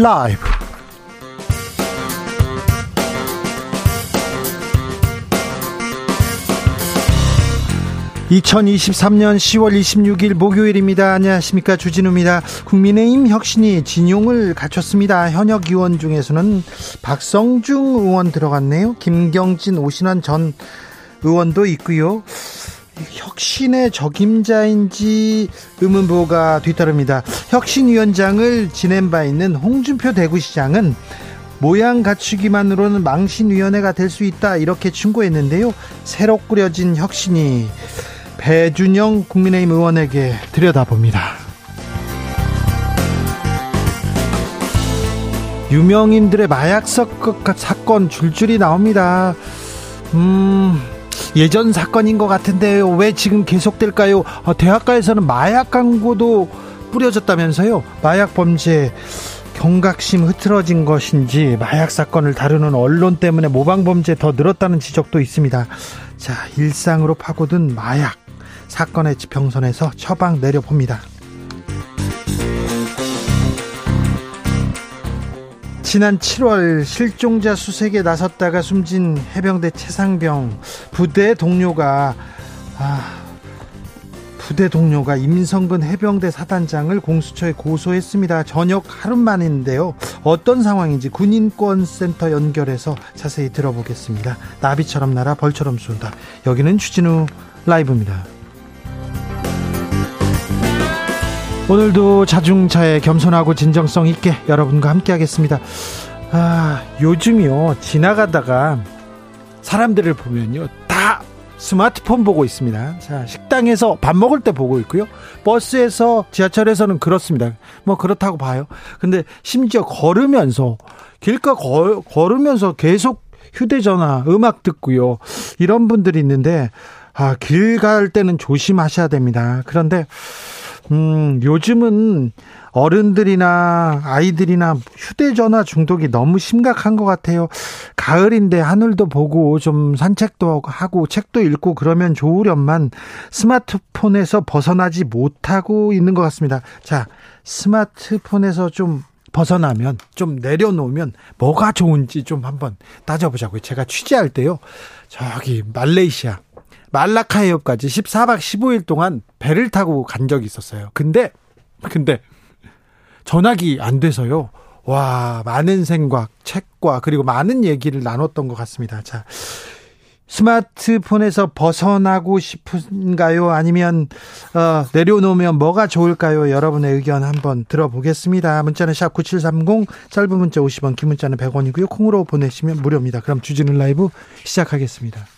라이브. 2023년 10월 26일 목요일입니다. 안녕하십니까. 주진우입니다. 국민의힘 혁신이 진용을 갖췄습니다. 현역 의원 중에서는 박성중 의원 들어갔네요. 김경진, 오신환 전 의원도 있고요. 혁신의 적임자인지 의문부가 뒤따릅니다. 혁신위원장을 지낸 바 있는 홍준표 대구시장은 모양 갖추기만으로는 망신위원회가 될 수 있다 이렇게 충고했는데요. 새로 꾸려진 혁신이 배준영 국민의힘 의원에게 들여다봅니다. 유명인들의 마약 사건 줄줄이 나옵니다. 음, 예전 사건인 것 같은데요. 왜 지금 계속될까요? 어, 대학가에서는 마약 광고도 뿌려졌다면서요. 마약 범죄 경각심 흐트러진 것인지 마약 사건을 다루는 언론 때문에 모방 범죄 더 늘었다는 지적도 있습니다. 자, 일상으로 파고든 마약 사건의 지평선에서 처방 내려봅니다. 지난 7월 실종자 수색에 나섰다가 숨진 해병대 최상병 부대 동료가 아, 부대 동료가 임성근 해병대 사단장을 공수처에 고소했습니다. 저녁 하루 만인데요. 어떤 상황인지 군인권센터 연결해서 자세히 들어보겠습니다. 나비처럼 날아 벌처럼 쏜다. 여기는 추진우 라이브입니다. 오늘도 자중차에 겸손하고 진정성 있게 여러분과 함께 하겠습니다. 아, 요즘이요. 지나가다가 사람들을 보면요. 다 스마트폰 보고 있습니다. 자, 식당에서 밥 먹을 때 보고 있고요. 버스에서 지하철에서는 그렇습니다. 뭐 그렇다고 봐요. 근데 심지어 걸으면서 길가 걸, 걸으면서 계속 휴대전화 음악 듣고요. 이런 분들이 있는데 아, 길 갈 때는 조심하셔야 됩니다. 그런데 음, 요즘은 어른들이나 아이들이나 휴대전화 중독이 너무 심각한 것 같아요. 가을인데 하늘도 보고 좀 산책도 하고 책도 읽고 그러면 좋으련만 스마트폰에서 벗어나지 못하고 있는 것 같습니다. 자, 스마트폰에서 좀 벗어나면 좀 내려놓으면 뭐가 좋은지 좀 한번 따져보자고요. 제가 취재할 때요. 저기 말레이시아 말라카 해협까지 14박 15일 동안 배를 타고 간 적이 있었어요. 근데 근데 전화기 안 돼서요. 와, 많은 생각, 책과 그리고 많은 얘기를 나눴던 것 같습니다. 자, 스마트폰에서 벗어나고 싶은가요? 아니면 어, 내려놓으면 뭐가 좋을까요? 여러분의 의견 한번 들어보겠습니다. 문자는 샵 9730, 짧은 문자 50원, 긴 문자는 100원이고요. 콩으로 보내시면 무료입니다. 그럼 주진우 라이브 시작하겠습니다.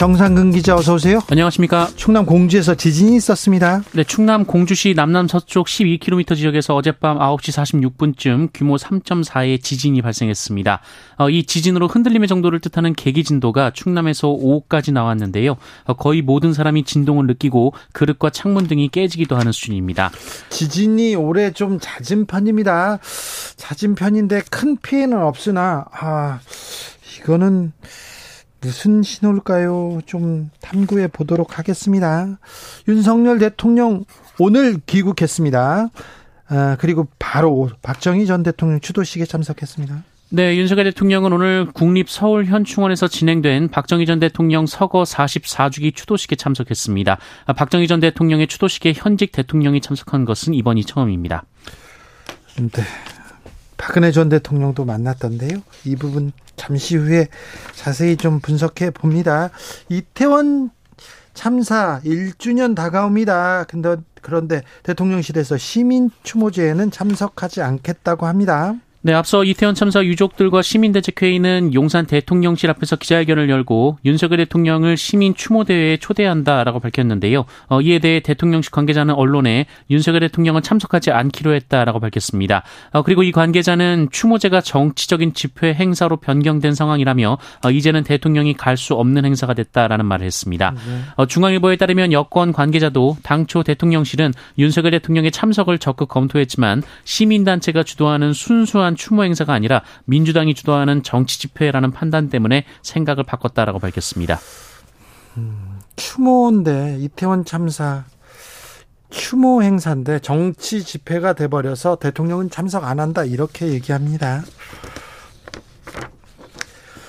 정상근 기자 어서 오세요. 안녕하십니까. 충남 공주에서 지진이 있었습니다. 네, 충남 공주시 남남 서쪽 12km 지역에서 어젯밤 9시 46분쯤 규모 3.4의 지진이 발생했습니다. 어, 이 지진으로 흔들림의 정도를 뜻하는 계기 진도가 충남에서 5까지 나왔는데요. 어, 거의 모든 사람이 진동을 느끼고 그릇과 창문 등이 깨지기도 하는 수준입니다. 지진이 올해 좀 잦은 편입니다. 잦은 편인데 큰 피해는 없으나 아 이거는 무슨 신호일까요? 좀 탐구해 보도록 하겠습니다. 윤석열 대통령 오늘 귀국했습니다. 아, 그리고 바로 박정희 전 대통령 추도식에 참석했습니다. 네, 윤석열 대통령은 오늘 국립 서울 현충원에서 진행된 박정희 전 대통령 서거 44주기 추도식에 참석했습니다. 아, 박정희 전 대통령의 추도식에 현직 대통령이 참석한 것은 이번이 처음입니다. 네. 박근혜 전 대통령도 만났던데요. 이 부분 잠시 후에 자세히 좀 분석해 봅니다. 이태원 참사 1주년 다가옵니다. 근데 그런데 대통령실에서 시민 추모제에는 참석하지 않겠다고 합니다. 네, 앞서 이태원 참사 유족들과 시민대책회의는 용산 대통령실 앞에서 기자회견을 열고 윤석열 대통령을 시민 추모대회에 초대한다라고 밝혔는데요. 어, 이에 대해 대통령실 관계자는 언론에 윤석열 대통령은 참석하지 않기로 했다라고 밝혔습니다. 어, 그리고 이 관계자는 추모제가 정치적인 집회 행사로 변경된 상황이라며 어, 이제는 대통령이 갈 수 없는 행사가 됐다라는 말을 했습니다. 네. 어, 중앙일보에 따르면 여권 관계자도 당초 대통령실은 윤석열 대통령의 참석을 적극 검토했지만 시민단체가 주도하는 순수한 단순한 추모 행사가 아니라 민주당이 주도하는 정치 집회라는 판단 때문에 생각을 바꿨다라고 밝혔습니다. 음, 추모인데 이태원 참사 추모 행사인데 정치 집회가 돼버려서 대통령은 참석 안 한다 이렇게 얘기합니다.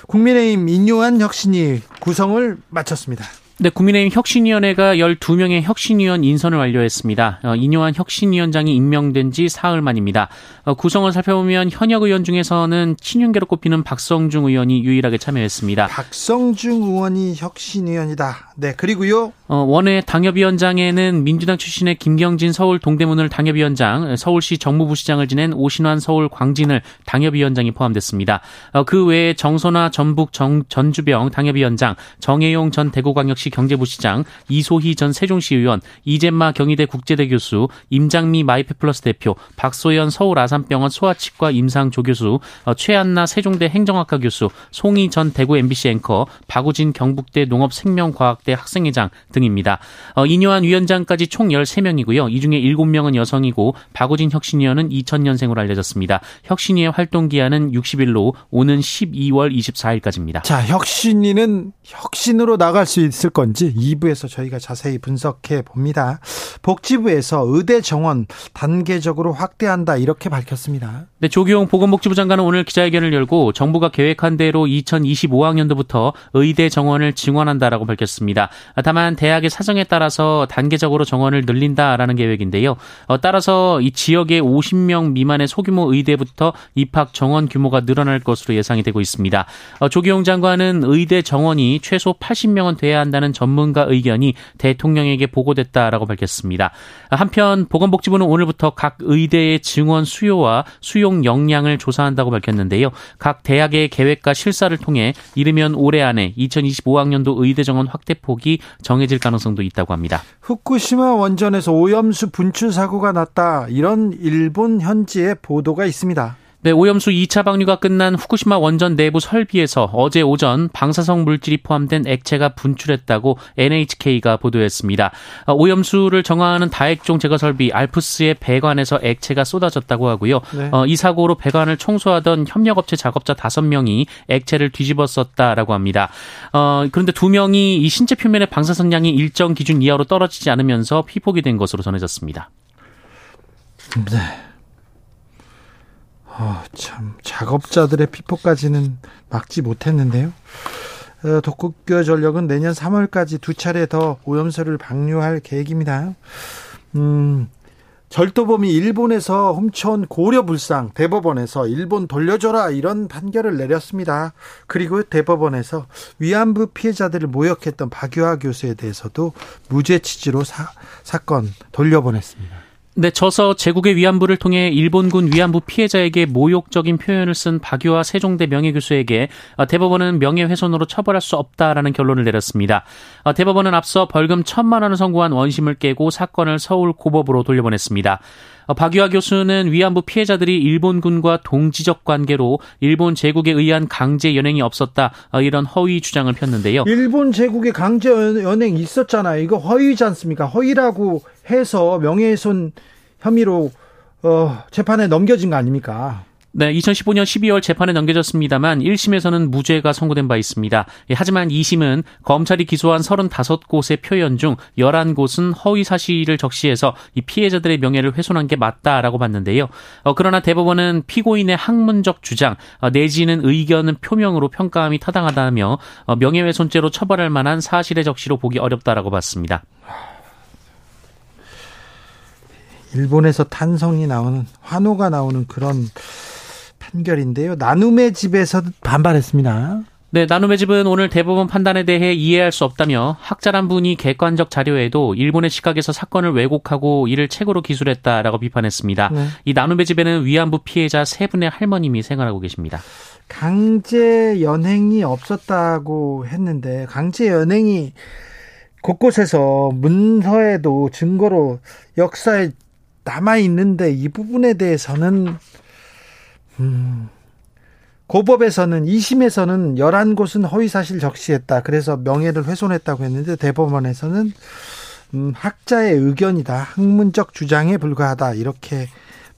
국민의힘 인요한 혁신이 구성을 마쳤습니다. 네, 국민의힘 혁신위원회가 12명의 혁신위원 인선을 완료했습니다. 어, 인요한 혁신위원장이 임명된 지 사흘 만입니다. 어, 구성을 살펴보면 현역 의원 중에서는 친윤계로 꼽히는 박성중 의원이 유일하게 참여했습니다. 박성중 의원이 혁신위원이다. 네, 그리고요. 어, 원외 당협위원장에는 민주당 출신의 김경진 서울 동대문을 당협위원장, 서울시 정무부시장을 지낸 오신환 서울 광진을 당협위원장이 포함됐습니다. 어, 그 외에 정선화 전북 정, 전주병 당협위원장, 정혜용 전 대구광역시 경제부 시장, 이소희 전 세종시 의원, 이재마 경희대 국제대 교수, 임장미 마이페플러스 대표, 박소연 서울 아산병원 소아치과 임상 조 교수, 어, 최한나 세종대 행정학과 교수, 송희 전 대구 MBC 앵커, 박우진 경북대 농업생명과학대 학생회장 등입니다. 어, 이뇨한 위원장까지 총 13명이고요. 이 중에 7명은 여성이고 박우진 혁신위원은 2000년생으로 알려졌습니다. 혁신위의 활동 기한은 60일로 오는 12월 24일까지입니다. 자, 혁신위는 혁신으로 나갈 수 있을 건지 2부에서 저희가 자세히 분석해 봅니다. 복지부에서 의대 정원 단계적으로 확대한다 이렇게 밝혔습니다. 네, 조기용 보건복지부 장관은 오늘 기자회견을 열고 정부가 계획한 대로 2025학년도부터 의대 정원을 증원한다라고 밝혔습니다. 다만 대학의 사정에 따라서 단계적으로 정원을 늘린다라는 계획인데요. 어, 따라서 이 지역의 50명 미만의 소규모 의대부터 입학 정원 규모가 늘어날 것으로 예상이 되고 있습니다. 어, 조기용 장관은 의대 정원이 최소 80명은 돼야 한다는 전문가 의견이 대통령에게 보고됐다라고 밝혔습니다. 한편 보건복지부는 오늘부터 각 의대의 증원 수요와 수용 역량을 조사한다고 밝혔는데요. 각 대학의 계획과 실사를 통해 이르면 올해 안에 2025학년도 의대 정원 확대 폭이 정해질 가능성도 있다고 합니다. 후쿠시마 원전에서 오염수 분출 사고가 났다. 이런 일본 현지의 보도가 있습니다. 네, 오염수 2차 방류가 끝난 후쿠시마 원전 내부 설비에서 어제 오전 방사성 물질이 포함된 액체가 분출했다고 NHK가 보도했습니다. 어, 오염수를 정화하는 다액종 제거 설비 알프스의 배관에서 액체가 쏟아졌다고 하고요. 네. 어, 이 사고로 배관을 청소하던 협력업체 작업자 5명이 액체를 뒤집었었다라고 합니다. 어, 그런데 2명이 이 신체 표면의 방사선량이 일정 기준 이하로 떨어지지 않으면서 피폭이 된 것으로 전해졌습니다. 네. 어, 참 작업자들의 피폭까지는 막지 못했는데요. 어, 독극교 전력은 내년 3월까지 두 차례 더 오염수를 방류할 계획입니다. 음, 절도범이 일본에서 훔쳐온 고려 불상 대법원에서 일본 돌려줘라 이런 판결을 내렸습니다. 그리고 대법원에서 위안부 피해자들을 모욕했던 박유하 교수에 대해서도 무죄 취지로 사, 사건 돌려보냈습니다. 네, 저서 제국의 위안부를 통해 일본군 위안부 피해자에게 모욕적인 표현을 쓴 박유화 세종대 명예교수에게 어, 대법원은 명예훼손으로 처벌할 수 없다라는 결론을 내렸습니다. 어, 대법원은 앞서 벌금 천만 원을 선고한 원심을 깨고 사건을 서울 고법으로 돌려보냈습니다. 어, 박유하 교수는 위안부 피해자들이 일본군과 동지적 관계로 일본 제국에 의한 강제 연행이 없었다 이런 허위 주장을 폈는데요. 일본 제국의 강제 연행 있었잖아요. 이거 허위지 않습니까? 허위라고 해서 명예훼손 혐의로 어, 재판에 넘겨진 거 아닙니까? 네, 2015년 12월 재판에 넘겨졌습니다만 1심에서는 무죄가 선고된 바 있습니다. 예, 하지만 2심은 검찰이 기소한 35곳의 표현 중 11곳은 허위 사실을 적시해서 이 피해자들의 명예를 훼손한 게 맞다라고 봤는데요. 어, 그러나 대법원은 피고인의 학문적 주장 어, 내지는 의견은 표명으로 평가함이 타당하다며 어, 명예훼손죄로 처벌할 만한 사실의 적시로 보기 어렵다라고 봤습니다. 일본에서 탄성이 나오는 환호가 나오는 그런 판결인데요. 나눔의 집에서 반발했습니다. 네, 나눔의 집은 오늘 대법원 판단에 대해 이해할 수 없다며 학자란 분이 객관적 자료에도 일본의 시각에서 사건을 왜곡하고 이를 책으로 기술했다라고 비판했습니다. 네. 이 나눔의 집에는 위안부 피해자 세 분의 할머님이 생활하고 계십니다. 강제 연행이 없었다고 했는데 강제 연행이 곳곳에서 문서에도 증거로 역사에 남아 있는데 이 부분에 대해서는 음 고법에서는 2심에서는 11곳은 허위사실 적시했다. 그래서 명예를 훼손했다고 했는데 대법원에서는 음, 학자의 의견이다. 학문적 주장에 불과하다. 이렇게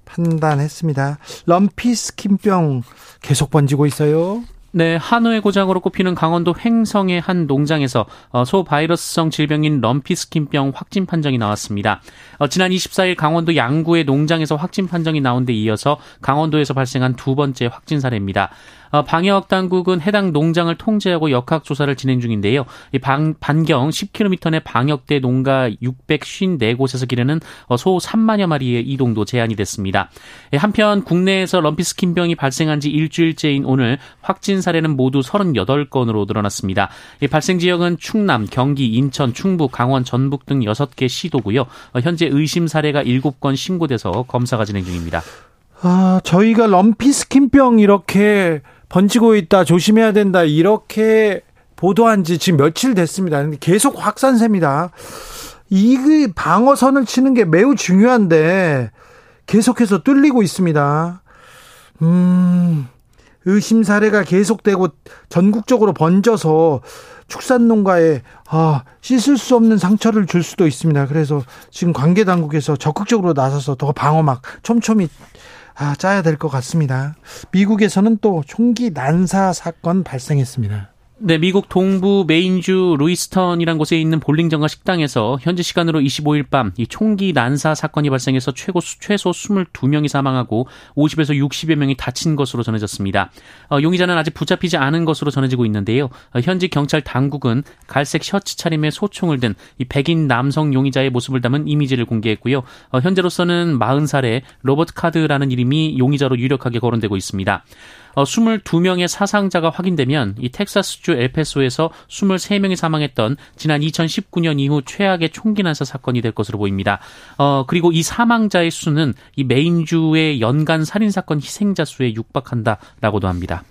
판단했습니다. 럼피 스킨병 계속 번지고 있어요. 네, 한우의 고장으로 꼽히는 강원도 횡성의 한 농장에서 어, 소 바이러스성 질병인 럼피스킨병 확진 판정이 나왔습니다. 어, 지난 24일 강원도 양구의 농장에서 확진 판정이 나온 데 이어서 강원도에서 발생한 두 번째 확진 사례입니다. 어, 방역 당국은 해당 농장을 통제하고 역학 조사를 진행 중인데요. 이 방, 반경 10km 내 방역대 농가 654곳에서 기르는 어, 소 3만여 마리의 이동도 제한이 됐습니다. 예, 한편 국내에서 럼피스킨병이 발생한 지 일주일째인 오늘 확진 사례는 모두 38건으로 늘어났습니다. 발생 지역은 충남, 경기, 인천, 충북, 강원, 전북 등 6개 시도고요. 어, 현재 의심 사례가 7건 신고돼서 검사가 진행 중입니다. 아, 저희가 럼피스킨병 이렇게 번지고 있다, 조심해야 된다, 이렇게 보도한 지 지금 며칠 됐습니다. 계속 확산세입니다. 이 방어선을 치는 게 매우 중요한데 계속해서 뚫리고 있습니다. 음, 의심 사례가 계속되고 전국적으로 번져서 축산농가에 아, 씻을 수 없는 상처를 줄 수도 있습니다. 그래서 지금 관계 당국에서 적극적으로 나서서 더 방어막 촘촘히 아, 짜야 될 것 같습니다. 미국에서는 또 총기 난사 사건 발생했습니다. 네, 미국 동부 메인주 루이스턴이란 곳에 있는 볼링장과 식당에서 현지 시간으로 25일 밤 이 총기 난사 사건이 발생해서 최고 최소 22명이 사망하고 50에서 60여 명이 다친 것으로 전해졌습니다. 어, 용의자는 아직 붙잡히지 않은 것으로 전해지고 있는데요. 어, 현지 경찰 당국은 갈색 셔츠 차림의 소총을 든 이 백인 남성 용의자의 모습을 담은 이미지를 공개했고요. 어, 현재로서는 40살의 로버트 카드라는 이름이 용의자로 유력하게 거론되고 있습니다. 어, 22명의 사상자가 확인되면 이 텍사스주 엘페소에서 23명이 사망했던 지난 2019년 이후 최악의 총기 난사 사건이 될 것으로 보입니다. 어, 그리고 이 사망자의 수는 이 메인주의 연간 살인 사건 희생자 수에 육박한다라고도 합니다.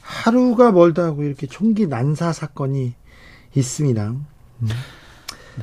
하루가 멀다 하고 이렇게 총기 난사 사건이 있습니다. 음.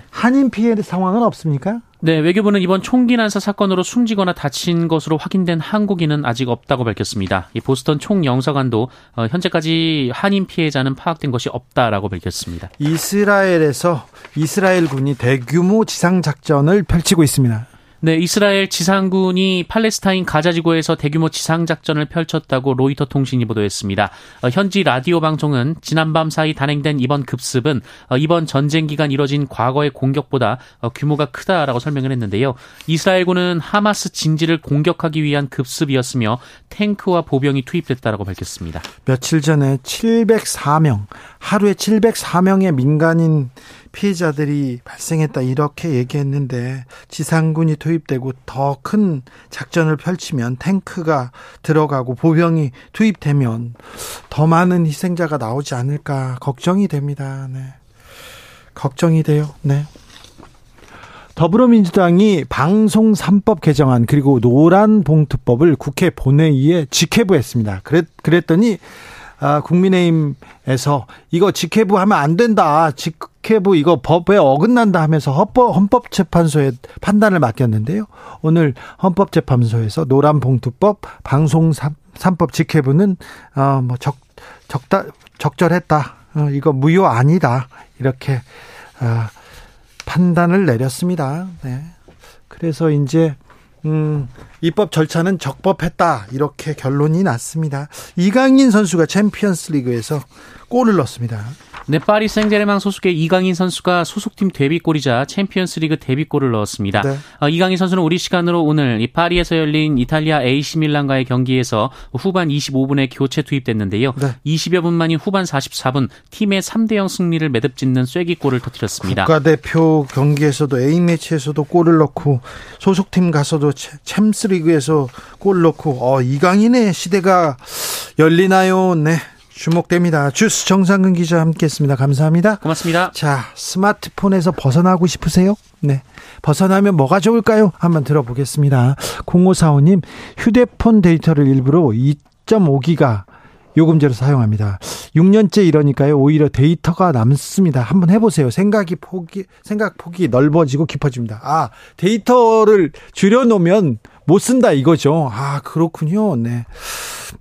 한인 피해 상황은 없습니까? 네, 외교부는 이번 총기 난사 사건으로 숨지거나 다친 것으로 확인된 한국인은 아직 없다고 밝혔습니다. 이 보스턴 총영사관도 어, 현재까지 한인 피해자는 파악된 것이 없다라고 밝혔습니다. 이스라엘에서 이스라엘 군이 대규모 지상 작전을 펼치고 있습니다. 네, 이스라엘 지상군이 팔레스타인 가자지구에서 대규모 지상작전을 펼쳤다고 로이터 통신이 보도했습니다. 어, 현지 라디오 방송은 지난밤 사이 단행된 이번 급습은 어, 이번 전쟁 기간 이뤄진 과거의 공격보다 어, 규모가 크다라고 설명을 했는데요. 이스라엘군은 하마스 진지를 공격하기 위한 급습이었으며 탱크와 보병이 투입됐다라고 밝혔습니다. 며칠 전에 704명, 하루에 704명의 민간인 피해자들이 발생했다 이렇게 얘기했는데 지상군이 투입되고 더 큰 작전을 펼치면 탱크가 들어가고 보병이 투입되면 더 많은 희생자가 나오지 않을까 걱정이 됩니다. 네. 걱정이 돼요. 네. 더불어민주당이 방송 3법 개정안 그리고 노란 봉투법을 국회 본회의에 직회부했습니다. 그랬, 그랬더니 아, 국민의힘에서 이거 직회부 하면 안 된다. 직회부 이거 법에 어긋난다 하면서 헌법, 헌법재판소에 판단을 맡겼는데요. 오늘 헌법재판소에서 노란봉투법 방송 3법 직회부는 어, 뭐 적, 적다, 적절했다. 어, 이거 무효 아니다. 이렇게 어, 판단을 내렸습니다. 네. 그래서 이제 음, 입법 절차는 적법했다. 이렇게 결론이 났습니다. 이강인 선수가 챔피언스 리그에서 골을 넣었습니다. 네, 파리 생제르맹 소속의 이강인 선수가 소속팀 데뷔골이자 챔피언스리그 데뷔골을 넣었습니다. 네. 어, 이강인 선수는 우리 시간으로 오늘 이 파리에서 열린 이탈리아 AC 밀란과의 경기에서 후반 25분에 교체 투입됐는데요. 네. 20여 분 만인 후반 44분 팀의 3대 0 승리를 매듭짓는 쐐기골을 터뜨렸습니다. 국가대표 경기에서도 A매치에서도 골을 넣고 소속팀 가서도 챔스리그에서 골 넣고 어, 이강인의 시대가 열리나요? 네. 주목됩니다. 주스 정상근 기자 함께했습니다. 감사합니다. 고맙습니다. 자, 스마트폰에서 벗어나고 싶으세요? 네. 벗어나면 뭐가 좋을까요? 한번 들어보겠습니다. 0545님, 휴대폰 데이터를 일부러 2.5기가 요금제로 사용합니다. 6년째 이러니까요. 오히려 데이터가 남습니다. 한번 해보세요. 생각이 폭이, 생각 폭이 넓어지고 깊어집니다. 아, 데이터를 줄여놓으면 못 쓴다 이거죠. 아, 그렇군요. 네.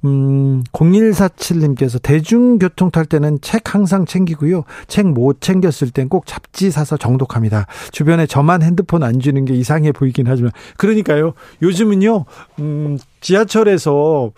음, 0147님께서 대중교통 탈 때는 책 항상 챙기고요. 책 못 챙겼을 땐 꼭 잡지 사서 정독합니다. 주변에 저만 핸드폰 안 주는 게 이상해 보이긴 하지만. 그러니까요. 요즘은요, 음, 지하철에서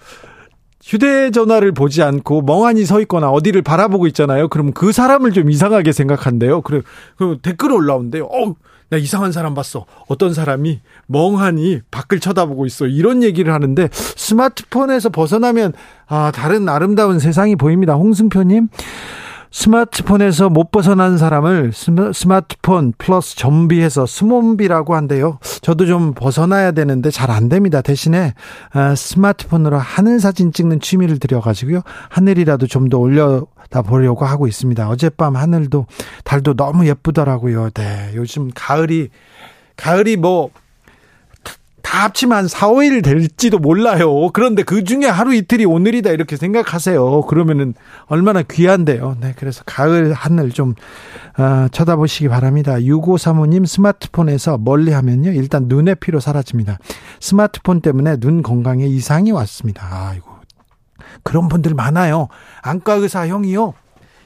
휴대전화를 보지 않고 멍하니 서 있거나 어디를 바라보고 있잖아요. 그럼 그 사람을 좀 이상하게 생각한대요. 그래, 그 댓글 올라온대요. 어우, 나 이상한 사람 봤어. 어떤 사람이 멍하니 밖을 쳐다보고 있어. 이런 얘기를 하는데 스마트폰에서 벗어나면 아, 다른 아름다운 세상이 보입니다. 홍승표님. 스마트폰에서 못 벗어난 사람을 스마트폰 플러스 좀비해서 스몬비라고 한대요. 저도 좀 벗어나야 되는데 잘 안 됩니다. 대신에 아, 스마트폰으로 하늘 사진 찍는 취미를 들여가지고요. 하늘이라도 좀 더 올려다 보려고 하고 있습니다. 어젯밤 하늘도 달도 너무 예쁘더라고요. 네, 요즘 가을이 가을이 뭐 다 합치면 4, 5일 될지도 몰라요. 그런데 그 중에 하루 이틀이 오늘이다 이렇게 생각하세요. 그러면은 얼마나 귀한데요. 네, 그래서 가을 하늘 좀 어, 쳐다보시기 바랍니다. 6535님 스마트폰에서 멀리 하면요. 일단 눈의 피로 사라집니다. 스마트폰 때문에 눈 건강에 이상이 왔습니다. 아이고. 그런 분들 많아요. 안과 의사 형이요.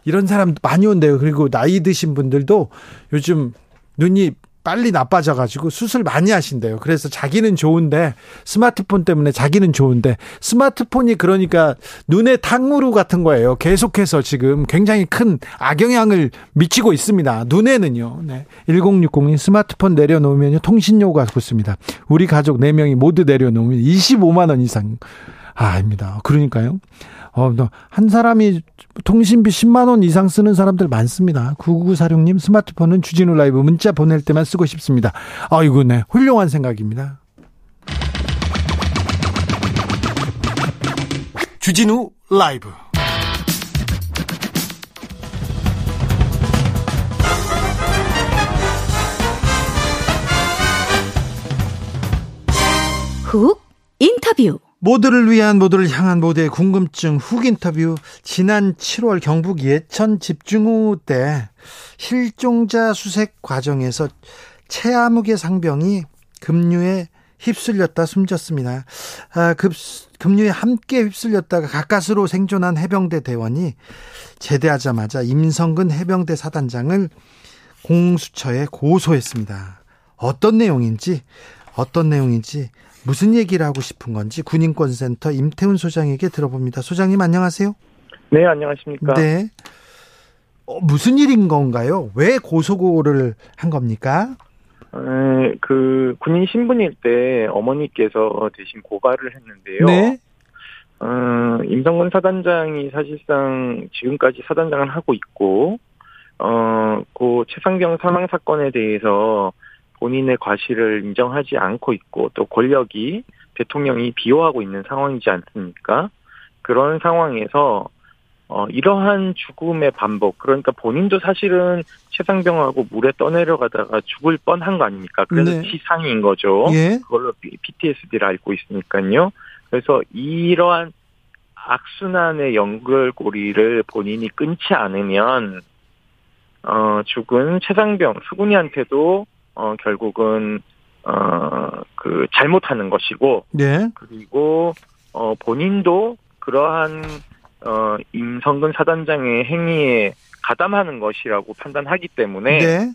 이런 사람 많이 온대요. 그리고 나이 드신 분들도 요즘 눈이 빨리 나빠져가지고 수술 많이 하신대요. 그래서 자기는 좋은데 스마트폰 때문에 자기는 좋은데 스마트폰이 그러니까 눈에 탕후루 같은 거예요. 계속해서 지금 굉장히 큰 악영향을 미치고 있습니다. 눈에는요. 네. 1060님 스마트폰 내려놓으면 통신료가 붙습니다. 우리 가족 4명이 모두 내려놓으면 25만 원 이상. 아, 아닙니다. 그러니까요. 어, 한 사람이 통신비 10만 원 이상 쓰는 사람들 많습니다. 9946님 스마트폰은 주진우 라이브 문자 보낼 때만 쓰고 싶습니다. 아이고, 네. 훌륭한 생각입니다. 주진우 라이브 훅 인터뷰 모두를 위한 모두를 향한 모두의 궁금증 훅 인터뷰 지난 7월 경북 예천 집중호우 때 실종자 수색 과정에서 최아무개 상병이 급류에 휩쓸렸다 숨졌습니다. 아, 급, 급류에 함께 휩쓸렸다가 가까스로 생존한 해병대 대원이 제대하자마자 임성근 해병대 사단장을 공수처에 고소했습니다. 어떤 내용인지 어떤 내용인지 무슨 얘기를 하고 싶은 건지 군인권센터 임태훈 소장에게 들어봅니다. 소장님 안녕하세요. 네, 안녕하십니까. 네. 어, 무슨 일인 건가요? 왜 고소고를 한 겁니까? 에, 그 군인 신분일 때 어머니께서 대신 고발을 했는데요. 네. 어, 임성근 사단장이 사실상 지금까지 사단장을 하고 있고, 어, 그 최상경 사망 사건에 대해서 본인의 과실을 인정하지 않고 있고 또 권력이 대통령이 비호하고 있는 상황이지 않습니까? 그런 상황에서 어, 이러한 죽음의 반복, 그러니까 본인도 사실은 최상병하고 물에 떠내려가다가 죽을 뻔한 거 아닙니까? 그래서 네. 치상인 거죠. 예. 그걸로 PTSD를 앓고 있으니까요. 그래서 이러한 악순환의 연결고리를 본인이 끊지 않으면, 어, 죽은 최상병, 수근이한테도 어, 결국은, 어, 그, 잘못하는 것이고, 네. 그리고, 어, 본인도 그러한, 어, 임성근 사단장의 행위에 가담하는 것이라고 판단하기 때문에, 네.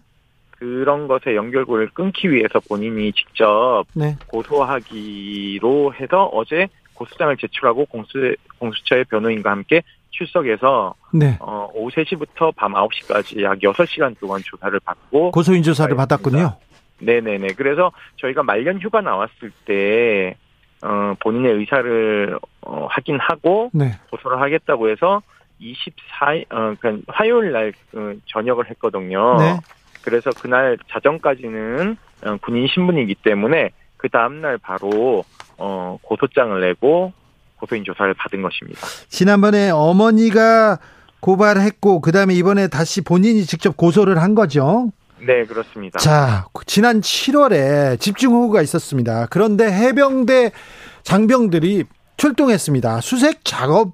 그런 것의 연결고리를 끊기 위해서 본인이 직접 네. 고소하기로 해서 어제 고소장을 제출하고 공수, 공수처의 변호인과 함께 출석해서 네. 어, 오후 3시부터 밤 9시까지 약 6시간 동안 조사를 받고 고소인 조사를 받았군요. 네네네. 그래서 저희가 말년 휴가 나왔을 때 어, 본인의 의사를 어, 확인하고 네. 고소를 하겠다고 해서 24일 어, 그러니까 화요일 날 어, 저녁을 했거든요. 네. 그래서 그날 자정까지는 어, 군인 신분이기 때문에 그 다음 날 바로 어, 고소장을 내고 고소인 조사를 받은 것입니다. 지난번에 어머니가 고발했고 그다음에 이번에 다시 본인이 직접 고소를 한 거죠. 네, 그렇습니다. 자, 지난 7월에 집중호우가 있었습니다. 그런데 해병대 장병들이 출동했습니다. 수색 작업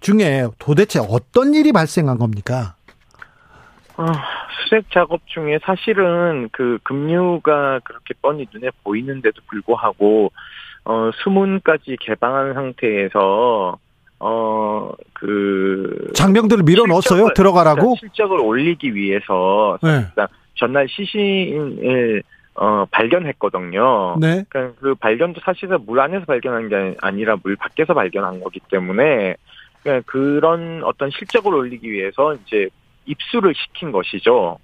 중에 도대체 어떤 일이 발생한 겁니까? 어, 수색 작업 중에 사실은 그 급류가 그렇게 뻔히 눈에 보이는데도 불구하고 어 수문까지 개방한 상태에서 어 그 장병들을 밀어 넣었어요. 들어가라고 실적을 올리기 위해서 네. 전날 시신을 어 발견했거든요. 네. 그러니까 그 발견도 사실은 물 안에서 발견한 게 아니라 물 밖에서 발견한 거기 때문에 그러니까 그런 어떤 실적을 올리기 위해서 이제 입수를 시킨 것이죠.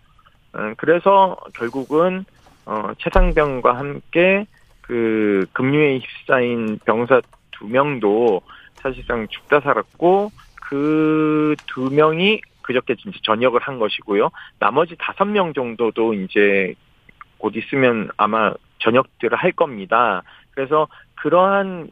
음, 그래서 결국은 어 최상병과 함께 그 급류에 휩싸인 병사 두 명도 사실상 죽다 살았고 그 두 명이 그저께 진짜 전역을 한 것이고요. 나머지 다섯 명 정도도 이제 곧 있으면 아마 전역들을 할 겁니다. 그래서 그러한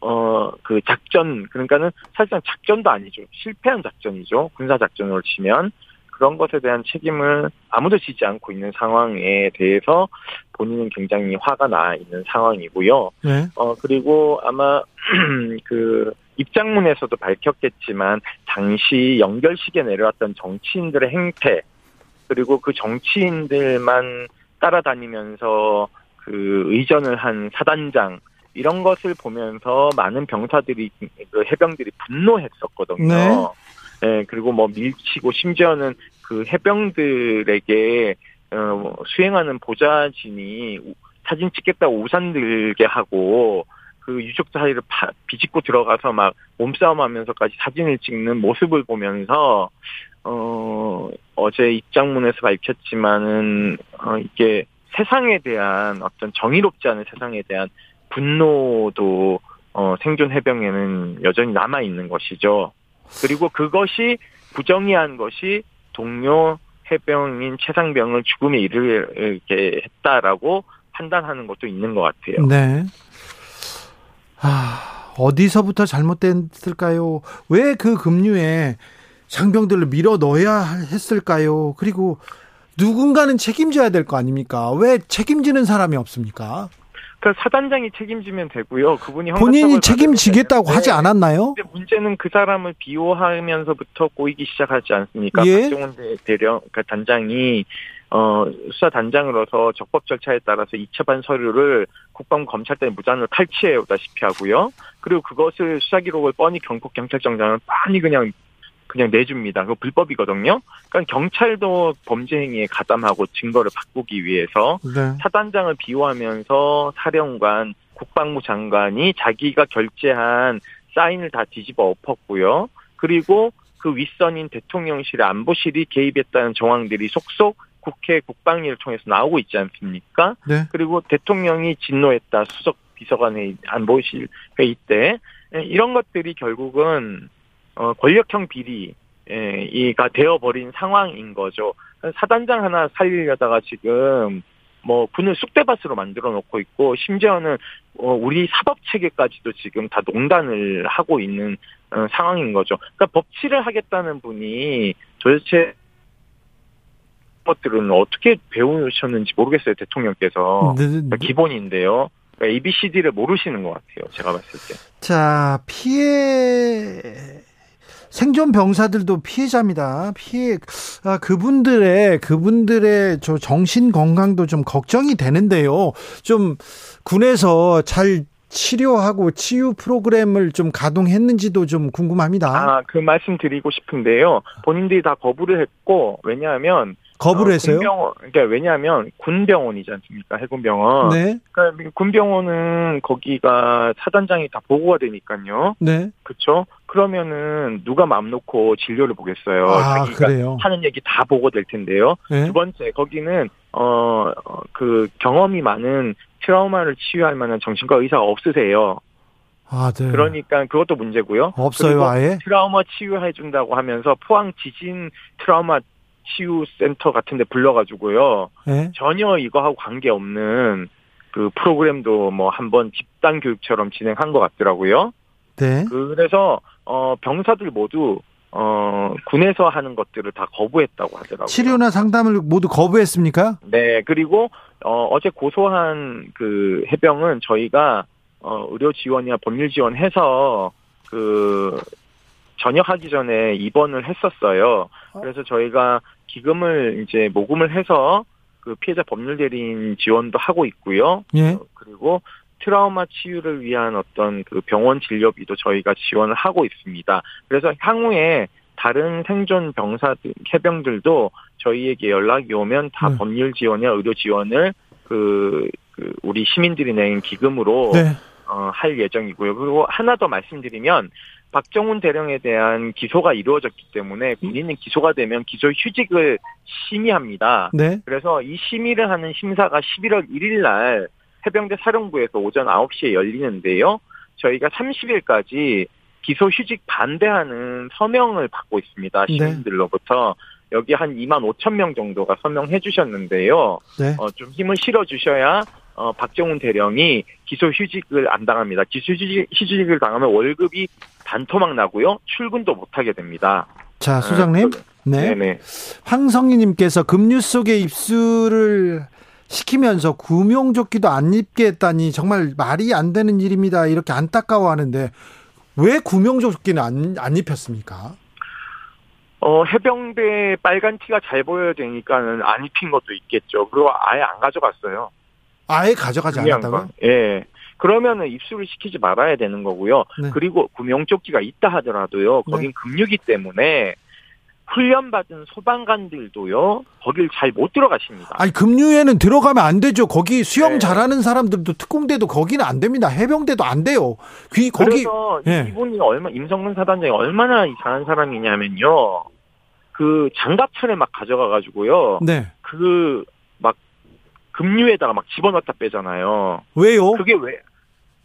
어그 작전 그러니까는 사실상 작전도 아니죠. 실패한 작전이죠. 군사 작전으로 치면 그런 것에 대한 책임을 아무도 지지 않고 있는 상황에 대해서 본인은 굉장히 화가 나 있는 상황이고요. 네. 어 그리고 아마 그 입장문에서도 밝혔겠지만 당시 연결식에 내려왔던 정치인들의 행태 그리고 그 정치인들만 따라다니면서 그 의전을 한 사단장 이런 것을 보면서 많은 병사들이 그 해병들이 분노했었거든요. 네. 네, 그리고 뭐 밀치고 심지어는 그 해병들에게 어, 수행하는 보좌진이 사진 찍겠다고 우산 들게 하고 그 유족 사이를 파, 비집고 들어가서 막 몸싸움하면서까지 사진을 찍는 모습을 보면서 어 어제 입장문에서 밝혔지만은 어 이게 세상에 대한 어떤 정의롭지 않은 세상에 대한 분노도 어 생존 해병에는 여전히 남아 있는 것이죠. 그리고 그것이 부정의한 것이 동료 해병인 최상병을 죽음에 이르게 했다라고 판단하는 것도 있는 것 같아요. 네. 아, 어디서부터 잘못됐을까요? 왜 그 급류에 장병들을 밀어 넣어야 했을까요? 그리고 누군가는 책임져야 될 거 아닙니까? 왜 책임지는 사람이 없습니까? 그 사단장이 책임지면 되고요. 그분이 본인이 책임지겠다고 하지 네. 않았나요? 근데 문제는 그 사람을 비호하면서부터 꼬이기 시작하지 않습니까? 예? 박정훈 대- 대령 그 단장이 어 수사 단장으로서 적법 절차에 따라서 2차 반 서류를 국방부 검찰단에 무단으로 탈취해 오다시피 하고요. 그리고 그것을 수사 기록을 뻔히 경폭 경찰청장은 뻔히 그냥 그냥 내줍니다. 그거 불법이거든요. 그러니까 경찰도 범죄 행위에 가담하고 증거를 바꾸기 위해서 네. 사단장을 비호하면서 사령관, 국방부 장관이 자기가 결재한 사인을 다 뒤집어 엎었고요. 그리고 그 윗선인 대통령실의 안보실이 개입했다는 정황들이 속속 국회 국방위를 통해서 나오고 있지 않습니까? 네. 그리고 대통령이 진노했다 수석 비서관 회의 안보실 회의 때 예, 이런 것들이 결국은 어, 권력형 비리가 되어버린 상황인 거죠. 사단장 하나 살리려다가 지금 뭐 군을 쑥대밭으로 만들어 놓고 있고 심지어는 어, 우리 사법 체계까지도 지금 다 농단을 하고 있는 어, 상황인 거죠. 그러니까 법치를 하겠다는 분이 도대체 것들은 어떻게 배우셨는지 모르겠어요 대통령께서 네, 그러니까 기본인데요. 그러니까 ABCD를 모르시는 것 같아요. 제가 봤을 때. 자, 피해 생존 병사들도 피해자입니다. 피해 아, 그분들의 그분들의 저 정신 건강도 좀 걱정이 되는데요. 좀 군에서 잘 치료하고 치유 프로그램을 좀 가동했는지도 좀 궁금합니다. 아, 그 말씀 드리고 싶은데요. 본인들이 다 거부를 했고, 왜냐하면. 거부를 어, 했어요? 군병원, 그러니까 왜냐하면 군병원이지 않습니까? 해군병원. 네, 그러니까 군병원은 거기가 사단장이 다 보고가 되니까요. 네. 그렇죠? 그러면은 누가 마음 놓고 진료를 보겠어요. 아, 자기가 그래요. 하는 얘기 다 보고 될 텐데요. 네. 두 번째, 거기는, 어, 어, 그 경험이 많은 트라우마를 치유할 만한 정신과 의사가 없으세요. 아, 네. 그러니까 그것도 문제고요. 없어요, 아예? 트라우마 치유해 준다고 하면서 포항 지진 트라우마 치유 센터 같은 데 불러가지고요. 네. 전혀 이거하고 관계없는 그 프로그램도 뭐 한번 집단 교육처럼 진행한 것 같더라고요. 네. 그래서 어 병사들 모두 어 군에서 하는 것들을 다 거부했다고 하더라고요. 치료나 상담을 모두 거부했습니까? 네, 그리고 어 어제 고소한 그 해병은 저희가 어 의료 지원이나 법률 지원해서 그 전역하기 전에 입원을 했었어요. 그래서 저희가 기금을 이제 모금을 해서 그 피해자 법률 대리인 지원도 하고 있고요. 예. 어, 그리고 트라우마 치유를 위한 어떤 그 병원 진료비도 저희가 지원을 하고 있습니다. 그래서 향후에 다른 생존 병사들, 해병들도 저희에게 연락이 오면 다 네. 법률 지원이나 의료 지원을 그, 그 우리 시민들이 낸 기금으로 네. 어, 할 예정이고요. 그리고 하나 더 말씀드리면 박정훈 대령에 대한 기소가 이루어졌기 때문에 군인은 기소가 되면 기소 휴직을 심의합니다. 네. 그래서 이 심의를 하는 심사가 11월 1일 날 해병대 사령부에서 오전 9시에 열리는데요. 저희가 30일까지 기소 휴직 반대하는 서명을 받고 있습니다. 네. 시민들로부터. 여기 한 2만 5천 명 정도가 서명해 주셨는데요. 네. 어, 좀 힘을 실어 주셔야 어, 박정훈 대령이 기소 휴직을 안 당합니다. 기소 휴직, 휴직을 당하면 월급이 반토막 나고요. 출근도 못 하게 됩니다. 자, 소장님. 네. 네네. 황성희님께서 급류 속에 입수를 시키면서 구명조끼도 안 입게 했다니 정말 말이 안 되는 일입니다. 이렇게 안타까워하는데 왜 구명조끼는 안, 안 입혔습니까? 어, 해병대 빨간 티가 잘 보여야 되니까는 안 입힌 것도 있겠죠. 그리고 아예 안 가져갔어요. 아예 가져가지 않았다고요? 건. 예. 그러면은 입수를 시키지 말아야 되는 거고요. 네. 그리고 구명조끼가 있다 하더라도요. 거긴 급류기 때문에 훈련받은 소방관들도요. 거길 잘 못 들어가십니다. 아니 급류에는 들어가면 안 되죠. 거기 수영 네. 잘하는 사람들도 특공대도 거기는 안 됩니다. 해병대도 안 돼요. 귀 거기 그래서 예. 이분이 얼마 임성근 사단장이 얼마나 이상한 사람이냐면요. 그 장갑차를 막 가져가 가지고요. 네그막 급류에다가 막 집어넣다 빼잖아요. 왜요? 그게 왜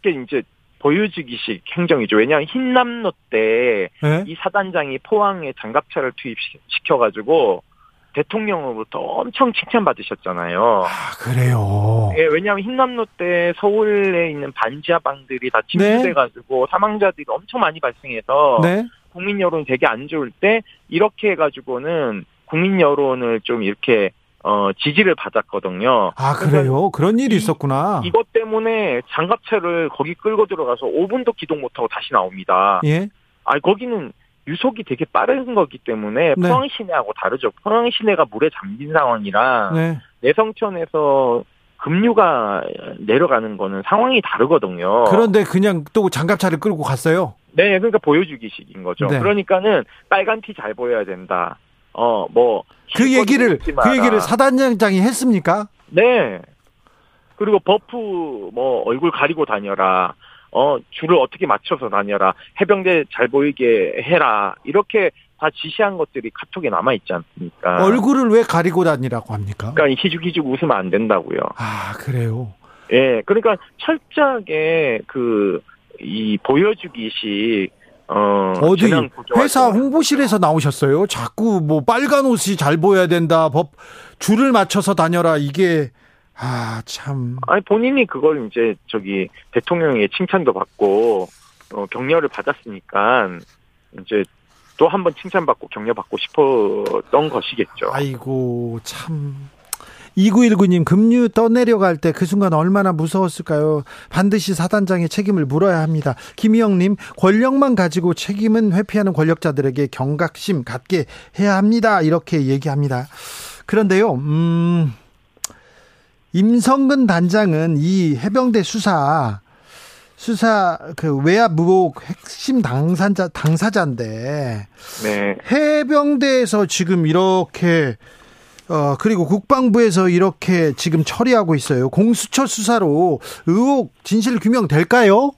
그게 이제 보여주기식 행정이죠. 왜냐하면 흰남노 때이 예? 사단장이 포항에 장갑차를 투입시켜가지고 대통령으로부터 엄청 칭찬받으셨잖아요. 아 그래요. 예, 왜냐하면 흰남노 때 서울에 있는 반지하방들이 다 네. 침수돼가지고 사망자들이 엄청 많이 발생해서 네. 국민 여론이 되게 안 좋을 때 이렇게 해가지고는 국민 여론을 좀 이렇게 어 지지를 받았거든요. 아 그래요. 그런 일이 있었구나. 이것 때문에 장갑차를 거기 끌고 들어가서 5분도 기동 못하고 다시 나옵니다. 예. 아 거기는 유속이 되게 빠른 거기 때문에 네. 포항 시내하고 다르죠. 포항 시내가 물에 잠긴 상황이랑 네. 내성천에서 급류가 내려가는 거는 상황이 다르거든요. 그런데 그냥 또 장갑차를 끌고 갔어요. 네, 그러니까 보여주기식인 거죠. 네. 그러니까는 빨간 티 잘 보여야 된다. 어, 뭐. 그길 얘기를 그. 얘기를 사단장장이 했습니까? 네. 그리고 버프 뭐 얼굴 가리고 다녀라. 어, 줄을 어떻게 맞춰서 다녀라. 해병대 잘 보이게 해라. 이렇게 다 지시한 것들이 카톡에 남아 있지 않습니까? 얼굴을 왜 가리고 다니라고 합니까? 그러니까 희죽희죽 웃으면 안 된다고요. 아 그래요. 예. 그러니까 철저하게 그 이 보여주기식 어 어디 회사. 홍보실에서 나오셨어요? 자꾸 뭐 빨간 옷이 잘 보여야 된다. 법 줄을 맞춰서 다녀라. 이게 아 참. 아니 본인이 그걸 이제 저기 대통령의 칭찬도 받고 어, 격려를 받았으니까 이제 또 한 번 칭찬받고 격려받고 싶었던 것이겠죠. 아이고 참. 2919님 급류 떠내려갈 때 그 순간 얼마나 무서웠을까요? 반드시 사단장의 책임을 물어야 합니다. 김희영님 권력만 가지고 책임은 회피하는 권력자들에게 경각심 갖게 해야 합니다. 이렇게 얘기합니다. 그런데요, 음, 임성근 단장은 이 해병대 수사 수사 그 외압 무복 핵심 당사자 당사자인데 네. 해병대에서 지금 이렇게 어 그리고 국방부에서 이렇게 지금 처리하고 있어요. 공수처 수사로 의혹 진실 규명 될까요?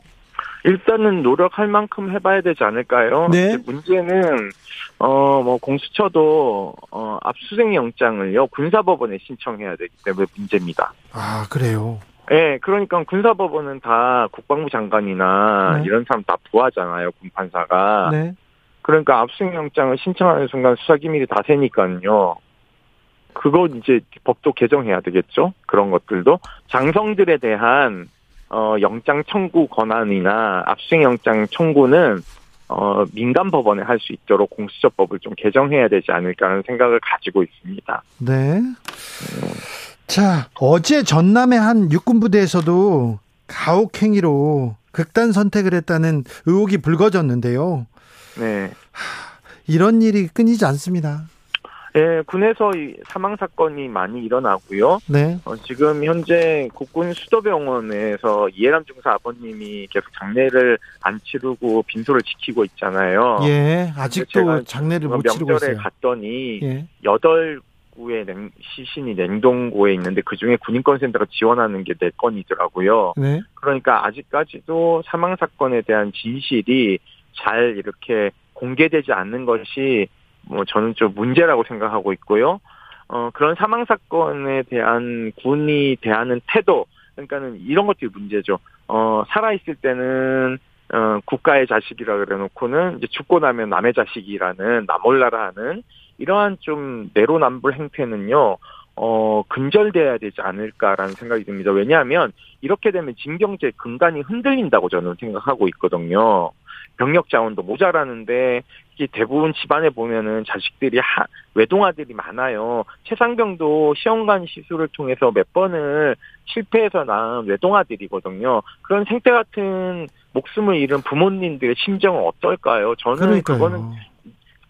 일단은 노력할 만큼 해봐야 되지 않을까요? 네. 문제는 어 뭐 공수처도 어 압수수색 영장을요 군사법원에 신청해야 되기 때문에 문제입니다. 아 그래요. 예, 그러니까 군사법원은 다 국방부 장관이나 네. 이런 사람 다 부하잖아요, 군판사가. 네. 그러니까 압수영장을 신청하는 순간 수사 기밀이 다 새니까요. 그거 이제 법도 개정해야 되겠죠? 그런 것들도. 장성들에 대한, 어, 영장 청구 권한이나 압수수색 영장 청구는 어, 민간 법원에 할 수 있도록 공수처법을 좀 개정해야 되지 않을까라는 생각을 가지고 있습니다. 네. 자, 어제 전남의 한 육군 부대에서도 가혹 행위로 극단 선택을 했다는 의혹이 불거졌는데요. 네. 이런 일이 끊이지 않습니다. 예, 군에서 이 사망 사건이 많이 일어나고요. 네. 어, 지금 현재 국군 수도병원에서 이해람 중사 아버님이 계속 장례를 안 치르고 빈소를 지키고 있잖아요. 예, 아직도 장례를 못 치르고 명절에 있어요. 갔더니 예. 여덟 구의 냉, 시신이 냉동고에 있는데 그 중에 군인권센터가 지원하는 게네 건이더라고요. 네. 그러니까 아직까지도 사망 사건에 대한 진실이 잘 이렇게 공개되지 않는 것이 뭐 저는 좀 문제라고 생각하고 있고요. 어 그런 사망 사건에 대한 군이 대하는 태도 그러니까는 이런 것들이 문제죠. 어 살아 있을 때는 어 국가의 자식이라 그래 놓고는 이제 죽고 나면 남의 자식이라는 나몰라라 하는 이러한 좀 내로남불 행태는요. 어, 근절돼야 되지 않을까라는 생각이 듭니다. 왜냐하면 이렇게 되면 징병제 근간이 흔들린다고 저는 생각하고 있거든요. 병력 자원도 모자라는데 대부분 집안에 보면은 자식들이 하, 외동아들이 많아요. 최상병도 시험관 시술을 통해서 몇 번을 실패해서 낳은 외동아들이거든요. 그런 생태 같은 목숨을 잃은 부모님들의 심정은 어떨까요? 저는 그러니까요. 그거는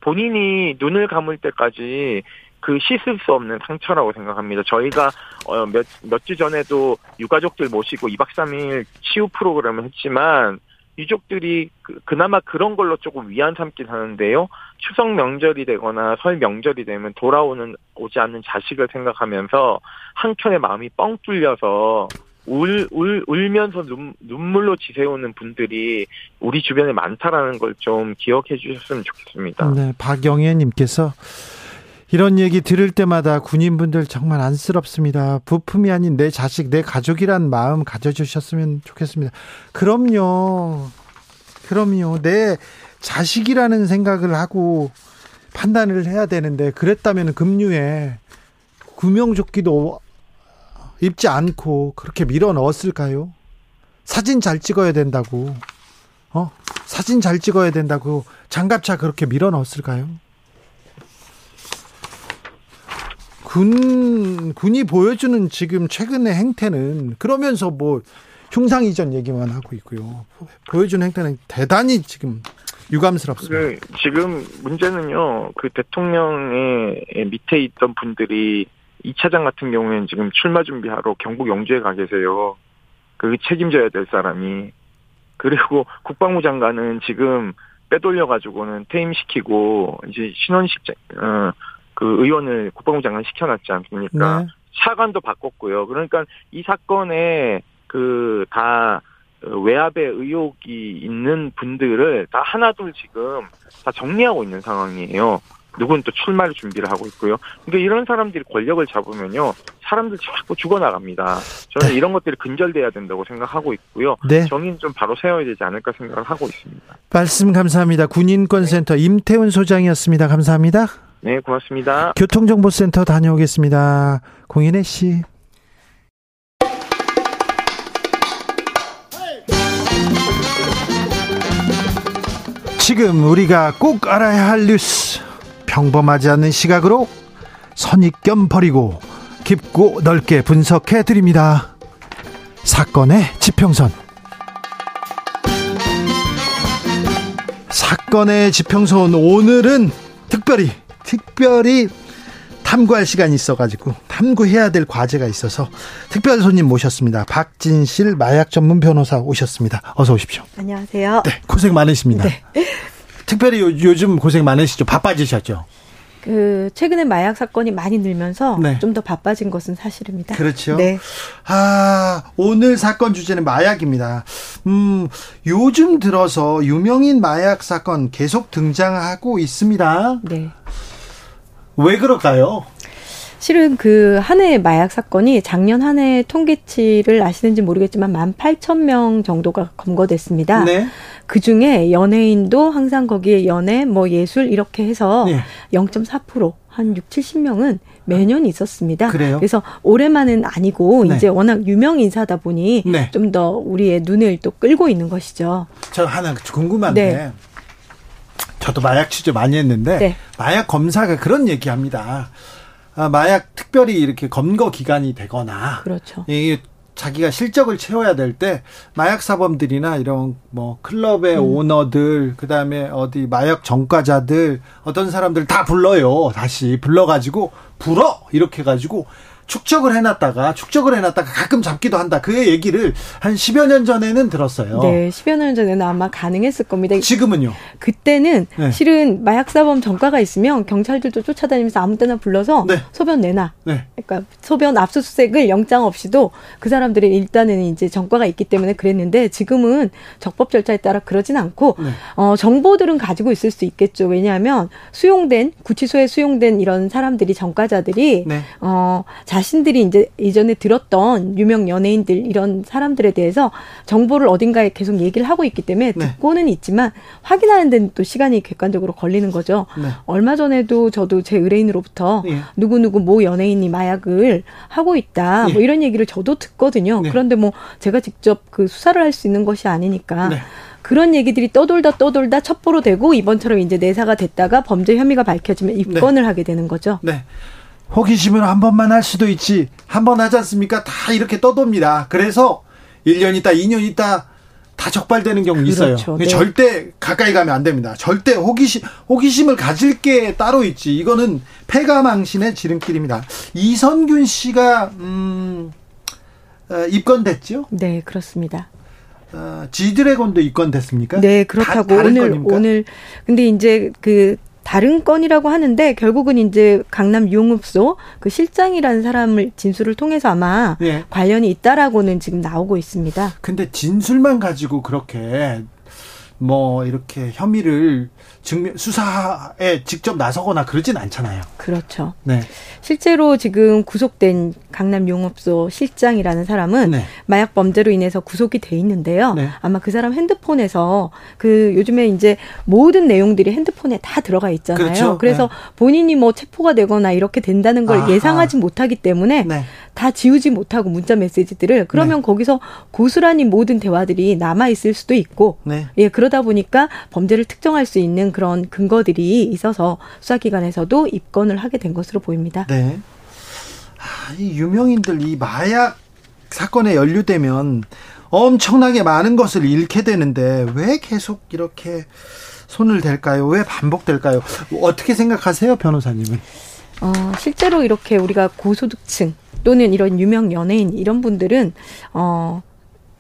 본인이 눈을 감을 때까지 그 씻을 수 없는 상처라고 생각합니다. 저희가 어, 몇몇 주 전에도 유가족들 모시고 2박 3일 치유 프로그램을 했지만 유족들이 그, 그나마 그런 걸로 조금 위안 삼긴 하는데요. 추석 명절이 되거나 설 명절이 되면 돌아오는 오지 않는 자식을 생각하면서 한켠에 마음이 뻥 뚫려서 울, 울, 울면서 눈, 눈물로 지새우는 분들이 우리 주변에 많다라는 걸 좀 기억해 주셨으면 좋겠습니다. 네, 박영애 님께서 이런 얘기 들을 때마다 군인분들 정말 안쓰럽습니다. 부품이 아닌 내 자식, 내 가족이란 마음 가져주셨으면 좋겠습니다. 그럼요. 그럼요. 내 자식이라는 생각을 하고 판단을 해야 되는데 그랬다면 급류에 구명조끼도 입지 않고 그렇게 밀어 넣었을까요? 사진 잘 찍어야 된다고. 어? 사진 잘 찍어야 된다고 장갑차 그렇게 밀어 넣었을까요? 군 군이 보여주는 지금 최근의 행태는 그러면서 뭐 흉상 이전 얘기만 하고 있고요. 보여주는 행태는 대단히 지금 유감스럽습니다. 그 지금 문제는요. 그 대통령의 밑에 있던 분들이 이 차장 같은 경우에는 지금 출마 준비하러 경북 영주에 가 계세요. 그 책임져야 될 사람이 그리고 국방부 장관은 지금 빼돌려 가지고는 퇴임시키고 이제 신원식 어, 그 의원을 국방부 장관 시켜놨지 않습니까? 네. 차관도 바꿨고요. 그러니까 이 사건에 그 다 외압의 의혹이 있는 분들을 다 하나둘 지금 다 정리하고 있는 상황이에요. 누군 또 출마를 준비를 하고 있고요. 그러니까 이런 사람들이 권력을 잡으면요, 사람들 자꾸 죽어나갑니다. 저는 네. 이런 것들이 근절돼야 된다고 생각하고 있고요. 네. 정의는 좀 바로 세워야 되지 않을까 생각을 하고 있습니다. 말씀 감사합니다. 군인권센터 임태훈 소장이었습니다. 감사합니다. 네, 고맙습니다. 교통정보센터 다녀오겠습니다. 공인혜 씨. 지금 우리가 꼭 알아야 할 뉴스 평범하지 않은 시각으로 선입견 버리고 깊고 넓게 분석해 드립니다. 사건의 지평선 사건의 지평선 오늘은 특별히 특별히 탐구할 시간이 있어가지고 탐구해야 될 과제가 있어서 특별 손님 모셨습니다. 박진실 마약 전문 변호사 오셨습니다. 어서 오십시오. 안녕하세요. 네, 고생 많으십니다. 특별히 요, 요즘 고생 많으시죠? 바빠지셨죠? 그 최근에 마약 사건이 많이 늘면서 네. 좀더 바빠진 것은 사실입니다. 그렇죠. 네. 아, 오늘 사건 주제는 마약입니다. 음, 요즘 들어서 유명인 마약 사건 계속 등장하고 있습니다. 네. 왜 그럴까요? 실은 그 한 해 마약 사건이 작년 한 해 통계치를 아시는지 모르겠지만 18,000명 정도가 검거됐습니다. 네. 그 중에 연예인도 항상 거기에 연애, 뭐 예술 이렇게 해서 네. 0.4%한 6, 70명은 매년 있었습니다. 그래요? 그래서 올해만은 아니고 네. 이제 워낙 유명 인사다 보니 네. 좀더 우리의 눈을 또 끌고 있는 것이죠. 저 하나 궁금한데 네. 저도 마약 취재 많이 했는데 네. 마약 검사가 그런 얘기합니다. 아, 마약 특별히 이렇게 검거 기간이 되거나 그렇죠. 이 자기가 실적을 채워야 될 때 마약 사범들이나 이런 뭐 클럽의 음. 오너들 그다음에 어디 마약 전과자들 어떤 사람들 다 불러요. 다시 불러가지고 불어 이렇게 해가지고 축적을 해놨다가 축적을 해놨다가 가끔 잡기도 한다. 그 얘기를 한 10여 년 전에는 들었어요. 네, 10여 년 전에는 아마 가능했을 겁니다. 지금은요. 그때는 네. 실은 마약사범 전과가 있으면 경찰들도 쫓아다니면서 아무 때나 불러서 네. 소변 내놔. 네. 그러니까 소변 압수수색을 영장 없이도 그 사람들이 일단은 이제 전과가 있기 때문에 그랬는데 지금은 적법 절차에 따라 그러진 않고 네. 어, 정보들은 가지고 있을 수 있겠죠. 왜냐하면 수용된 구치소에 수용된 이런 사람들이 전과자들이 네. 어, 자신들이 이제 이전에 들었던 유명 연예인들 이런 사람들에 대해서 정보를 어딘가에 계속 얘기를 하고 있기 때문에 네. 듣고는 있지만 확인하는 데는 또 시간이 객관적으로 걸리는 거죠. 네. 얼마 전에도 저도 제 의뢰인으로부터 예. 누구누구 모 연예인이 마약을 하고 있다. 예. 뭐 이런 얘기를 저도 듣거든요. 네. 그런데 뭐 제가 직접 그 수사를 할 수 있는 것이 아니니까 네. 그런 얘기들이 떠돌다 떠돌다 첩보로 되고 이번처럼 이제 내사가 됐다가 범죄 혐의가 밝혀지면 입건을 하게 되는 거죠. 네. 호기심은 한 번만 할 수도 있지. 한 번 하지 않습니까? 다 이렇게 떠돕니다. 그래서 1년 있다, 2년 있다 다 적발되는 경우 있어요. 그렇죠. 네. 절대 가까이 가면 안 됩니다. 절대 호기심 호기심을 가질 게 따로 있지. 이거는 패가망신의 지름길입니다. 이선균 씨가 음 어, 입건됐죠? 네, 그렇습니다. 어, 지드래곤도 입건됐습니까? 네, 그렇다고 다- 오늘 건입니까? 오늘 근데 이제 그 다른 건이라고 하는데 결국은 이제 강남 유흥업소 그 실장이라는 사람을 진술을 통해서 아마 예. 관련이 있다라고는 지금 나오고 있습니다. 근데 진술만 가지고 그렇게 뭐 이렇게 혐의를 증명 수사에 직접 나서거나 그러진 않잖아요. 그렇죠. 네. 실제로 지금 구속된 강남 용업소 실장이라는 사람은 네. 마약 범죄로 인해서 구속이 돼 있는데요. 네. 아마 그 사람 핸드폰에서 그 요즘에 이제 모든 내용들이 핸드폰에 다 들어가 있잖아요. 그렇죠. 그래서 본인이 뭐 체포가 되거나 이렇게 된다는 걸 아하. 예상하지 못하기 때문에 네. 다 지우지 못하고 문자 메시지들을 그러면 거기서 고스란히 모든 대화들이 남아 있을 수도 있고 네. 예, 그러다 보니까 범죄를 특정할 수 있는 그런 근거들이 있어서 수사기관에서도 입건을 하게 된 것으로 보입니다. 네. 아, 이 유명인들 이 마약 사건에 연루되면 엄청나게 많은 것을 잃게 되는데 왜 계속 이렇게 손을 댈까요? 왜 반복될까요? 어떻게 생각하세요, 변호사님은? 어, 실제로 이렇게 우리가 고소득층 또는 이런 유명 연예인 이런 분들은 어,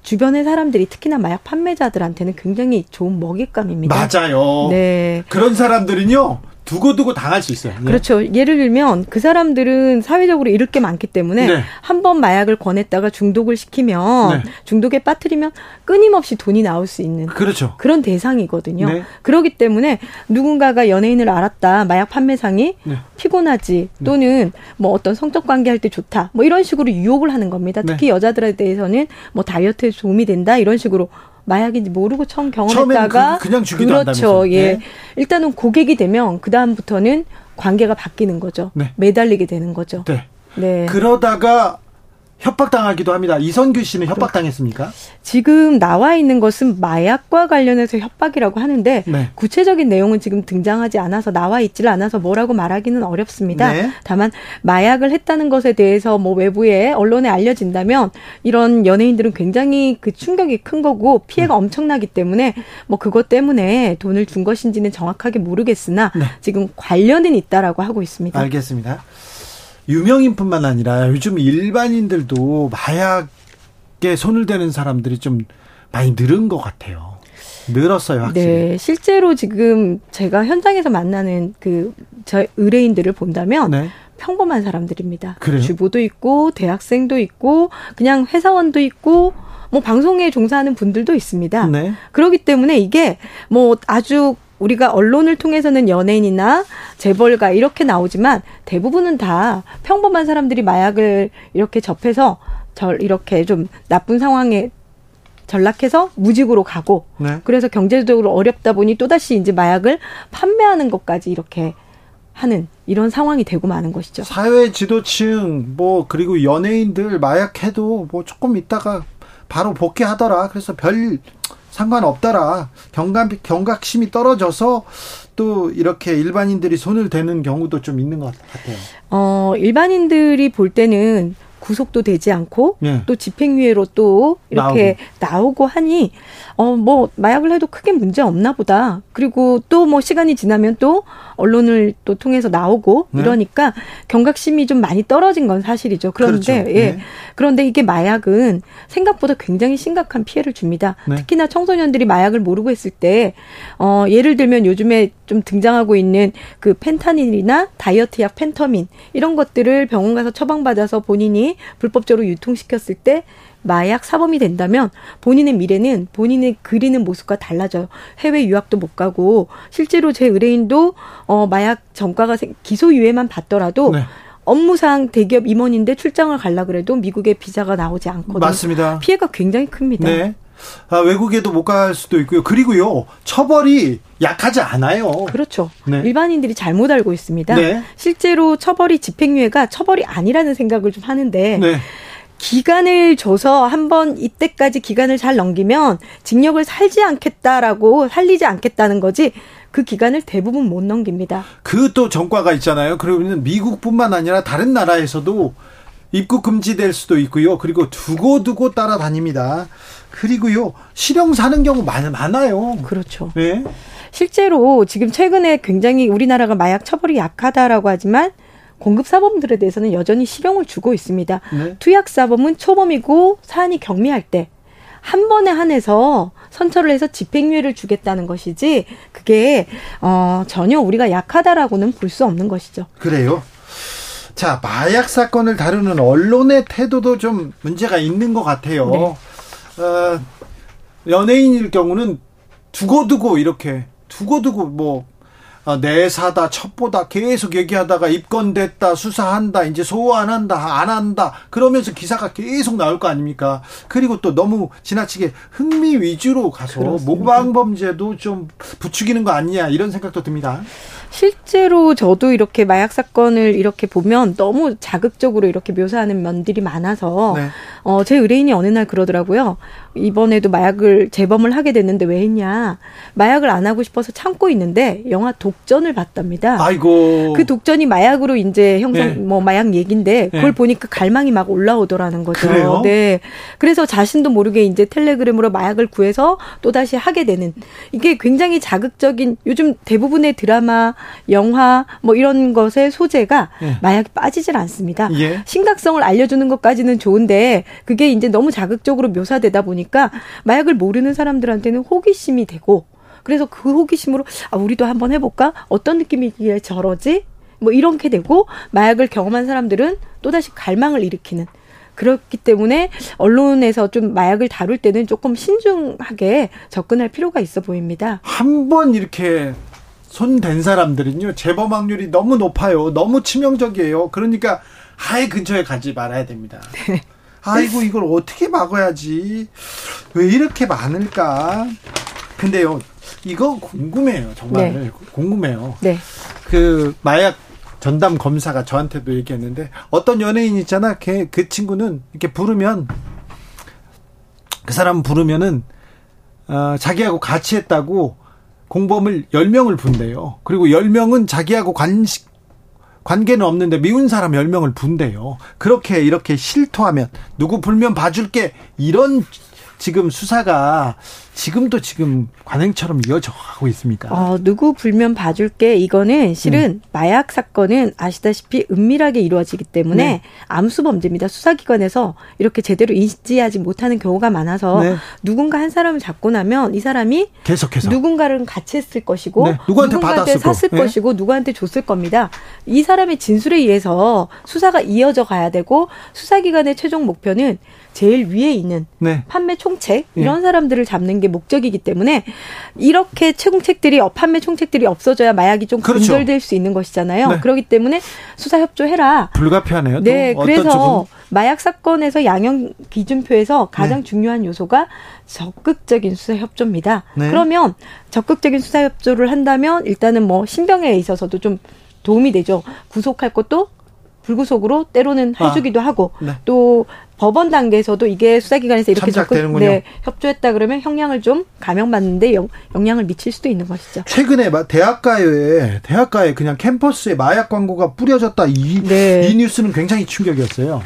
주변의 사람들이 특히나 마약 판매자들한테는 굉장히 좋은 먹잇감입니다. 맞아요. 네. 그런 사람들은요 두고두고 당할 수 있어요. 네. 그렇죠. 예를 들면 그 사람들은 사회적으로 잃을 게 많기 때문에 네. 한번 마약을 권했다가 중독을 시키면 네. 중독에 빠뜨리면 끊임없이 돈이 나올 수 있는 그렇죠. 그런 대상이거든요. 네. 그렇기 때문에 누군가가 연예인을 알았다. 마약 판매상이 네. 피곤하지 또는 뭐 어떤 성적 관계할 때 좋다. 뭐 이런 식으로 유혹을 하는 겁니다. 네. 특히 여자들에 대해서는 뭐 다이어트에 도움이 된다. 이런 식으로 마약인지 모르고 처음 경험했다가 그- 그냥 주기도 그렇죠. 예. 네. 일단은 고객이 되면 그 다음부터는 관계가 바뀌는 거죠. 네. 매달리게 되는 거죠. 네. 네. 그러다가 협박당하기도 합니다. 이선규 씨는 협박당했습니까? 지금 나와 있는 것은 마약과 관련해서 협박이라고 하는데 네. 구체적인 내용은 지금 등장하지 않아서 나와 있질 않아서 뭐라고 말하기는 어렵습니다. 네. 다만 마약을 했다는 것에 대해서 뭐 외부에 언론에 알려진다면 이런 연예인들은 굉장히 그 충격이 큰 거고 네. 피해가 엄청나기 때문에 뭐 그것 때문에 돈을 준 것인지는 정확하게 모르겠으나 네. 지금 관련은 있다라고 하고 있습니다. 알겠습니다. 유명인뿐만 아니라 요즘 일반인들도 마약에 손을 대는 사람들이 좀 많이 늘은 것 같아요. 늘었어요, 확실히. 네, 실제로 지금 제가 현장에서 만나는 그 저 의뢰인들을 본다면 네. 평범한 사람들입니다. 그래요? 주부도 있고 대학생도 있고 그냥 회사원도 있고 뭐 방송에 종사하는 분들도 있습니다. 네. 그렇기 때문에 이게 뭐 아주 우리가 언론을 통해서는 연예인이나 재벌가 이렇게 나오지만 대부분은 다 평범한 사람들이 마약을 이렇게 접해서 절 이렇게 좀 나쁜 상황에 전락해서 무직으로 가고 네. 그래서 경제적으로 어렵다 보니 또다시 이제 마약을 판매하는 것까지 이렇게 하는 이런 상황이 되고 마는 것이죠. 사회 지도층 뭐 그리고 연예인들 마약해도 뭐 조금 있다가 바로 복귀하더라. 그래서 별 상관없더라. 경각 경각심이 떨어져서 또 이렇게 일반인들이 손을 대는 경우도 좀 있는 것 같아요. 어, 일반인들이 볼 때는 구속도 되지 않고 네. 또 집행유예로 또 이렇게 나오고. 나오고 하니 어 뭐 마약을 해도 크게 문제 없나 보다. 그리고 또 뭐 시간이 지나면 또 언론을 또 통해서 나오고 네. 이러니까 경각심이 좀 많이 떨어진 건 사실이죠. 그런데 그렇죠. 예. 네. 그런데 이게 마약은 생각보다 굉장히 심각한 피해를 줍니다. 네. 특히나 청소년들이 마약을 모르고 했을 때 어, 예를 들면 요즘에 좀 등장하고 있는 그 펜타닐이나 다이어트 약 펜터민 이런 것들을 병원 가서 처방받아서 본인이 불법적으로 유통시켰을 때 마약 사범이 된다면 본인의 미래는 본인의 그리는 모습과 달라져요. 해외 유학도 못 가고 실제로 제 의뢰인도 어 마약 전과가 기소유예만 받더라도 네. 업무상 대기업 임원인데 출장을 갈라 그래도 미국에 비자가 나오지 않거든요. 맞습니다. 피해가 굉장히 큽니다. 네. 아, 외국에도 못 갈 수도 있고요. 그리고요, 처벌이 약하지 않아요. 그렇죠. 네. 일반인들이 잘못 알고 있습니다. 네. 실제로 처벌이 집행유예가 처벌이 아니라는 생각을 좀 하는데, 네. 기간을 줘서 한번 이때까지 기간을 잘 넘기면 징역을 살지 않겠다라고 살리지 않겠다는 거지 그 기간을 대부분 못 넘깁니다. 그 또 전과가 있잖아요. 그러면 미국뿐만 아니라 다른 나라에서도 입국 금지될 수도 있고요. 그리고 두고두고 따라다닙니다. 그리고요 실형 사는 경우 많, 많아요. 그렇죠. 네. 실제로 지금 최근에 굉장히 우리나라가 마약 처벌이 약하다라고 하지만 공급 사범들에 대해서는 여전히 실형을 주고 있습니다. 네. 투약 사범은 초범이고 사안이 경미할 때 한 번에 한해서 선처를 해서 집행유예를 주겠다는 것이지 그게 어 전혀 우리가 약하다라고는 볼 수 없는 것이죠. 그래요? 자, 마약 사건을 다루는 언론의 태도도 좀 문제가 있는 것 같아요. 네. 어, 연예인일 경우는 두고두고 이렇게 두고두고 뭐 어, 내사다 첩보다 계속 얘기하다가 입건됐다 수사한다 이제 소환한다 안 한다 그러면서 기사가 계속 나올 거 아닙니까 그리고 또 너무 지나치게 흥미 위주로 가서 모방 범죄도 좀 부추기는 거 아니냐 이런 생각도 듭니다. 실제로 저도 이렇게 마약 사건을 이렇게 보면 너무 자극적으로 이렇게 묘사하는 면들이 많아서 네. 어, 제 의뢰인이 어느 날 그러더라고요. 이번에도 마약을 재범을 하게 됐는데 왜 했냐? 마약을 안 하고 싶어서 참고 있는데 영화 독전을 봤답니다. 아이고. 그 독전이 마약으로 이제 형성 네. 뭐 마약 얘긴데 네. 그걸 네. 보니까 갈망이 막 올라오더라는 거죠. 그래요? 네. 그래서 자신도 모르게 이제 텔레그램으로 마약을 구해서 또 다시 하게 되는 이게 굉장히 자극적인 요즘 대부분의 드라마 영화 뭐 이런 것의 소재가 예. 마약이 빠지질 않습니다. 예. 심각성을 알려주는 것까지는 좋은데 그게 이제 너무 자극적으로 묘사되다 보니까 마약을 모르는 사람들한테는 호기심이 되고 그래서 그 호기심으로 아 우리도 한번 해볼까 어떤 느낌이길래 저러지 뭐 이렇게 되고 마약을 경험한 사람들은 또다시 갈망을 일으키는 그렇기 때문에 언론에서 좀 마약을 다룰 때는 조금 신중하게 접근할 필요가 있어 보입니다. 한 번 이렇게 손댄 사람들은요 재범 확률이 너무 높아요. 너무 치명적이에요. 그러니까 아예 근처에 가지 말아야 됩니다. 네. 아이고 이걸 어떻게 막아야지? 왜 이렇게 많을까? 근데요 이거 궁금해요 정말 네. 궁금해요. 네. 그 마약 전담 검사가 저한테도 얘기했는데 어떤 연예인 있잖아. 걔, 그 친구는 이렇게 부르면 그 사람 부르면은 어, 자기하고 같이 했다고 공범을 10명을 분대요. 그리고 10명은 자기하고 관식, 관계는 없는데 미운 사람 10명을 분대요. 그렇게 이렇게 실토하면 누구 불면 봐줄게 이런 지금 수사가 지금도 지금 관행처럼 이어져 가고 있습니다. 어, 누구 불면 봐줄게 이거는 실은 음. 마약 사건은 아시다시피 은밀하게 이루어지기 때문에 네. 암수 범죄입니다. 수사기관에서 이렇게 제대로 인지하지 못하는 경우가 많아서 네. 누군가 한 사람을 잡고 나면 이 사람이 계속해서 누군가를 같이 했을 것이고 네. 누구한테, 누군가한테 샀을 네. 것이고 누구한테 줬을 겁니다. 이 사람의 진술에 의해서 수사가 이어져 가야 되고 수사기관의 최종 목표는 제일 위에 있는 네. 판매 총책 이런 네. 사람들을 잡는 게 목적이기 때문에 이렇게 채공책들이 판매 총책들이 없어져야 마약이 좀 그렇죠. 근절될 수 있는 것이잖아요. 네. 그렇기 때문에 수사 협조해라. 불가피하네요. 네, 그래서? 마약 사건에서 양형 기준표에서 가장 네. 중요한 요소가 적극적인 수사 협조입니다. 네. 그러면 적극적인 수사 협조를 한다면 일단은 뭐 신병에 있어서도 좀 도움이 되죠. 구속할 것도 불구속으로 때로는 아, 해주기도 아, 하고 네. 또 법원 단계에서도 이게 수사기관에서 이렇게 적극 네, 협조했다 그러면 형량을 좀 감형받는데 영, 영향을 미칠 수도 있는 것이죠. 최근에 대학가에 대학가에 그냥 캠퍼스에 마약 광고가 뿌려졌다 이, 네. 이 뉴스는 굉장히 충격이었어요.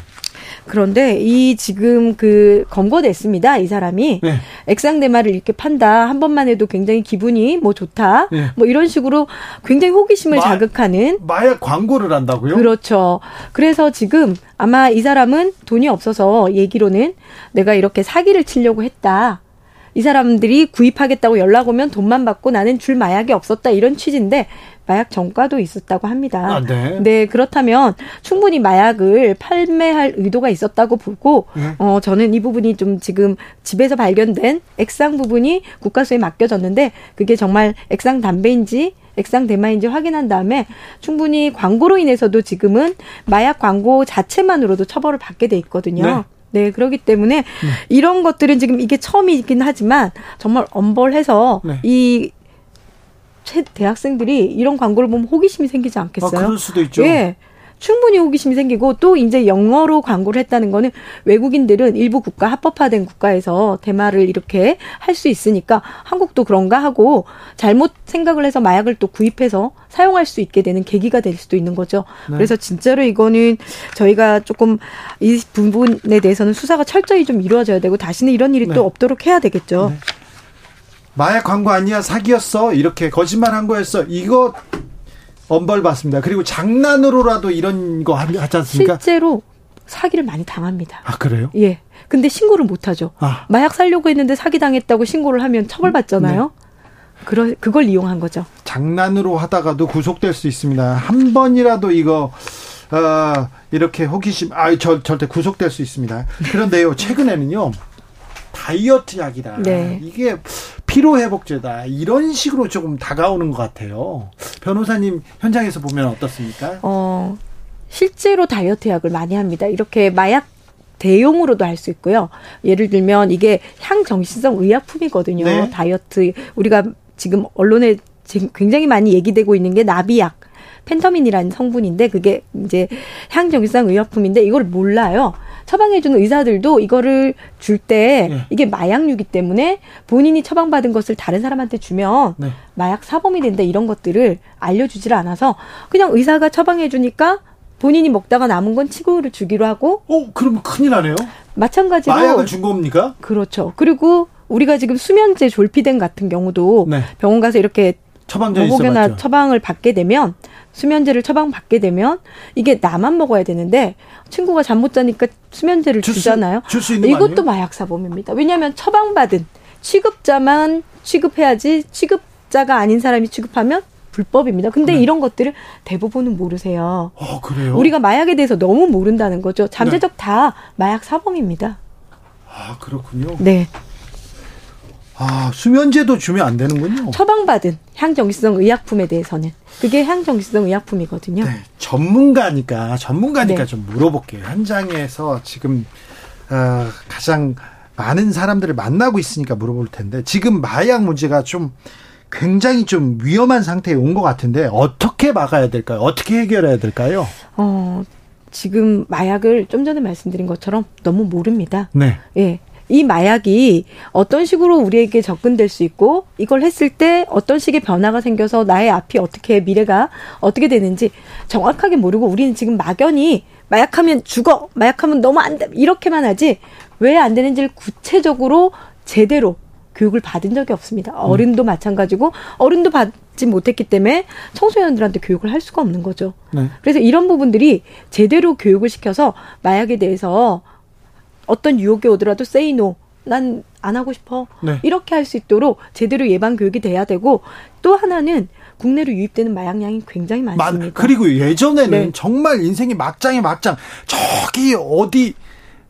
그런데 이 지금 그 검거됐습니다. 이 사람이 네. 액상대마를 이렇게 판다. 한 번만 해도 굉장히 기분이 뭐 좋다. 네. 뭐 이런 식으로 굉장히 호기심을 마, 자극하는 마약 광고를 한다고요? 그렇죠. 그래서 지금 아마 이 사람은 돈이 없어서 얘기로는 내가 이렇게 사기를 치려고 했다. 이 사람들이 구입하겠다고 연락 오면 돈만 받고 나는 줄 마약이 없었다 이런 취지인데 마약 전과도 있었다고 합니다. 아, 네. 네. 그렇다면 충분히 마약을 판매할 의도가 있었다고 보고 네. 어 저는 이 부분이 좀 지금 집에서 발견된 액상 부분이 국가수에 맡겨졌는데 그게 정말 액상 담배인지 액상 대마인지 확인한 다음에 충분히 광고로 인해서도 지금은 마약 광고 자체만으로도 처벌을 받게 돼 있거든요. 네. 네, 그렇기 때문에 음. 이런 것들은 지금 이게 처음이긴 하지만 정말 엄벌해서 네. 이 대학생들이 이런 광고를 보면 호기심이 생기지 않겠어요? 아, 그럴 수도 있죠. 예. 충분히 호기심이 생기고 또 이제 영어로 광고를 했다는 거는 외국인들은 일부 국가 합법화된 국가에서 대마를 이렇게 할 수 있으니까 한국도 그런가 하고 잘못 생각을 해서 마약을 또 구입해서 사용할 수 있게 되는 계기가 될 수도 있는 거죠. 네. 그래서 진짜로 이거는 저희가 조금 이 부분에 대해서는 수사가 철저히 좀 이루어져야 되고 다시는 이런 일이 네. 또 없도록 해야 되겠죠. 네. 마약 광고 아니야 사기였어 이렇게 거짓말한 거였어 이거 엄벌 받습니다. 그리고 장난으로라도 이런 거 하지 않습니까? 실제로 사기를 많이 당합니다. 아 그래요? 예. 근데 신고를 못 하죠. 아. 마약 살려고 했는데 사기 당했다고 신고를 하면 처벌받잖아요. 네. 그러, 그걸 이용한 거죠. 장난으로 하다가도 구속될 수 있습니다. 한 번이라도 이거 어, 이렇게 호기심, 아, 저, 절대 구속될 수 있습니다. 그런데요, 최근에는요, 다이어트 약이다. 네. 이게 피로회복제다. 이런 식으로 조금 다가오는 것 같아요. 변호사님 현장에서 보면 어떻습니까? 어, 실제로 다이어트 약을 많이 합니다. 이렇게 마약 대용으로도 할 수 있고요. 예를 들면 이게 향정신성 의약품이거든요. 네. 다이어트 우리가 지금 언론에 굉장히 많이 얘기되고 있는 게 나비약. 펜터민이라는 성분인데 그게 이제 향정신성 의약품인데 이걸 몰라요. 처방해주는 의사들도 이거를 줄때 네. 이게 마약류기 때문에 본인이 처방받은 것을 다른 사람한테 주면 네. 마약 사범이 된다 이런 것들을 알려주질 않아서 그냥 의사가 처방해주니까 본인이 먹다가 남은 건 치고를 주기로 하고. 어, 그러면 큰일 나네요. 마찬가지로. 마약을 준 겁니까? 그렇죠. 그리고 우리가 지금 수면제 졸피뎀 같은 경우도 네. 병원 가서 이렇게 처방전 모복이나 처방을 받게 되면 수면제를 처방받게 되면 이게 나만 먹어야 되는데 친구가 잠 못 자니까 수면제를 줄 주잖아요. 줄 수 있는 이것도 마약 사범입니다. 왜냐하면 처방받은 취급자만 취급해야지 취급자가 아닌 사람이 취급하면 불법입니다. 근데 네. 이런 것들을 대부분은 모르세요. 어, 그래요? 우리가 마약에 대해서 너무 모른다는 거죠. 잠재적 네. 다 마약 사범입니다. 아, 그렇군요. 네. 아, 수면제도 주면 안 되는군요. 처방받은 향정기성 의약품에 대해서는 그게 향정기성 의약품이거든요. 네, 전문가니까 전문가니까 네. 좀 물어볼게요. 현장에서 지금 어, 가장 많은 사람들을 만나고 있으니까 물어볼 텐데 지금 마약 문제가 좀 굉장히 좀 위험한 상태에 온 것 같은데 어떻게 막아야 될까요? 어떻게 해결해야 될까요? 어, 지금 마약을 좀 전에 말씀드린 것처럼 너무 모릅니다. 네. 예. 이 마약이 어떤 식으로 우리에게 접근될 수 있고 이걸 했을 때 어떤 식의 변화가 생겨서 나의 앞이 어떻게 미래가 어떻게 되는지 정확하게 모르고 우리는 지금 막연히 마약하면 죽어 마약하면 너무 안 돼 이렇게만 하지 왜 안 되는지를 구체적으로 제대로 교육을 받은 적이 없습니다. 음. 어른도 음. 마찬가지고 어른도 받지 못했기 때문에 청소년들한테 교육을 할 수가 없는 거죠. 네. 그래서 이런 부분들이 제대로 교육을 시켜서 마약에 대해서 어떤 유혹이 오더라도 say no. 난안 하고 싶어. 네. 이렇게 할 수 있도록 제대로 예방 교육이 돼야 되고 또 하나는 국내로 유입되는 마약량이 굉장히 많습니다. 그리고 예전에는 네. 정말 인생이 막장에 막장. 저기 어디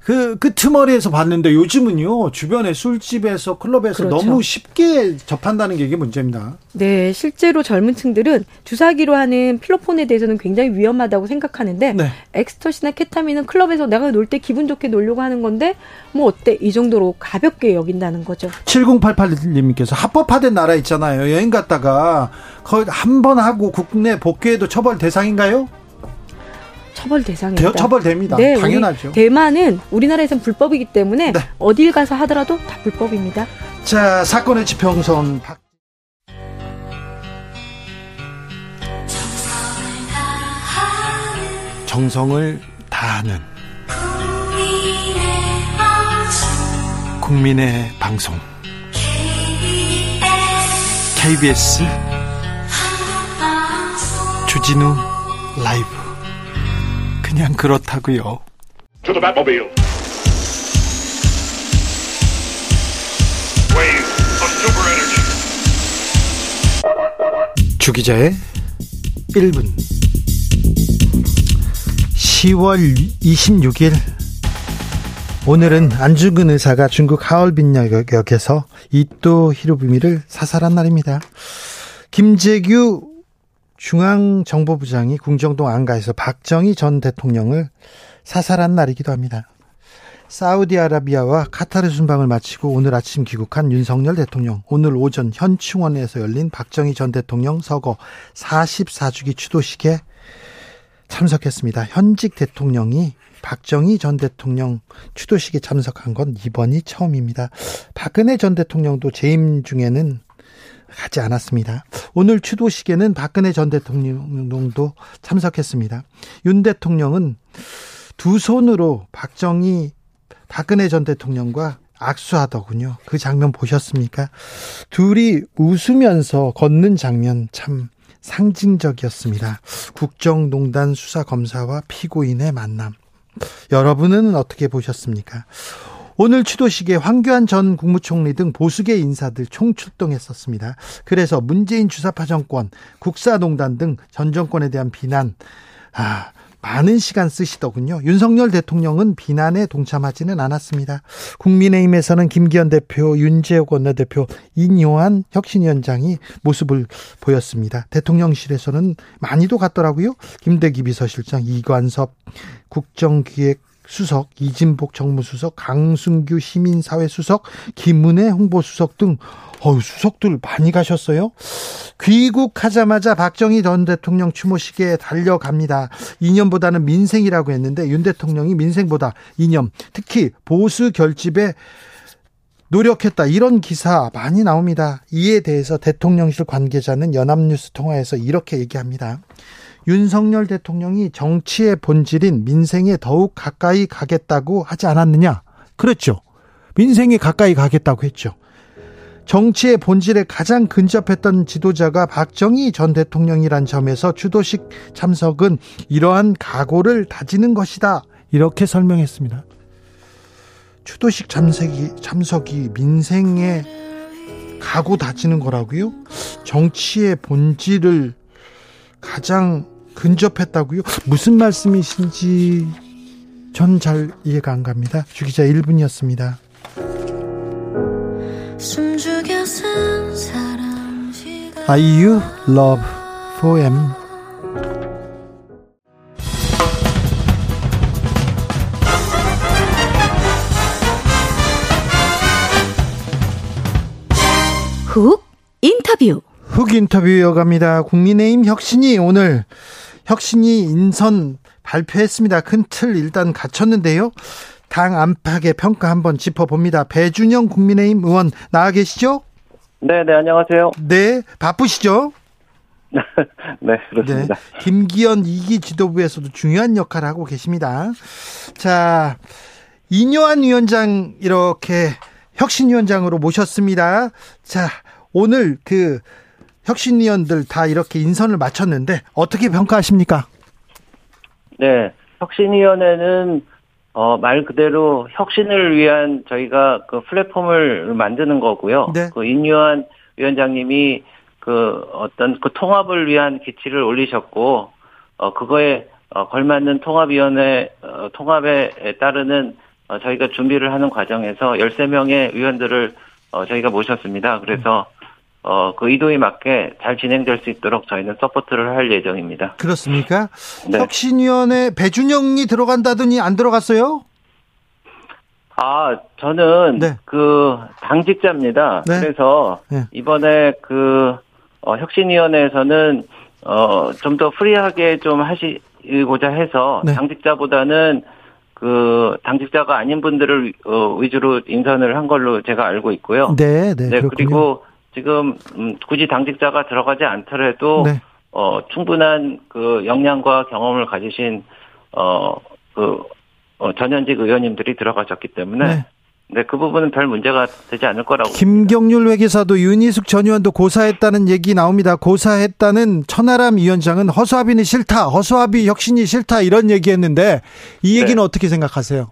그 끄트머리에서 봤는데 요즘은요 주변에 술집에서 클럽에서 그렇죠. 너무 쉽게 접한다는 게 이게 문제입니다. 네, 실제로 젊은 층들은 주사기로 하는 필로폰에 대해서는 굉장히 위험하다고 생각하는데 네. 엑스터시나 케타민은 클럽에서 내가 놀 때 기분 좋게 놀려고 하는 건데 뭐 어때 이 정도로 가볍게 여긴다는 거죠. 7088님께서 합법화된 나라 있잖아요. 여행 갔다가 거의 한 번 하고 국내 복귀해도 처벌 대상인가요? 처벌 대상입니다. 처벌됩니다. 네, 당연하죠. 대만은 우리나라에선 불법이기 때문에 네. 어딜 가서 하더라도 다 불법입니다. 자, 사건의 지평선 박... 정성을 다하는 국민의 방송 KBS 주진우 라이브 그냥 그렇다고요. 주기자의 1분 10월 26일 오늘은 안중근 의사가 중국 하얼빈역에서 이또 히로부미를 사살한 날입니다. 김재규 중앙정보부장이 궁정동 안가에서 박정희 전 대통령을 사살한 날이기도 합니다. 사우디아라비아와 카타르 순방을 마치고 오늘 아침 귀국한 윤석열 대통령. 오늘 오전 현충원에서 열린 박정희 전 대통령 서거 44주기 추도식에 참석했습니다. 현직 대통령이 박정희 전 대통령 추도식에 참석한 건 이번이 처음입니다. 박근혜 전 대통령도 재임 중에는 가지 않았습니다. 오늘 추도식에는 박근혜 전 대통령도 참석했습니다. 윤 대통령은 두 손으로 박정희 박근혜 전 대통령과 악수하더군요. 그 장면 보셨습니까? 둘이 웃으면서 걷는 장면 참 상징적이었습니다. 국정농단 수사검사와 피고인의 만남. 여러분은 어떻게 보셨습니까? 오늘 추도식에 황교안 전 국무총리 등 보수계 인사들 총출동했었습니다. 그래서 문재인 주사파 정권, 국사농단 등 전 정권에 대한 비난, 아, 많은 시간 쓰시더군요. 윤석열 대통령은 비난에 동참하지는 않았습니다. 국민의힘에서는 김기현 대표, 윤재욱 원내대표, 인요한 혁신위원장이 모습을 보였습니다. 대통령실에서는 많이도 갔더라고요. 김대기 비서실장, 이관섭 국정기획 수석, 이진복 정무수석, 강순규 시민사회 수석, 김은혜 홍보수석 등 어유 수석들 많이 가셨어요. 귀국하자마자 박정희 전 대통령 추모식에 달려갑니다. 이념보다는 민생이라고 했는데 윤 대통령이 민생보다 이념, 특히 보수 결집에 노력했다. 이런 기사 많이 나옵니다. 이에 대해서 대통령실 관계자는 연합뉴스 통화에서 이렇게 얘기합니다. 윤석열 대통령이 정치의 본질인 민생에 더욱 가까이 가겠다고 하지 않았느냐? 그렇죠. 민생에 가까이 가겠다고 했죠. 정치의 본질에 가장 근접했던 지도자가 박정희 전 대통령이란 점에서 주도식 참석은 이러한 각오를 다지는 것이다. 이렇게 설명했습니다. 추도식 참석이, 참석이 민생에 각오 다지는 거라고요? 정치의 본질을 가장 근접했다고요? 무슨 말씀이신지 전 잘 이해가 안 갑니다. 주기자 1분이었습니다. 아이유 Love for M 훅 인터뷰 훅 인터뷰 이어갑니다. 국민의힘 혁신이 오늘 혁신이 인선 발표했습니다. 큰 틀 일단 갖췄는데요. 당 안팎의 평가 한번 짚어봅니다. 배준영 국민의힘 의원 나와 계시죠? 네, 네, 안녕하세요. 네, 바쁘시죠? 네, 그렇습니다. 네, 김기현 2기 지도부에서도 중요한 역할을 하고 계십니다. 자, 이뇨한 위원장 이렇게 혁신위원장으로 모셨습니다. 자, 오늘 그 혁신위원들 다 이렇게 인선을 마쳤는데 어떻게 평가하십니까? 네, 혁신위원회는 어, 말 그대로 혁신을 위한 저희가 그 플랫폼을 만드는 거고요. 네. 그 인유한 위원장님이 그 어떤 그 통합을 위한 기치를 올리셨고, 어, 그거에 어, 걸맞는 통합위원회, 어, 통합에 따르는 어, 저희가 준비를 하는 과정에서 13명의 위원들을 어, 저희가 모셨습니다. 그래서 어, 그 의도에 맞게 잘 진행될 수 있도록 저희는 support를 할 예정입니다. 그렇습니까? 네. 혁신위원회 배준영이 들어간다더니 안 들어갔어요? 아, 저는 네. 그 당직자입니다. 네. 그래서 네. 이번에 그 어, 혁신위원회에서는 어, 좀 더 free하게 좀 하시고자 해서 네. 당직자보다는 그 당직자가 아닌 분들을 어, 위주로 인선을 한 걸로 제가 알고 있고요. 네, 네. 네 그리고 지금 음, 굳이 당직자가 들어가지 않더라도 네. 어, 충분한 그 역량과 경험을 가지신 어 그 어, 전현직 의원님들이 들어가셨기 때문에 네. 네, 그 부분은 별 문제가 되지 않을 거라고. 김경률. 회계사도 윤희숙 전 의원도 고사했다는 얘기 나옵니다. 고사했다는 천하람 위원장은 허수아비는 싫다, 허수아비 혁신이 싫다 이런 얘기했는데 이 얘기는 네. 어떻게 생각하세요?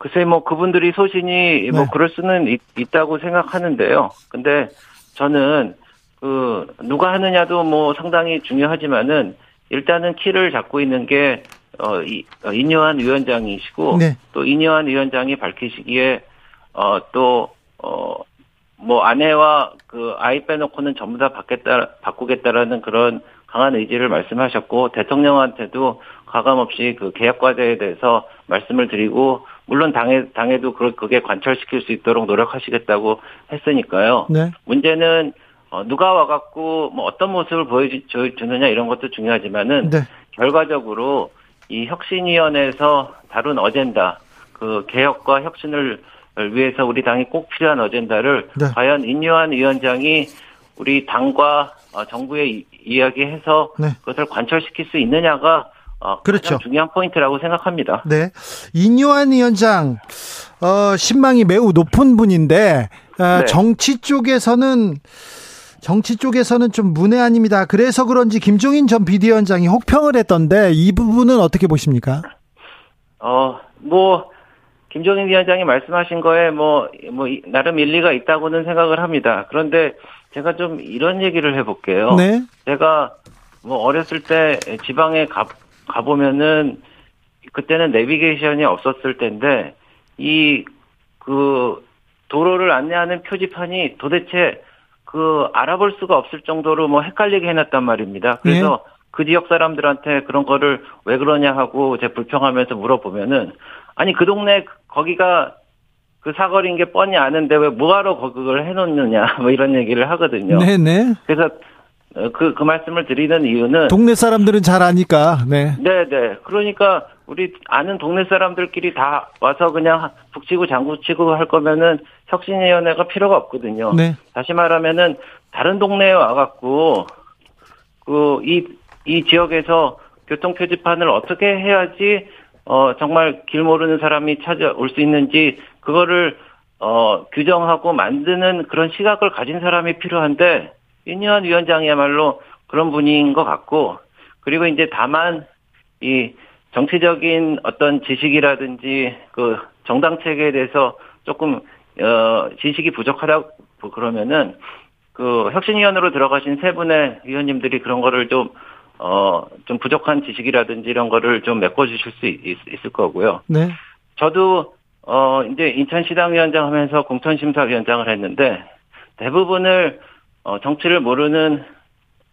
글쎄 뭐 그분들이 소신이 뭐 네. 뭐 그럴 수는 있, 있다고 생각하는데요. 근데 저는 그 누가 하느냐도 뭐 상당히 중요하지만은 일단은 키를 잡고 있는 게 어, 이, 어, 인요한 위원장이시고 네. 또 인요한 위원장이 밝히시기에 어, 또 어, 뭐 아내와 그 아이 빼놓고는 전부 다 바뀌겠다 바꾸겠다라는 그런 강한 의지를 말씀하셨고 대통령한테도 가감 없이 그 계약 과제에 대해서 말씀을 드리고 물론 당에 당에도 그게 관철시킬 수 있도록 노력하시겠다고 했으니까요. 네. 문제는 어, 누가 와갖고 뭐 어떤 모습을 보여주느냐 이런 것도 중요하지만은 네. 결과적으로 이 혁신위원회에서 다룬 어젠다, 그 개혁과 혁신을 위해서 우리 당이 꼭 필요한 어젠다를 네. 과연 인유한 위원장이 우리 당과 어, 정부에 이야기해서 네. 그것을 관철시킬 수 있느냐가 어, 그렇죠. 중요한 포인트라고 생각합니다. 네. 인유한 위원장, 어, 신망이 매우 높은 분인데, 어, 네. 정치 쪽에서는 정치 쪽에서는 좀 문외한입니다. 그래서 그런지 김종인 전 비대위원장이 혹평을 했던데 이 부분은 어떻게 보십니까? 어, 뭐 김종인 위원장이 말씀하신 거에 뭐, 뭐, 나름 일리가 있다고는 생각을 합니다. 그런데 제가 좀 이런 얘기를 해볼게요. 네. 제가 뭐 어렸을 때 지방에 가, 가보면은 그때는 내비게이션이 없었을 텐데 이 그 도로를 안내하는 표지판이 도대체 그 알아볼 수가 없을 정도로 뭐 헷갈리게 해놨단 말입니다. 그래서 네. 그 지역 사람들한테 그런 거를 왜 그러냐 하고 제 불평하면서 물어보면은 아니 그 동네 거기가 그 사거리인 게 뻔히 아는데 왜 뭐하러 그걸 해놓느냐 뭐 이런 얘기를 하거든요. 네네. 네. 그래서 그, 그 말씀을 드리는 이유는. 동네 사람들은 잘 아니까, 네. 네네. 그러니까, 우리 아는 동네 사람들끼리 다 와서 그냥 북치고 장구치고 할 거면은 혁신위원회가 필요가 없거든요. 네. 다시 말하면은, 다른 동네에 와갖고, 그, 이, 이 지역에서 교통 표지판을 어떻게 해야지, 어, 정말 길 모르는 사람이 찾아올 수 있는지, 그거를, 어, 규정하고 만드는 그런 시각을 가진 사람이 필요한데, 윤여한 위원장이야말로 그런 분인 것 같고 그리고 이제 다만 이 정치적인 어떤 지식이라든지 그 정당 체계에 대해서 조금 어 지식이 부족하다 고 그러면은 그 혁신위원으로 들어가신 세 분의 위원님들이 그런 거를 좀 어, 좀 부족한 지식이라든지 이런 거를 좀 메꿔주실 수 있, 을 거고요. 네. 저도, 어, 이제 인천시당위원장 하면서 공천심사위원장을 했는데, 대부분을 어, 정치를 모르는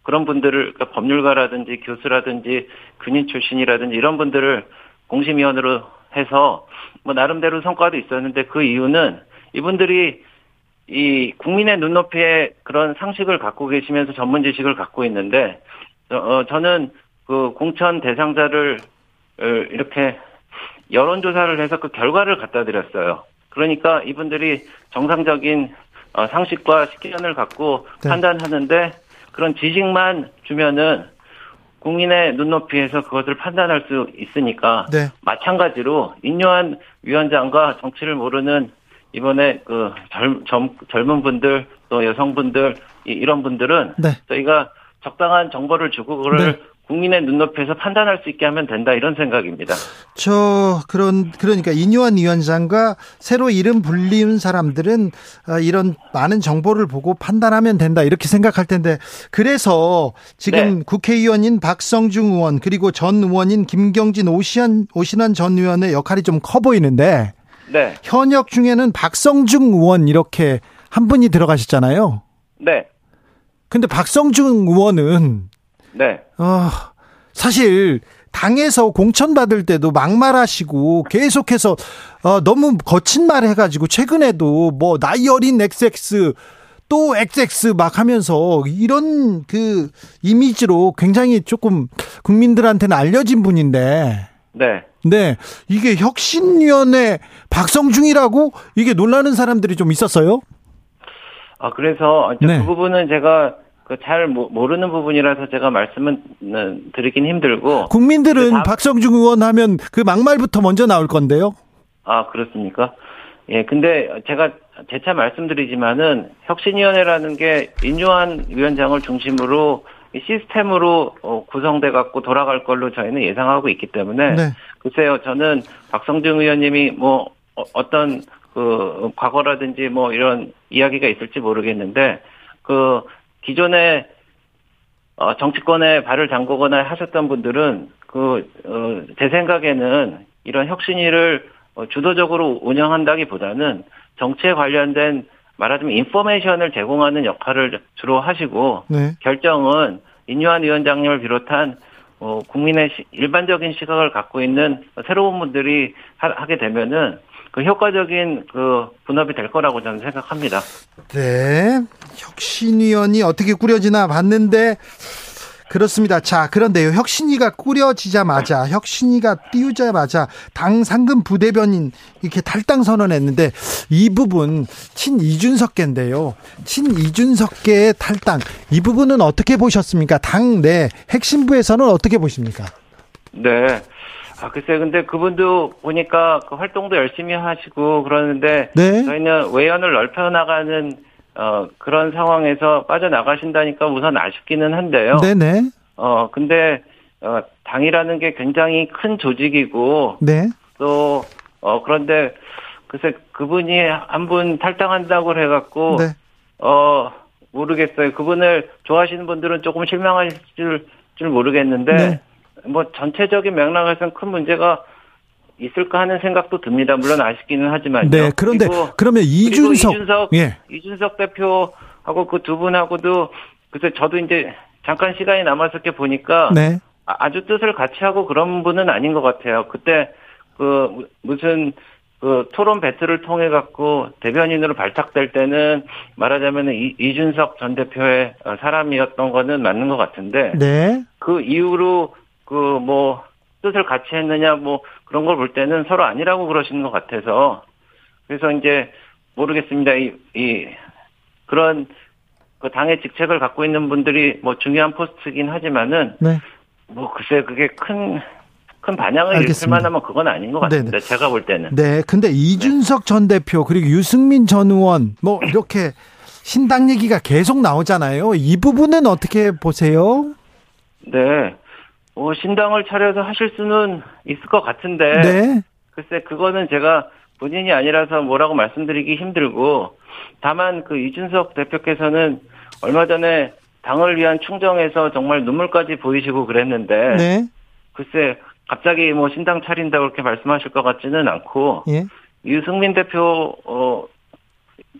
그런 분들을 그러니까 법률가라든지 교수라든지 군인 출신이라든지 이런 분들을 공심위원으로 해서 뭐 나름대로 성과도 있었는데 그 이유는 이분들이 이 국민의 눈높이에 그런 상식을 갖고 계시면서 전문 지식을 갖고 있는데 어, 저는 그 공천 대상자를 이렇게 여론조사를 해서 그 결과를 갖다 드렸어요. 그러니까 이분들이 정상적인 어, 상식과 식견을 갖고 네. 판단하는데 그런 지식만 주면은 국민의 눈높이에서 그것을 판단할 수 있으니까 네. 마찬가지로 인요한 위원장과 정치를 모르는 이번에 그 젊, 젊, 젊은 분들 또 여성분들 이런 분들은 네. 저희가 적당한 정보를 주고 그걸 네. 국민의 눈높이에서 판단할 수 있게 하면 된다 이런 생각입니다. 저 그런 그러니까 인요한 위원장과 새로 이름 불리운 사람들은 아, 이런 많은 정보를 보고 판단하면 된다 이렇게 생각할 텐데 그래서 지금 네. 국회의원인 박성중 의원 그리고 전 의원인 김경진 오시안 오신환 전 의원의 역할이 좀 커 보이는데 네. 현역 중에는 박성중 의원 이렇게 한 분이 들어가셨잖아요. 네. 근데 박성중 의원은 네. 어, 사실 당에서 공천 받을 때도 막말하시고 계속해서 어, 너무 거친 말 해가지고 최근에도 뭐 나이 어린 XX 또 XX 막 하면서 이런 그 이미지로 굉장히 조금 국민들한테는 알려진 분인데. 네. 네. 이게 혁신위원회 박성중이라고 이게 놀라는 사람들이 좀 있었어요? 아, 그래서 네. 그 부분은 제가 그잘 모르는 부분이라서 제가 말씀은 드리긴 힘들고 국민들은 다... 박성중 의원 하면 그 막말부터 먼저 나올 건데요. 아 그렇습니까? 예, 근데 제가 재차 말씀드리지만은 혁신위원회라는 게 인요한 위원장을 중심으로 시스템으로 어, 구성돼 갖고 돌아갈 걸로 저희는 예상하고 있기 때문에 네. 글쎄요 저는 박성중 의원님이 뭐 어, 어떤 그 과거라든지 뭐 이런 이야기가 있을지 모르겠는데 그 기존에 어, 정치권에 발을 담그거나 하셨던 분들은 그, 어, 제 생각에는 이런 혁신위를 어, 주도적으로 운영한다기 보다는 정치에 관련된 말하자면 인포메이션을 제공하는 역할을 주로 하시고 네. 결정은 인유한 위원장님을 비롯한 어, 국민의 시, 일반적인 시각을 갖고 있는 새로운 분들이 하, 게 되면은 그 효과적인 그 분업이 될 거라고 저는 생각합니다. 네. 혁신위원이 어떻게 꾸려지나 봤는데 그렇습니다. 자, 그런데요. 혁신위가 꾸려지자마자 혁신위가 띄우자마자 당 상금 부대변인 이렇게 탈당 선언했는데 이 부분 친 이준석계인데요. 친 이준석계의 탈당 이 부분은 어떻게 보셨습니까? 당내 핵심부에서는 어떻게 보십니까? 네. 아, 글쎄, 근데 그분도 보니까 그 활동도 열심히 하시고 그러는데 네. 저희는 외연을 넓혀 나가는 어, 그런 상황에서 빠져나가신다니까 우선 아쉽기는 한데요. 네네. 어, 근데, 어, 당이라는 게 굉장히 큰 조직이고. 네. 또, 어, 그런데, 글쎄, 그분이 한 분 탈당한다고 해 갖고. 네. 어, 모르겠어요. 그분을 좋아하시는 분들은 조금 실망하실 줄, 줄 모르겠는데. 네. 뭐 전체적인 맥락에서는 큰 문제가 있을까 하는 생각도 듭니다. 물론 아쉽기는 하지만요. 네, 그런데 그리고, 그러면 이준석, 이준석, 예. 이준석 대표하고 그 두 분하고도 그래서 저도 이제 잠깐 시간이 남았을게 보니까 네. 아, 아주 뜻을 같이 하고 그런 분은 아닌 것 같아요. 그때 그 무슨 그 토론 배틀을 통해 갖고 대변인으로 발탁될 때는 말하자면 이준석 전 대표의 사람이었던 거는 맞는 것 같은데 네. 그 이후로 그뭐 뜻을 같이 했느냐 뭐 그런 걸 볼 때는 서로 아니라고 그러시는 것 같아서 그래서 이제 모르겠습니다. 이, 이 그런 그 당의 직책을 갖고 있는 분들이 뭐 중요한 포스트긴 하지만은 네. 뭐 글쎄 그게 큰큰 반향을 알겠습니다. 일으킬 만하면 그건 아닌 것 같습니다. 네네. 제가 볼 때는. 네. 근데 이준석 네. 전 대표 그리고 유승민 전 의원 뭐 이렇게 신당 얘기가 계속 나오잖아요. 이 부분은 어떻게 보세요? 네. 뭐 신당을 차려서 하실 수는 있을 것 같은데 네. 글쎄 그거는 제가 본인이 아니라서 뭐라고 말씀드리기 힘들고 다만 그 이준석 대표께서는 얼마 전에 당을 위한 충정에서 정말 눈물까지 보이시고 그랬는데 네. 글쎄 갑자기 뭐 신당 차린다고 그렇게 말씀하실 것 같지는 않고 예. 유승민 대표 어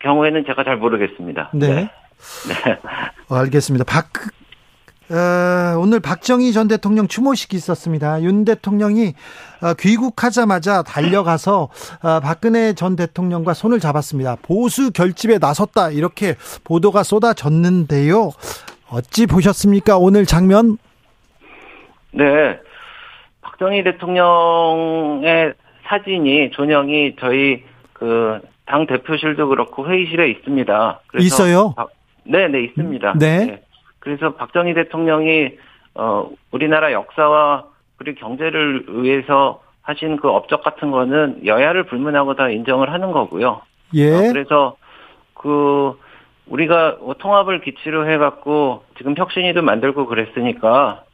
경우에는 제가 잘 모르겠습니다. 네. 네. 네. 알겠습니다. 박 어, 오늘 박정희 전 대통령 추모식이 있었습니다. 윤 대통령이 어, 귀국하자마자 달려가서 어, 박근혜 전 대통령과 손을 잡았습니다. 보수 결집에 나섰다 이렇게 보도가 쏟아졌는데요. 어찌 보셨습니까? 오늘 장면? 네. 박정희 대통령의 사진이 조명이 저희 그 당 대표실도 그렇고 회의실에 있습니다. 있어요? 네, 네, 있습니다. 네. 네. 그래서 박정희 대통령이 어 우리나라 역사와 그리고 경제를 위해서 하신 그 업적 같은 거는 여야를 불문하고 다 인정을 하는 거고요. 예. 어, 그래서 그 우리가 통합을 기치로 해갖고 지금 혁신이도 만들고 그랬으니까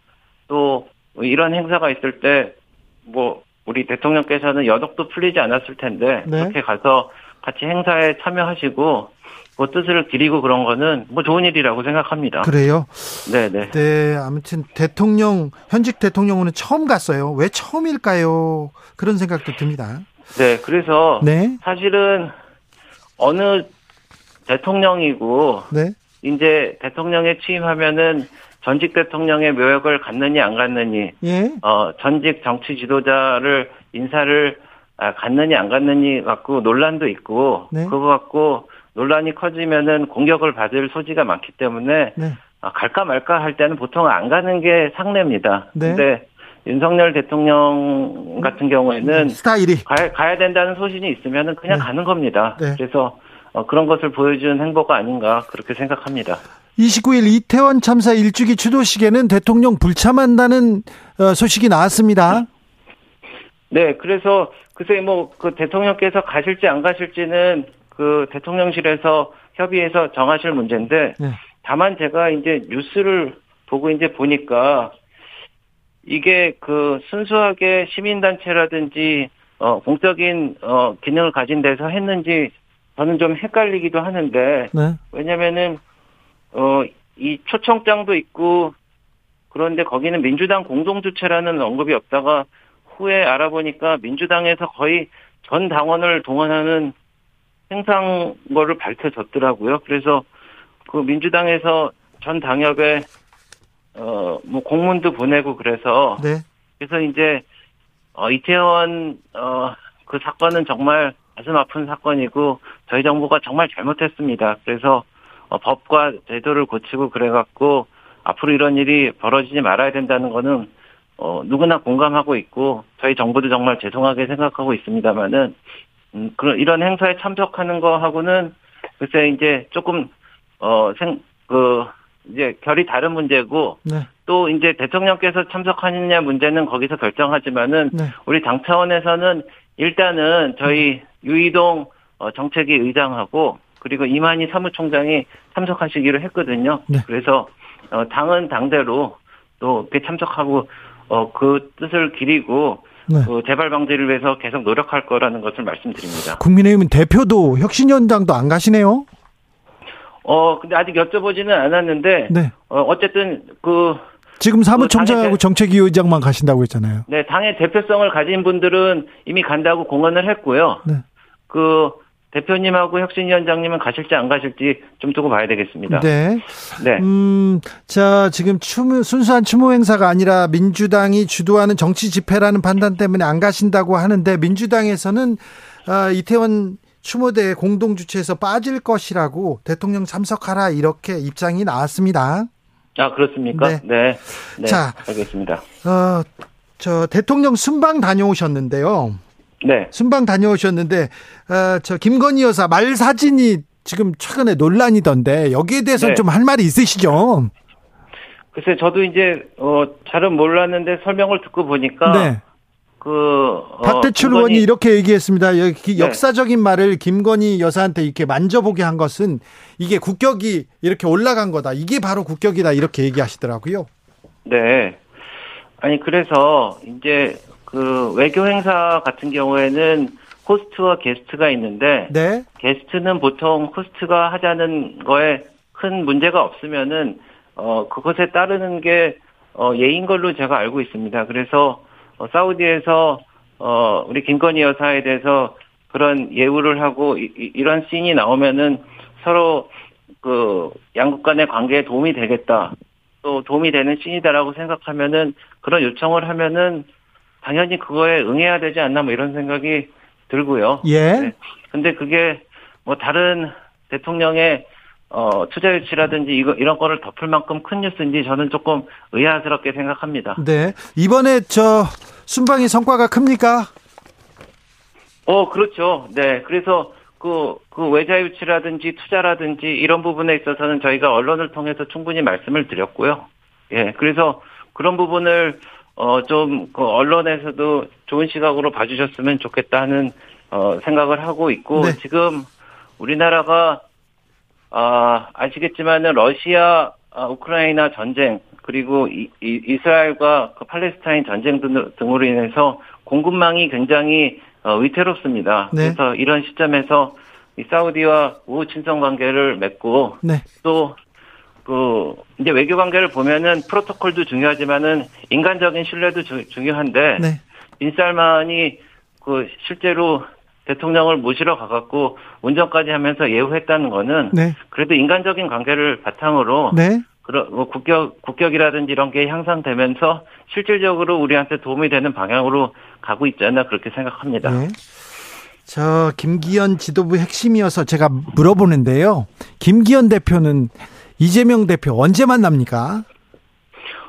또또 이런 행사가 있을 때 뭐 우리 대통령께서는 여독도 풀리지 않았을 텐데 네. 그렇게 가서 같이 행사에 참여하시고 그 뜻을 기리고 그런 거는 뭐 좋은 일이라고 생각합니다. 그래요? 네네. 네, 아무튼 대통령 현직 대통령은 처음 갔어요. 왜 처음일까요? 그런 생각도 듭니다. 네, 그래서 네. 사실은 어느 대통령이고 네. 이제 대통령에 취임하면은 전직 대통령의 묘역을 갖느니 안 갖느니, 예? 어 전직 정치 지도자를 인사를 아, 갖느니 안 갖느니 갖고 논란도 있고 네. 그거 갖고 논란이 커지면은 공격을 받을 소지가 많기 때문에 네. 아, 갈까 말까 할 때는 보통 안 가는 게 상례입니다. 네. 근데 윤석열 대통령 같은 경우에는 스타일이 가야, 가야 된다는 소신이 있으면은 그냥 네. 가는 겁니다. 네. 그래서 어, 그런 것을 보여준 행보가 아닌가 그렇게 생각합니다. 29일 이태원 참사 일주기 추도식에는 대통령 불참한다는 어, 소식이 나왔습니다. 네, 그래서 글쎄 뭐 그 대통령께서 가실지 안 가실지는 그 대통령실에서 협의해서 정하실 문제인데 네. 다만 제가 이제 뉴스를 보고 이제 보니까 이게 그 순수하게 시민단체라든지 어 공적인 어 기능을 가진 데서 했는지 저는 좀 헷갈리기도 하는데 네. 왜냐면은 어 이 초청장도 있고 그런데 거기는 민주당 공동주체라는 언급이 없다가 후에 알아보니까 민주당에서 거의 전 당원을 동원하는 행상 거를 밝혀졌더라고요. 그래서 그 민주당에서 전 당협에 어 뭐 공문도 보내고 그래서 네. 그래서 이제 어 이태원 어 그 사건은 정말 가슴 아픈 사건이고 저희 정부가 정말 잘못했습니다. 그래서 어, 법과 제도를 고치고 그래갖고 앞으로 이런 일이 벌어지지 말아야 된다는 거는 어, 누구나 공감하고 있고 저희 정부도 정말 죄송하게 생각하고 있습니다만은 음, 그런 이런 행사에 참석하는 거하고는 글쎄 이제 조금 어생그 이제 결이 다른 문제고 네. 또 이제 대통령께서 참석하느냐 문제는 거기서 결정하지만은 네. 우리 당 차원에서는 일단은 저희 유이동 어, 정책위 의장하고 그리고 이만희 사무총장이 참석하시기로 했거든요. 네. 그래서 어, 당은 당대로 또 이렇게 참석하고 어, 그 뜻을 기리고 네. 그 재발 방지를 위해서 계속 노력할 거라는 것을 말씀드립니다. 국민의힘은 대표도 혁신위원장도 안 가시네요. 어 근데 아직 여쭤보지는 않았는데 네. 어, 어쨌든 그 지금 사무총장하고 그 정책위 의장만 가신다고 했잖아요. 네, 당의 대표성을 가진 분들은 이미 간다고 공언을 했고요. 네. 그 대표님하고 혁신위원장님은 가실지 안 가실지 좀 두고 봐야 되겠습니다. 네. 네. 음, 자, 지금 추모, 순수한 추모 행사가 아니라 민주당이 주도하는 정치 집회라는 판단 때문에 안 가신다고 하는데 민주당에서는 아, 이태원 추모대 공동 주최에서 빠질 것이라고 대통령 참석하라 이렇게 입장이 나왔습니다. 아, 그렇습니까? 네. 네. 네. 자, 알겠습니다. 어, 저 대통령 순방 다녀오셨는데요. 네. 순방 다녀오셨는데 어, 저 김건희 여사 말 사진이 지금 최근에 논란이던데 여기에 대해서 네. 좀할 말이 있으시죠? 글쎄 저도 이제 어 잘은 몰랐는데 설명을 듣고 보니까 네. 그 어, 박대출 김건희... 의원이 이렇게 얘기했습니다. 여기 네. 역사적인 말을 김건희 여사한테 이렇게 만져보게 한 것은 이게 국격이 이렇게 올라간 거다. 이게 바로 국격이다. 이렇게 얘기하시더라고요. 네. 아니 그래서 이제 그 외교 행사 같은 경우에는 호스트와 게스트가 있는데 네. 게스트는 보통 호스트가 하자는 거에 큰 문제가 없으면은 어 그것에 따르는 게 어, 예인 걸로 제가 알고 있습니다. 그래서 어, 사우디에서 어 우리 김건희 여사에 대해서 그런 예우를 하고 이, 이런 씬이 나오면은 서로 그 양국 간의 관계에 도움이 되겠다. 또 도움이 되는 씬이다라고 생각하면은 그런 요청을 하면은 당연히 그거에 응해야 되지 않나 뭐 이런 생각이 들고요. 예. 네. 근데 그게 뭐 다른 대통령의 어, 투자 유치라든지 이거 이런 거를 덮을 만큼 큰 뉴스인지 저는 조금 의아스럽게 생각합니다. 네. 이번에 저 순방의 성과가 큽니까? 어, 그렇죠. 네. 그래서 그, 그 외자 유치라든지 투자라든지 이런 부분에 있어서는 저희가 언론을 통해서 충분히 말씀을 드렸고요. 예. 그래서 그런 부분을 어, 좀, 그, 언론에서도 좋은 시각으로 봐주셨으면 좋겠다는, 어, 생각을 하고 있고, 네. 지금 우리나라가, 아, 아시겠지만은 러시아, 아, 우크라이나 전쟁, 그리고 이, 이 이스라엘과 그 팔레스타인 전쟁 등, 등으로 인해서 공급망이 굉장히 어, 위태롭습니다. 네. 그래서 이런 시점에서 이 사우디와 우호 친선 관계를 맺고 네. 또 그 이제 외교 관계를 보면은 프로토콜도 중요하지만은 인간적인 신뢰도 주, 중요한데 네. 빈살만이 그 실제로 대통령을 모시러 가갖고 운전까지 하면서 예우했다는 거는 네. 그래도 인간적인 관계를 바탕으로 네. 그런 뭐 국격 국격이라든지 이런 게 향상되면서 실질적으로 우리한테 도움이 되는 방향으로 가고 있지 않나 그렇게 생각합니다. 네. 저 김기현 지도부 핵심이어서 제가 물어보는데요. 김기현 대표는 이재명 대표 언제 만납니까?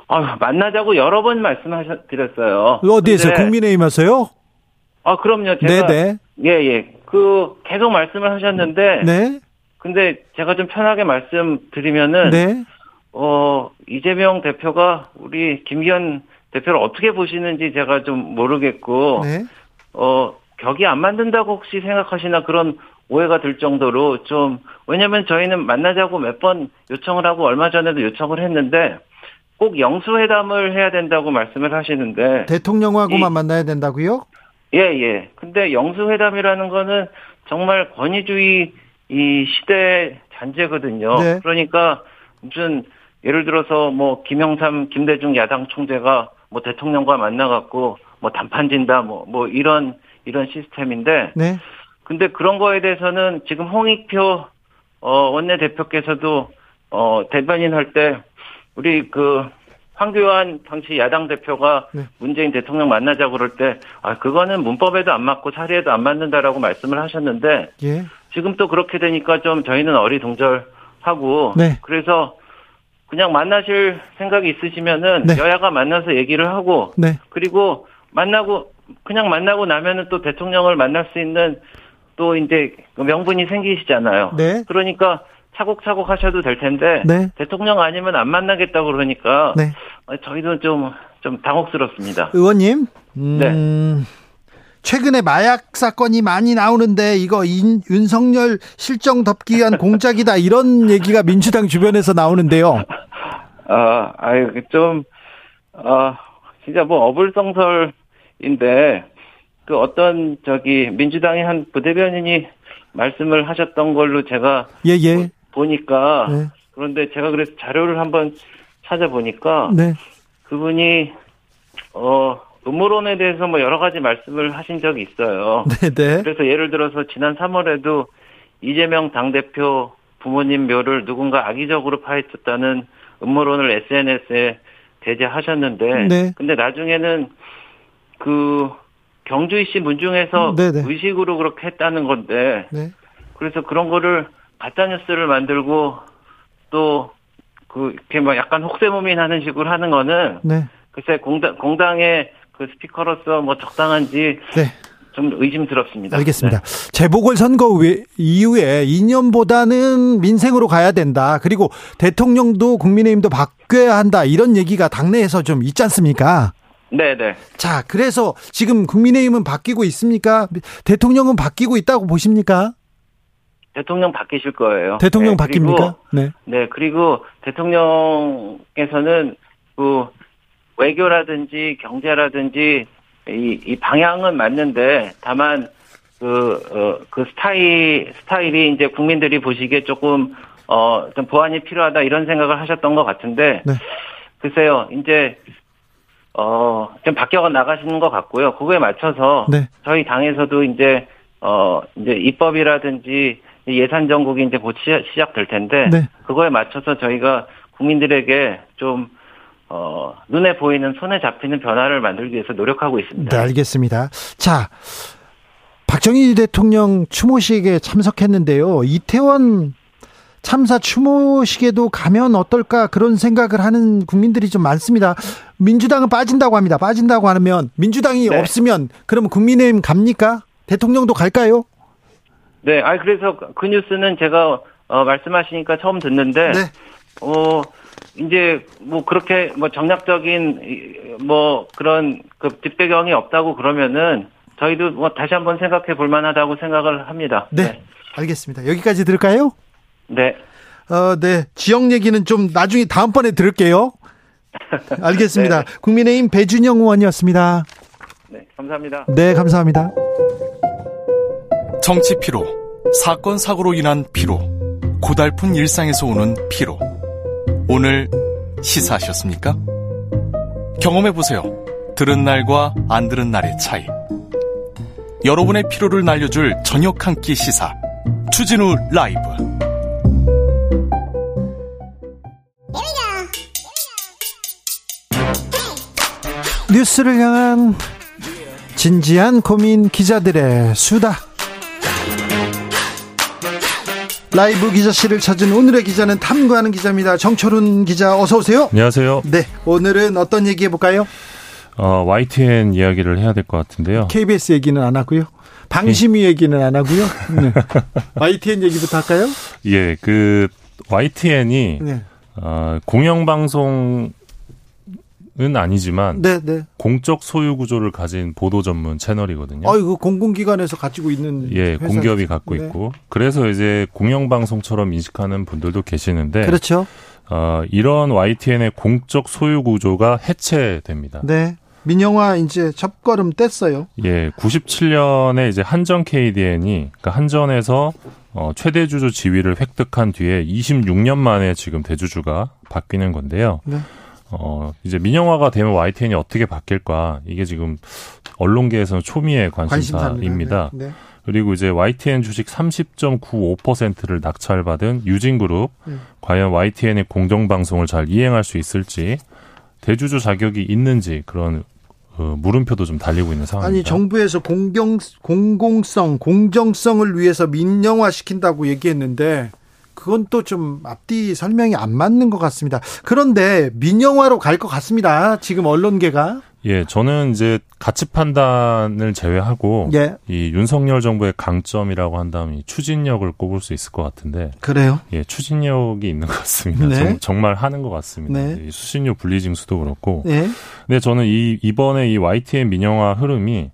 아, 만나자고 여러 번 말씀하셨드렸어요. 어디에서 국민의힘에서요? 아, 그럼요. 제가 네네. 예, 예. 그 계속 말씀을 하셨는데 네. 근데 제가 좀 편하게 말씀드리면은 네. 어, 이재명 대표가 우리 김기현 대표를 어떻게 보시는지 제가 좀 모르겠고 네. 어, 격이 안 만든다고 혹시 생각하시나 그런 오해가 들 정도로 좀 왜냐면 저희는 만나자고 몇 번 요청을 하고 얼마 전에도 요청을 했는데 꼭 영수회담을 해야 된다고 말씀을 하시는데 대통령하고만 이, 만나야 된다고요? 예, 예. 근데 영수회담이라는 거는 정말 권위주의 이 시대 잔재거든요. 네. 그러니까 무슨 예를 들어서 뭐 김영삼, 김대중 야당 총재가 뭐 대통령과 만나 갖고 뭐 단판 진다 뭐, 뭐 이런, 이런 시스템인데. 네. 근데 그런 거에 대해서는 지금 홍익표, 어, 원내대표께서도, 어, 대변인 할 때, 우리 그, 황교안 당시 야당 대표가 네. 문재인 대통령 만나자 그럴 때, 아, 그거는 문법에도 안 맞고 사리에도 안 맞는다라고 말씀을 하셨는데, 예. 지금 또 그렇게 되니까 좀 저희는 어리둥절하고, 네. 그래서 그냥 만나실 생각이 있으시면은 네. 여야가 만나서 얘기를 하고, 네. 그리고 만나고, 그냥 만나고 나면은 또 대통령을 만날 수 있는 또 이제 그 명분이 생기시잖아요. 네. 그러니까 차곡차곡 하셔도 될 텐데 네. 대통령 아니면 안 만나겠다고 그러니까 네. 저희도 좀좀 당혹스럽습니다. 의원님, 음, 네. 최근에 마약 사건이 많이 나오는데 이거 인, 윤석열 실정 덮기 위한 공작이다 이런 얘기가 민주당 주변에서 나오는데요. 아, 아유 좀 아, 진짜 뭐 어불성설인데 그 어떤 저기 민주당의 한 부대변인이 말씀을 하셨던 걸로 제가 예, 예. 보니까 네. 그런데 제가 그래서 자료를 한번 찾아보니까 네. 그분이 어 음모론에 대해서 뭐 여러 가지 말씀을 하신 적이 있어요. 네네. 네. 그래서 예를 들어서 지난 3월에도 이재명 당대표 부모님 묘를 누군가 악의적으로 파헤쳤다는 음모론을 SNS에 게재하셨는데 네. 근데 나중에는 그 경주이씨 문중에서 네네. 네. 의식으로 그렇게 했다는 건데 네. 그래서 그런 거를 가짜 뉴스를 만들고 또 그 이렇게 막 약간 혹세무민 하는 식으로 하는 거는 네. 글쎄 공당 공당의 그 스피커로서 뭐 적당한지 네. 좀 의심스럽습니다. 알겠습니다. 네. 재보궐 선거 이후에 2년보다는 민생으로 가야 된다. 그리고 대통령도 국민의힘도 바뀌어야 한다. 이런 얘기가 당내에서 좀 있지 않습니까? 네네. 네. 자, 그래서 지금 국민의힘은 바뀌고 있습니까? 대통령은 바뀌고 있다고 보십니까? 대통령 바뀌실 거예요. 대통령 네, 바뀝니까? 네. 네, 그리고 대통령께서는 그 외교라든지 경제라든지 이, 이 방향은 맞는데 다만 그, 어, 그 스타일, 스타일이 이제 국민들이 보시기에 조금, 어, 좀 보완이 필요하다 이런 생각을 하셨던 것 같은데, 네. 글쎄요, 이제, 어, 좀 바뀌어 나가시는 것 같고요. 그거에 맞춰서 네. 저희 당에서도 이제, 어, 이제 입법이라든지 예산 정국이 이제 곧 시작 될 텐데 네. 그거에 맞춰서 저희가 국민들에게 좀 어, 눈에 보이는 손에 잡히는 변화를 만들기 위해서 노력하고 있습니다. 네, 알겠습니다. 자, 박정희 대통령 추모식에 참석했는데요. 이태원 참사 추모식에도 가면 어떨까 그런 생각을 하는 국민들이 좀 많습니다. 민주당은 빠진다고 합니다. 빠진다고 하면 민주당이 네. 없으면 그러면 국민의힘 갑니까? 대통령도 갈까요? 네, 아 그래서 그 뉴스는 제가 어, 말씀하시니까 처음 듣는데 네. 어 이제 뭐 그렇게 뭐 정략적인 뭐 그런 그 뒷배경이 없다고 그러면은 저희도 뭐 다시 한번 생각해 볼 만하다고 생각을 합니다. 네. 네. 알겠습니다. 여기까지 들을까요? 네. 어, 네. 지역 얘기는 좀 나중에 다음번에 들을게요. 알겠습니다. 네. 국민의힘 배준영 의원이었습니다. 네, 감사합니다. 네, 감사합니다. 정치 피로, 사건 사고로 인한 피로, 고달픈 일상에서 오는 피로. 오늘 시사하셨습니까? 경험해 보세요. 들은 날과 안 들은 날의 차이. 여러분의 피로를 날려줄 저녁 한 끼 시사. 추진우 라이브. 뉴스를 향한 진지한 고민 기자들의 수다. 라이브 기자실을 찾은 오늘의 기자는 탐구하는 기자입니다. 정철훈 기자 어서 오세요. 안녕하세요. 네, 오늘은 어떤 얘기 해볼까요? 어, YTN 이야기를 해야 될 것 같은데요. KBS 얘기는 안 하고요. 방심위 예. 얘기는 안 하고요. 네. YTN 얘기부터 할까요? 예, 그 YTN이 네. 어, 공영방송 은 아니지만 네, 네. 공적 소유 구조를 가진 보도 전문 채널이거든요. 아, 이거 공공기관에서 가지고 있는 예, 회사. 공기업이 갖고 네. 있고 그래서 이제 공영방송처럼 인식하는 분들도 계시는데 그렇죠. 어, 이런 YTN의 공적 소유 구조가 해체됩니다. 네. 민영화 이제 첫걸음 뗐어요. 예, 97년에 이제 한전 KDN이 그러니까 한전에서 어, 최대 주주 지위를 획득한 뒤에 26년 만에 지금 대주주가 바뀌는 건데요. 네. 어, 이제 민영화가 되면 YTN이 어떻게 바뀔까? 이게 지금 언론계에서는 초미의 관심사입니다. 네. 네. 그리고 이제 YTN 주식 30.95%를 낙찰받은 유진그룹, 음. 과연 YTN의 공정방송을 잘 이행할 수 있을지, 대주주 자격이 있는지 그런 어, 물음표도 좀 달리고 있는 상황입니다. 아니 정부에서 공경 공공성 공정성을 위해서 민영화 시킨다고 얘기했는데 그건 또 좀 앞뒤 설명이 안 맞는 것 같습니다. 그런데 민영화로 갈 것 같습니다. 지금 언론계가. 예, 저는 이제 가치 판단을 제외하고 예. 이 윤석열 정부의 강점이라고 한다면 추진력을 꼽을 수 있을 것 같은데. 그래요? 예, 추진력이 있는 것 같습니다. 네. 정, 말 하는 것 같습니다. 네. 수신료 분리징수도 그렇고. 네. 근데 저는 이 이번에 이 YTN 민영화 흐름이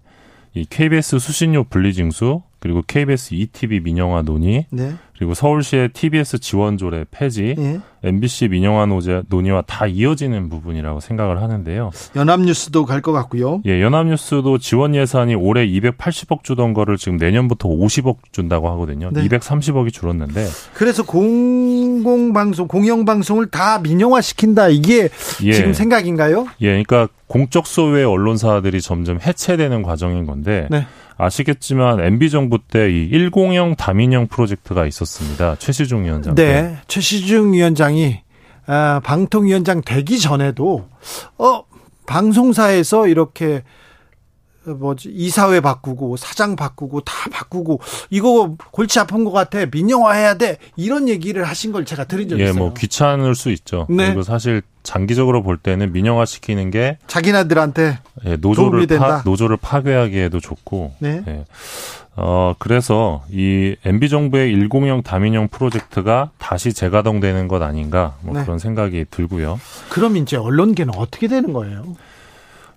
이 KBS 수신료 분리징수 그리고 KBS ETV 민영화 논의 네. 그리고 서울시의 TBS 지원조례 폐지, 예. MBC 민영화 노제, 논의와 다 이어지는 부분이라고 생각을 하는데요. 연합뉴스도 갈 것 같고요. 예, 연합뉴스도 지원 예산이 올해 280억 주던 거를 지금 내년부터 50억 준다고 하거든요. 네. 230억이 줄었는데. 그래서 공공방송, 공영방송을 다 민영화 시킨다 이게 예. 지금 생각인가요? 예, 그러니까 공적 소유의 언론사들이 점점 해체되는 과정인 건데. 네. 아시겠지만 MB 정부 때 이 1공형 다민형 프로젝트가 있었 습니다. 최시중 위원장. 네, 최시중 위원장이 아, 방통위원장 되기 전에도 어 방송사에서 이렇게 뭐지 이사회 바꾸고 사장 바꾸고 다 바꾸고 이거 골치 아픈 것 같아 민영화해야 돼 이런 얘기를 하신 걸 제가 들은 적이 예, 있어요. 뭐 귀찮을 수 있죠. 네. 그리고 사실 장기적으로 볼 때는 민영화 시키는 게 자기네들한테 예, 노조를 파, 노조를 파괴하기에도 좋고. 네. 예. 어 그래서 이 MB 정부의 1공형 다민형 프로젝트가 다시 재가동되는 것 아닌가 뭐 네. 그런 생각이 들고요. 그럼 이제 언론계는 어떻게 되는 거예요?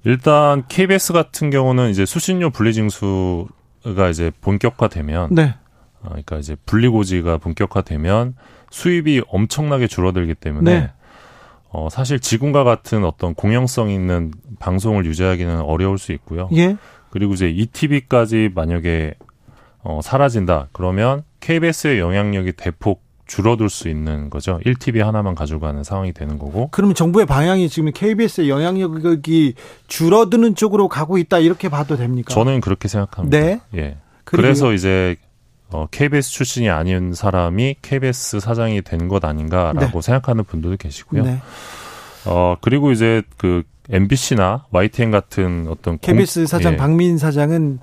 일단 KBS 같은 경우는 이제 수신료 분리징수가 이제 본격화되면 네. 어, 그러니까 이제 분리고지가 본격화되면 수입이 엄청나게 줄어들기 때문에 네. 어, 사실 지금과 같은 어떤 공영성 있는 방송을 유지하기는 어려울 수 있고요. 예. 그리고 이제 ETV까지 만약에 어, 사라진다 그러면 KBS의 영향력이 대폭 줄어들 수 있는 거죠. 1TV 하나만 가지고 가는 상황이 되는 거고. 그러면 정부의 방향이 지금 KBS의 영향력이 줄어드는 쪽으로 가고 있다 이렇게 봐도 됩니까? 저는 그렇게 생각합니다. 네. 예. 그래서 이제 어, KBS 출신이 아닌 사람이 KBS 사장이 된 것 아닌가라고 네. 생각하는 분들도 계시고요. 네. 어, 그리고 이제 그 MBC나 YTN 같은 어떤 KBS 공, 사장 예. 박민 사장은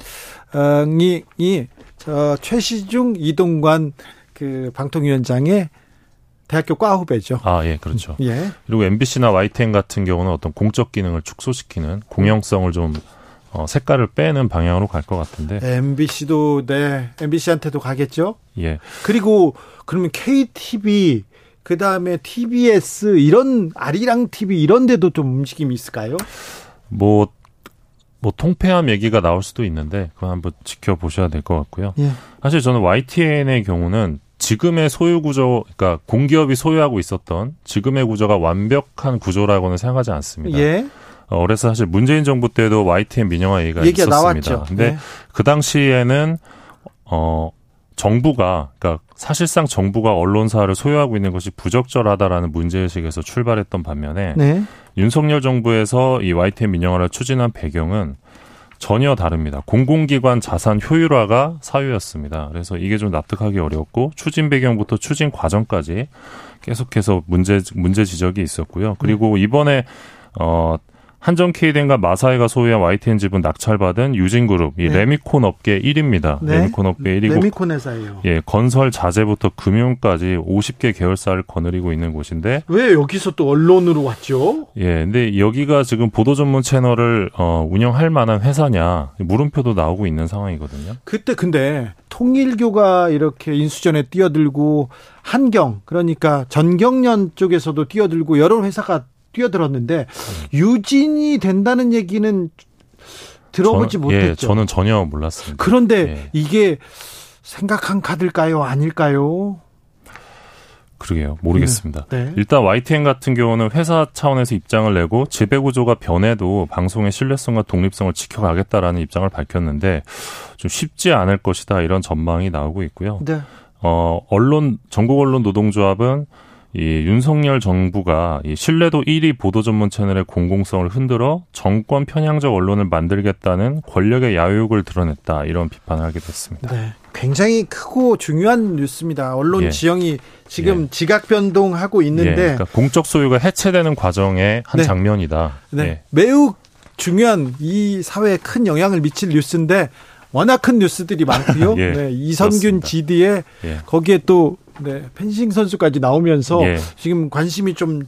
어, 이, 이 저, 최시중 이동관 그 방통위원장의 대학교 과 후배죠. 아, 예, 그렇죠. 예. 그리고 MBC나 YTN 같은 경우는 어떤 공적 기능을 축소시키는 공영성을 좀 어, 색깔을 빼는 방향으로 갈 것 같은데. MBC도 네, MBC한테도 가겠죠. 예. 그리고 그러면 KTV 그 다음에 TBS 이런 아리랑 TV 이런 데도 좀 움직임이 있을까요? 뭐, 뭐 통폐합 얘기가 나올 수도 있는데 그건 한번 지켜보셔야 될 것 같고요. 예. 사실 저는 YTN의 경우는 지금의 소유 구조, 그러니까 공기업이 소유하고 있었던 지금의 구조가 완벽한 구조라고는 생각하지 않습니다. 예. 어, 그래서 사실 문재인 정부 때도 YTN 민영화 얘기가, 얘기가 있었습니다. 나왔죠. 근데 네. 그 당시에는 어 정부가 그러니까 사실상 정부가 언론사를 소유하고 있는 것이 부적절하다라는 문제의식에서 출발했던 반면에 네. 윤석열 정부에서 이 YTN 민영화를 추진한 배경은 전혀 다릅니다. 공공기관 자산 효율화가 사유였습니다. 그래서 이게 좀 납득하기 어렵고 추진 배경부터 추진 과정까지 계속해서 문제 문제 지적이 있었고요. 그리고 이번에 어 한정 K덴과 마사이가 소유한 YTN 지분 낙찰받은 유진그룹, 이 네. 레미콘 업계 1위입니다. 네. 레미콘 업계 1위고 레미콘 회사예요. 예, 건설 자재부터 금융까지 50개 계열사를 거느리고 있는 곳인데 왜 여기서 또 언론으로 왔죠? 예, 근데 여기가 지금 보도 전문 채널을 어, 운영할 만한 회사냐 물음표도 나오고 있는 상황이거든요. 그때 근데 통일교가 이렇게 인수전에 뛰어들고 한경 그러니까 전경련 쪽에서도 뛰어들고 여러 회사가 뛰어들었는데 유진이 된다는 얘기는 들어보지 저, 예, 못했죠. 예, 저는 전혀 몰랐습니다. 그런데 예. 이게 생각한 카드일까요? 아닐까요? 그러게요. 모르겠습니다. 네. 네. 일단 YTN 같은 경우는 회사 차원에서 입장을 내고 지배 구조가 변해도 방송의 신뢰성과 독립성을 지켜가겠다라는 입장을 밝혔는데 좀 쉽지 않을 것이다 이런 전망이 나오고 있고요. 네. 어, 언론 전국 언론 노동조합은 이 윤석열 정부가 이 신뢰도 1위 보도 전문 채널의 공공성을 흔들어 정권 편향적 언론을 만들겠다는 권력의 야욕을 드러냈다 이런 비판을 하게 됐습니다. 네. 굉장히 크고 중요한 뉴스입니다. 언론 예. 지형이 지금 예. 지각 변동하고 있는데 예. 그러니까 공적 소유가 해체되는 과정의 한 네. 장면이다. 네. 예. 매우 중요한 이 사회에 큰 영향을 미칠 뉴스인데 워낙 큰 뉴스들이 많고요. 예. 네. 이선균 GD에 예. 거기에 또 네, 펜싱 선수까지 나오면서 예. 지금 관심이 좀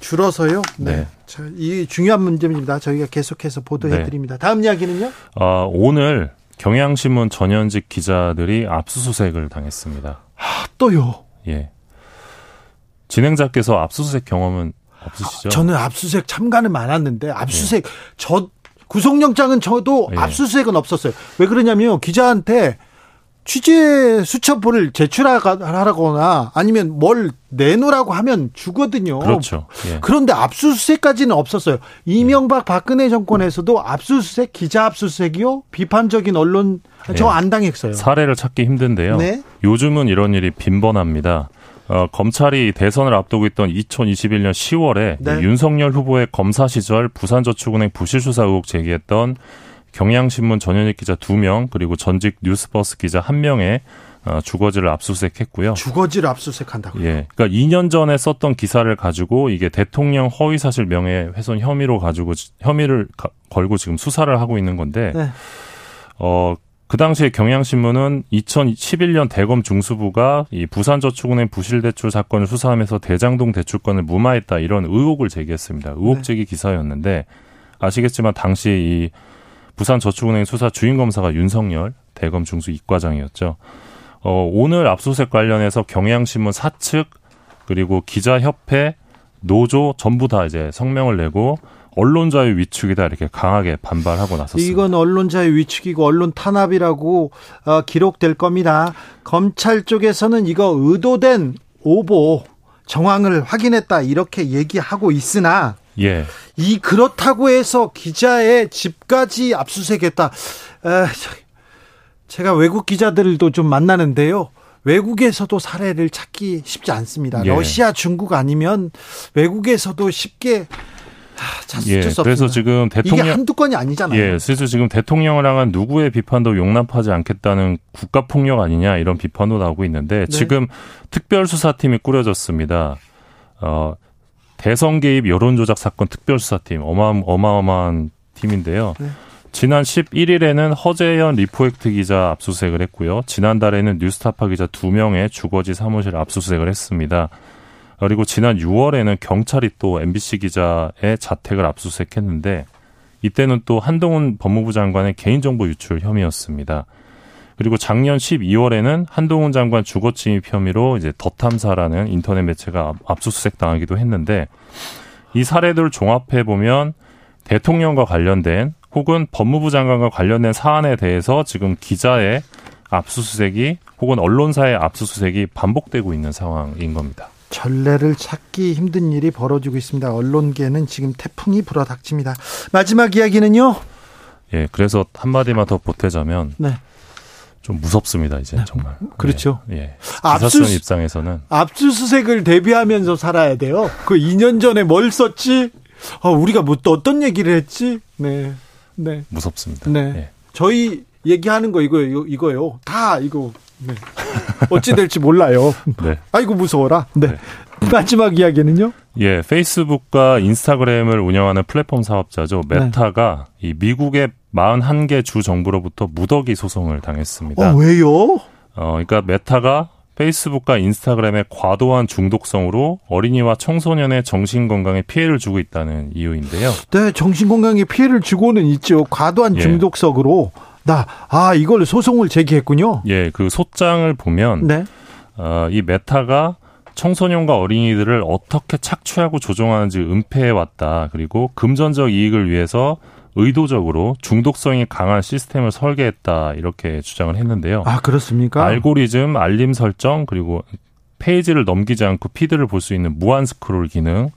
줄어서요. 네. 네. 자, 이 중요한 문제입니다. 저희가 계속해서 보도해 네. 드립니다. 다음 이야기는요? 어, 오늘 경향신문 전현직 기자들이 압수수색을 당했습니다. 아, 또요? 예. 진행자께서 압수수색 경험은 없으시죠? 아, 저는 압수수색 참가는 많았는데 압수수색 예. 저 구속영장은 저도 예. 압수수색은 없었어요. 왜 그러냐면 기자한테 취재 수첩을 제출하거나 아니면 뭘 내놓으라고 하면 주거든요. 그렇죠. 예. 그런데 압수수색까지는 없었어요. 이명박 박근혜 정권에서도 압수수색, 기자 압수수색이요? 비판적인 언론 저안 예. 당했어요. 사례를 찾기 힘든데요. 네? 요즘은 이런 일이 빈번합니다. 어, 검찰이 대선을 앞두고 있던 2021년 10월에 네. 윤석열 후보의 검사 시절 부산저축은행 부실 수사 의혹 제기했던 경향신문 전현익 기자 2명 그리고 전직 뉴스버스 기자 1명의 어, 주거지를 압수수색했고요. 주거지를 압수수색한다고요? 예. 그러니까 2년 전에 썼던 기사를 가지고 이게 대통령 허위사실 명예훼손 혐의로 가지고 혐의를 가, 걸고 지금 수사를 하고 있는 건데 네. 어. 그 당시에 경향신문은 2011년 대검 중수부가 이 부산저축은행 부실대출 사건을 수사하면서 대장동 대출권을 무마했다 이런 의혹을 제기했습니다. 의혹 네. 제기 기사였는데 아시겠지만 당시 이 부산저축은행 수사 주인 검사가 윤석열 대검 중수 이과장이었죠. 어, 오늘 압수수색 관련해서 경향신문 사측 그리고 기자협회 노조 전부 다 이제 성명을 내고 언론자의 위축이다 이렇게 강하게 반발하고 나섰습니다. 이건 언론자의 위축이고 언론 탄압이라고 어, 기록될 겁니다. 검찰 쪽에서는 이거 의도된 오보 정황을 확인했다 이렇게 얘기하고 있으나 예. 이 그렇다고 해서 기자의 집까지 압수수색했다. 에, 제가 외국 기자들도 좀 만나는데요. 외국에서도 사례를 찾기 쉽지 않습니다. 예. 러시아, 중국 아니면 외국에서도 쉽게 예, 그래서 지금 대통령 이게 한두 건이 아니잖아요. 예, 그래서 지금 대통령을 향한 누구의 비판도 용납하지 않겠다는 국가 폭력 아니냐 이런 비판도 나오고 있는데 네. 지금 특별수사팀이 꾸려졌습니다. 어, 대선 개입 여론 조작 사건 특별수사팀 어마, 어마어마한 팀인데요. 네. 지난 11일에는 허재현 리포액트 기자 압수수색을 했고요. 지난달에는 뉴스타파 기자 2명의 주거지 사무실 압수수색을 했습니다. 그리고 지난 6월에는 경찰이 또 MBC 기자의 자택을 압수수색했는데 이때는 또 한동훈 법무부 장관의 개인정보 유출 혐의였습니다. 그리고 작년 12월에는 한동훈 장관 주거 침입 혐의로 이제 더탐사라는 인터넷 매체가 압수수색 당하기도 했는데 이 사례들을 종합해 보면 대통령과 관련된 혹은 법무부 장관과 관련된 사안에 대해서 지금 기자의 압수수색이 혹은 언론사의 압수수색이 반복되고 있는 상황인 겁니다. 전례를 찾기 힘든 일이 벌어지고 있습니다. 언론계는 지금 태풍이 불어닥칩니다. 마지막 이야기는요? 예, 그래서 한마디만 더 보태자면 네. 좀 무섭습니다 이제 네. 정말. 그렇죠. 예. 예. 압수 입장에서는 압수수색을 대비하면서 살아야 돼요. 그 2년 전에 뭘 썼지? 어, 우리가 뭐 또 어떤 얘기를 했지? 네. 네. 무섭습니다. 네. 예. 저희 얘기하는 거 이거 이거요. 다 이거 네. 어찌 될지 몰라요. 네. 아이고 무서워라. 네. 네. 마지막 이야기는요? 예, 페이스북과 인스타그램을 운영하는 플랫폼 사업자죠. 메타가 네. 이 미국의 41개 주 정부로부터 무더기 소송을 당했습니다. 어, 왜요? 어, 그러니까 메타가 페이스북과 인스타그램의 과도한 중독성으로 어린이와 청소년의 정신 건강에 피해를 주고 있다는 이유인데요. 네, 정신 건강에 피해를 주고는 있죠. 과도한 예. 중독성으로 나, 아, 이걸 소송을 제기했군요. 예, 그 소장을 보면, 네. 어, 이 메타가 청소년과 어린이들을 어떻게 착취하고 조종하는지 은폐해 왔다. 그리고 금전적 이익을 위해서 의도적으로 중독성이 강한 시스템을 설계했다. 이렇게 주장을 했는데요. 아, 그렇습니까? 알고리즘, 알림 설정, 그리고 페이지를 넘기지 않고 feed를 볼 수 있는 무한 스크롤 기능,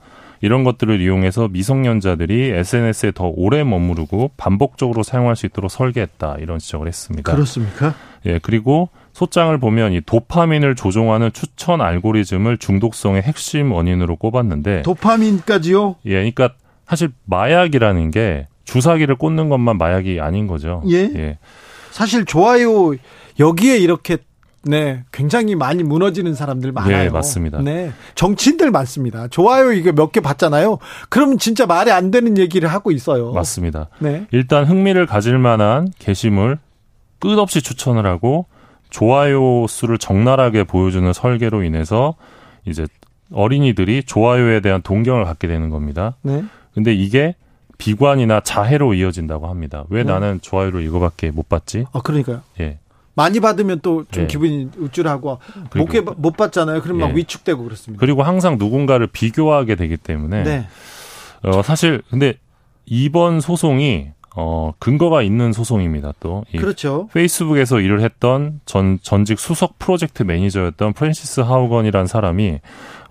이런 것들을 이용해서 미성년자들이 SNS에 더 오래 머무르고 반복적으로 사용할 수 있도록 설계했다 이런 지적을 했습니다. 그렇습니까? 예, 그리고 소장을 보면 이 도파민을 조종하는 추천 알고리즘을 중독성의 핵심 원인으로 꼽았는데 도파민까지요? 예, 그러니까 사실 마약이라는 게 주사기를 꽂는 것만 마약이 아닌 거죠. 예. 예. 사실 좋아요 여기에 이렇게 네, 굉장히 많이 무너지는 사람들 많아요. 네, 맞습니다. 네, 정치인들 많습니다. 좋아요 이거 몇개 받잖아요. 그러면 진짜 말이 안 되는 얘기를 하고 있어요. 맞습니다. 네. 일단 흥미를 가질 만한 게시물 끝없이 추천을 하고 좋아요 수를 적나라하게 보여주는 설계로 인해서 이제 어린이들이 좋아요에 대한 동경을 갖게 되는 겁니다. 네. 근데 이게 비관이나 자해로 이어진다고 합니다. 왜 네. 나는 좋아요를 이거밖에 못 받지? 아, 그러니까요. 예. 많이 받으면 또좀 예. 기분이 우쭐하고 못, 못 받잖아요. 그럼 막 예. 위축되고 그렇습니다. 그리고 항상 누군가를 비교하게 되기 때문에 네. 어, 사실 근데 이번 소송이 어, 근거가 있는 소송입니다, 또. 그렇죠. 페이스북에서 일을 했던 전, 전직 수석 프로젝트 매니저였던 프랜시스 하우건이라는 사람이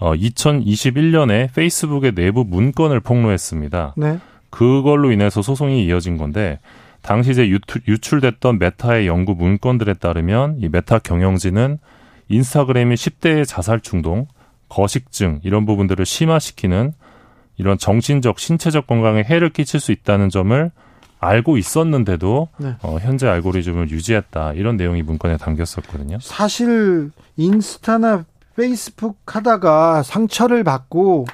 어, 2021년에 페이스북의 내부 문건을 폭로했습니다. 네. 그걸로 인해서 소송이 이어진 건데 당시 이제 유출, 됐던 메타의 연구 문건들에 따르면 이 메타 경영진은 인스타그램이 10대의 자살 충동, 거식증 이런 부분들을 심화시키는 이런 정신적, 신체적 건강에 해를 끼칠 수 있다는 점을 알고 있었는데도 네. 어, 현재 알고리즘을 유지했다 이런 내용이 문건에 담겼었거든요. 사실 인스타나 페이스북 하다가 상처를 받고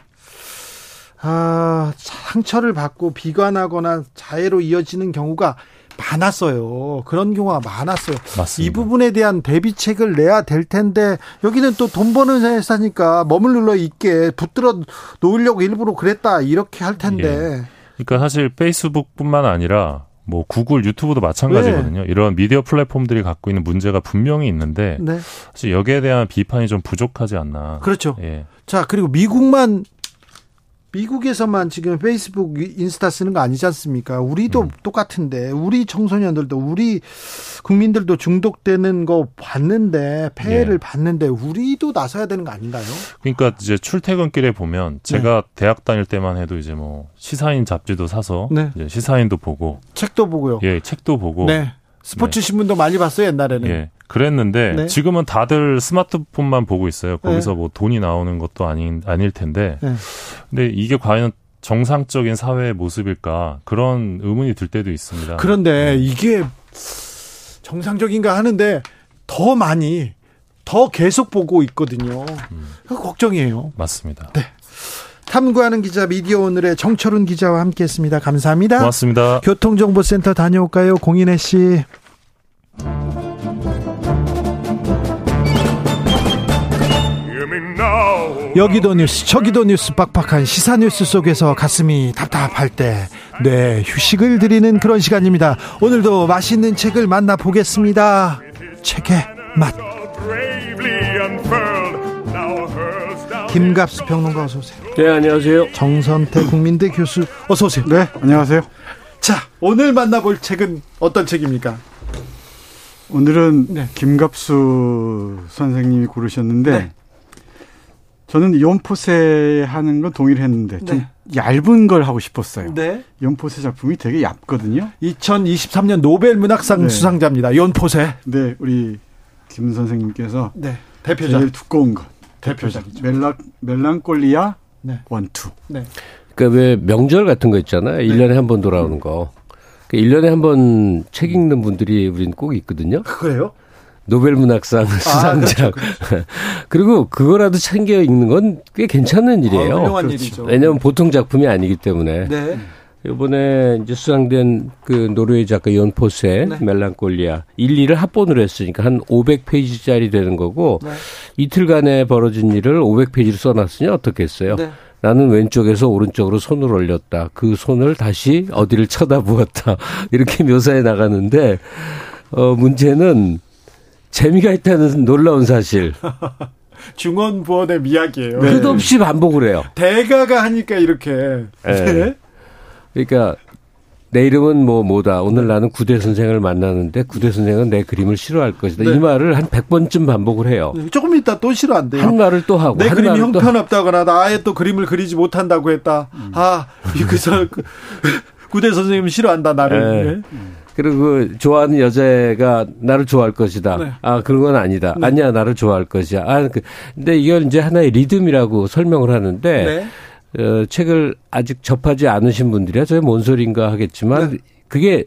아, 상처를 받고 비관하거나 자해로 이어지는 경우가 많았어요. 그런 경우가 많았어요. 맞습니다. 이 부분에 대한 대비책을 내야 될 텐데 여기는 또 돈 버는 회사니까 머물러 있게 붙들어 놓으려고 일부러 그랬다 이렇게 할 텐데. 예. 그러니까 사실 페이스북뿐만 아니라 뭐 구글, 유튜브도 마찬가지거든요. 네. 이런 미디어 플랫폼들이 갖고 있는 문제가 분명히 있는데 네. 사실 여기에 대한 비판이 좀 부족하지 않나. 그렇죠. 예. 자 그리고 미국만 미국에서만 지금 페이스북, 인스타 쓰는 거 아니지 않습니까? 우리도 음. 똑같은데 우리 청소년들도 우리 국민들도 중독되는 거 봤는데 폐해를 예. 봤는데 우리도 나서야 되는 거 아닌가요? 그러니까 이제 출퇴근길에 보면 제가 네. 대학 다닐 때만 해도 이제 뭐 시사인 잡지도 사서 네. 시사인도 보고 책도 보고요. 예, 책도 보고 네. 스포츠 네. 신문도 많이 봤어요 옛날에는. 예. 그랬는데 네. 지금은 다들 스마트폰만 보고 있어요. 거기서 네. 뭐 돈이 나오는 것도 아닌 아닐 텐데. 네. 근데 이게 과연 정상적인 사회의 모습일까 그런 의문이 들 때도 있습니다. 그런데 네. 이게 정상적인가 하는데 더 많이 더 계속 보고 있거든요. 음. 걱정이에요. 맞습니다. 네. 탐구하는 기자 미디어 오늘의 정철훈 기자와 함께했습니다. 감사합니다. 고맙습니다. 교통정보센터 다녀올까요, 공인혜 씨? 여기도 뉴스 저기도 뉴스 빡빡한 시사 뉴스 속에서 가슴이 답답할 때 네, 휴식을 드리는 그런 시간입니다. 오늘도 맛있는 책을 만나보겠습니다. 책의 맛. 김갑수 평론가 어서 오세요. 네, 안녕하세요. 정선태 국민대 교수 어서 오세요. 네, 안녕하세요. 자, 오늘 만나볼 책은 어떤 책입니까? 오늘은 네. 김갑수 선생님이 고르셨는데 네. 저는 연포세 하는 건 동의를 했는데 좀 네. 얇은 걸 하고 싶었어요. 네. 욘 포세 작품이 되게 얇거든요. 2023년 노벨 문학상 네. 수상자입니다. 욘 포세. 네, 우리 김 선생님께서 네. 대표작 제일 두꺼운 것. 대표작이죠. 멜라 멜랑콜리아 네. one two. 네. 그러니까 왜 명절 같은 거 있잖아요. 네. 1년에 한 번 돌아오는 거. 그 1년에 한 번 책 읽는 분들이 우리는 꼭 있거든요. 그래요? 노벨 문학상 아. 아, 그렇죠, 그렇죠. 그리고 그거라도 챙겨 읽는 건 꽤 괜찮은 일이에요. 아, 훌륭한 그렇죠. 일이죠. 왜냐하면 보통 작품이 아니기 때문에. 네. 이번에 이제 수상된 그 노르웨이 작가 욘 포세 네. 멜랑콜리아 1, 2를 합본으로 했으니까 한 500페이지짜리 되는 거고 네. 이틀간에 벌어진 일을 500페이지로 써놨으니 어떻겠어요? 네. 나는 왼쪽에서 오른쪽으로 손을 올렸다. 그 손을 다시 어디를 쳐다보았다. 이렇게 묘사해 나가는데 어 문제는 재미가 있다는 놀라운 사실. 중언부언의 이야기예요. 네. 끝없이 반복을 해요. 대가가 하니까 이렇게. 네. 네. 그러니까 내 이름은 뭐 뭐다. 오늘 나는 구대 선생을 만나는데 구대 선생은 내 그림을 싫어할 것이다. 네. 이 말을 한 100번쯤 반복을 해요. 네, 조금 있다 또 싫어한대요. 한 말을 또 하고. 내 그림이 형편없다거나 나 아예 또 그림을 그리지 못한다고 했다. 음. 아, 그래서 그 구대 선생님 싫어한다 나를. 네. 네. 그리고 그 좋아하는 여자가 나를 좋아할 것이다. 네. 아 그런 건 아니다. 네. 아니야 나를 좋아할 것이야. 아 그, 근데 이걸 이제 하나의 리듬이라고 설명을 하는데 네. 어, 책을 아직 접하지 않으신 분들이야 저게 뭔 소린가 하겠지만 네. 그게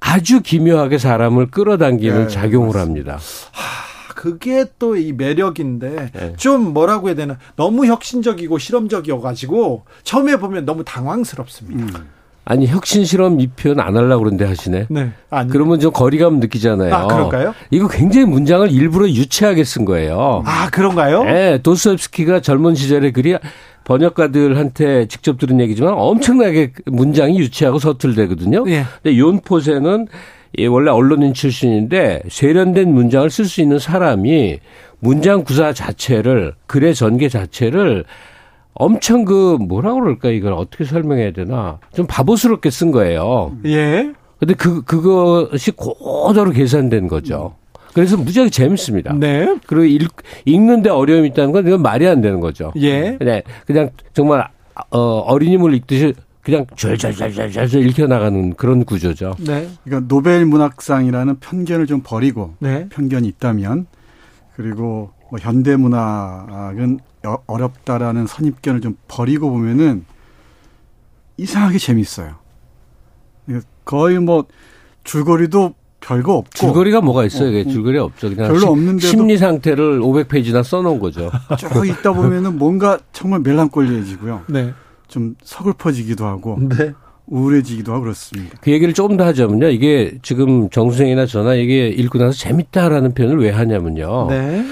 아주 기묘하게 사람을 끌어당기는 네, 작용을 합니다. 하, 그게 또 이 매력인데 네. 좀 뭐라고 해야 되나 너무 혁신적이고 실험적이어가지고 처음에 보면 너무 당황스럽습니다. 음. 아니 혁신 실험 이 표현 안 하려고 그러는데 하시네. 네. 아니. 그러면 좀 거리감 느끼잖아요. 아, 그럴까요? 이거 굉장히 문장을 일부러 유치하게 쓴 거예요. 아, 그런가요? 네. 도스옙스키가 젊은 시절에 글이 번역가들한테 직접 들은 얘기지만 엄청나게 문장이 유치하고 서툴대거든요. 예. 근데 윤포세는 원래 언론인 출신인데 세련된 문장을 쓸 수 있는 사람이 문장 구사 자체를 글의 전개 자체를 엄청 그 뭐라 그럴까 이걸 어떻게 설명해야 되나 좀 바보스럽게 쓴 거예요. 예. 근데 그 그것이 고도로 계산된 거죠. 그래서 무지하게 재밌습니다. 네. 그리고 읽, 읽는데 어려움이 있다는 건 이건 말이 안 되는 거죠. 예. 네. 그냥 정말 어, 어린이물 읽듯이 그냥 절절절절절 읽혀 나가는 그런 구조죠. 네. 그러니까 노벨 문학상이라는 편견을 좀 버리고 네. 편견이 있다면 그리고 뭐 현대 문학은 어렵다라는 선입견을 좀 버리고 보면은 이상하게 재밌어요. 거의 뭐 줄거리도 별거 없고 줄거리가 뭐가 있어요? 어, 줄거리 없죠. 그냥 별로 없는데 심리 상태를 500페이지나 써놓은 거죠. 쭉 있다 보면은 뭔가 정말 멜랑꼴리해지고요. 네. 좀 서글퍼지기도 하고 네. 우울해지기도 하고 그렇습니다. 그 얘기를 조금 더 하자면요. 이게 지금 정수생이나 저나 이게 읽고 나서 재밌다라는 표현을 왜 하냐면요. 네.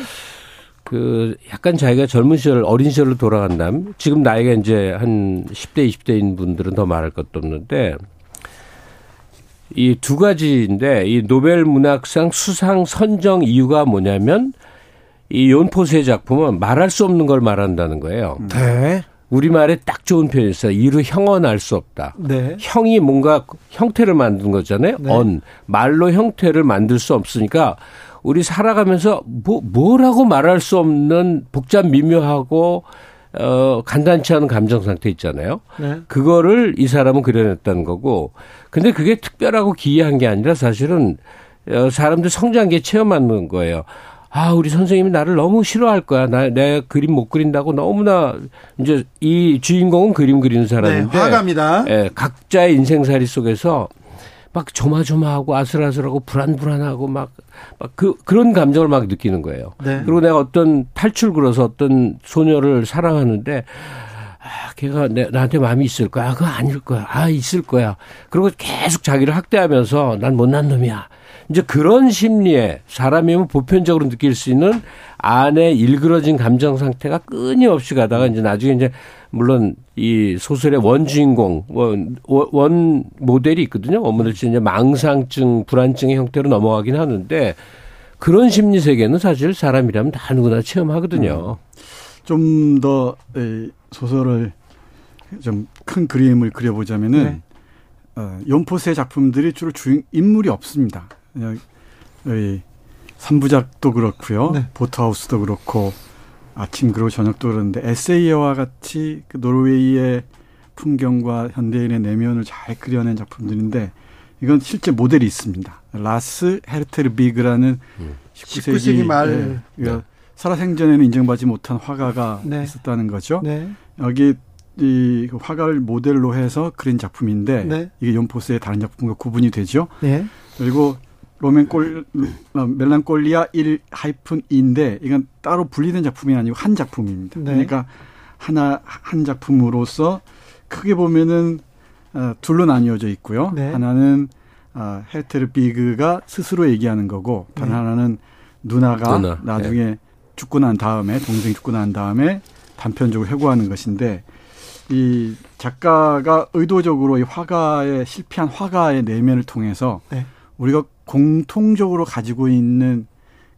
그 약간 자기가 젊은 시절 어린 시절로 돌아간다면 지금 나이가 이제 한 10대 20대인 분들은 더 말할 것도 없는데 이 두 가지인데 이 노벨 문학상 수상 선정 이유가 뭐냐면 이 연포세 작품은 말할 수 없는 걸 말한다는 거예요. 네. 우리말에 딱 좋은 표현이 있어요. 이루 형언할 수 없다. 네. 형이 뭔가 형태를 만든 거잖아요. 네. 언. 말로 형태를 만들 수 없으니까 우리 살아가면서 뭐, 뭐라고 말할 수 없는 복잡 미묘하고 어, 간단치 않은 감정 상태 있잖아요. 네. 그거를 이 사람은 그려냈다는 거고. 근데 그게 특별하고 기이한 게 아니라 사실은 어, 사람들 성장기에 체험하는 거예요. 아, 우리 선생님이 나를 너무 싫어할 거야. 나, 내 그림 못 그린다고 너무나, 이제 이 주인공은 그림 그리는 사람인데. 네, 화갑니다. 예, 각자의 인생살이 속에서 막 조마조마하고 아슬아슬하고 불안불안하고 막, 막 그, 그런 감정을 막 느끼는 거예요. 네. 그리고 내가 어떤 탈출구로서 어떤 소녀를 사랑하는데, 아, 걔가 내, 나한테 마음이 있을 거야. 아, 그거 아닐 거야. 아, 있을 거야. 그리고 계속 자기를 학대하면서 난 못난 놈이야. 이제 그런 심리에 사람이면 보편적으로 느낄 수 있는 안에 일그러진 감정 상태가 끊임없이 가다가 이제 나중에 이제 물론 이 소설의 원 주인공 원, 원 모델이 있거든요. 어머니들 이제 망상증, 불안증의 형태로 넘어가긴 하는데 그런 심리 세계는 사실 사람이라면 다 누구나 체험하거든요. 음. 좀더 소설을 좀 큰 그림을 그려보자면은 네. 어, 연포세 작품들이 주로 주인 인물이 없습니다. 그냥 의 3부작도 그렇고요. 네. 보트하우스도 그렇고 아침 그리고 저녁도 그러는데 에세이와 같이 그 노르웨이의 풍경과 현대인의 내면을 잘 그려낸 작품들인데 이건 실제 모델이 있습니다. 라스 헤르테르비그라는 음. 19세기, 19세기 말 네. 네. 살아생전에는 인정받지 못한 화가가 네. 있었다는 거죠. 네. 여기 이 화가를 모델로 해서 그린 작품인데 네. 이게 욘 포세의 다른 작품과 구분이 되죠. 네. 그리고 로맨골 어, 멜랑콜리아 1 하이픈 2인데 이건 따로 분리된 작품이 아니고 한 작품입니다. 네. 그러니까 하나 한 작품으로서 크게 보면은 어, 둘로 나뉘어져 있고요. 네. 하나는 어, 헤르테르비그가 스스로 얘기하는 거고 다른 네. 하나는 누나가 누나. 나중에 네. 죽고 난 다음에 동생이 죽고 난 다음에 단편적으로 회고하는 것인데 이 작가가 의도적으로 이 화가의 실패한 화가의 내면을 통해서 네. 우리가 공통적으로 가지고 있는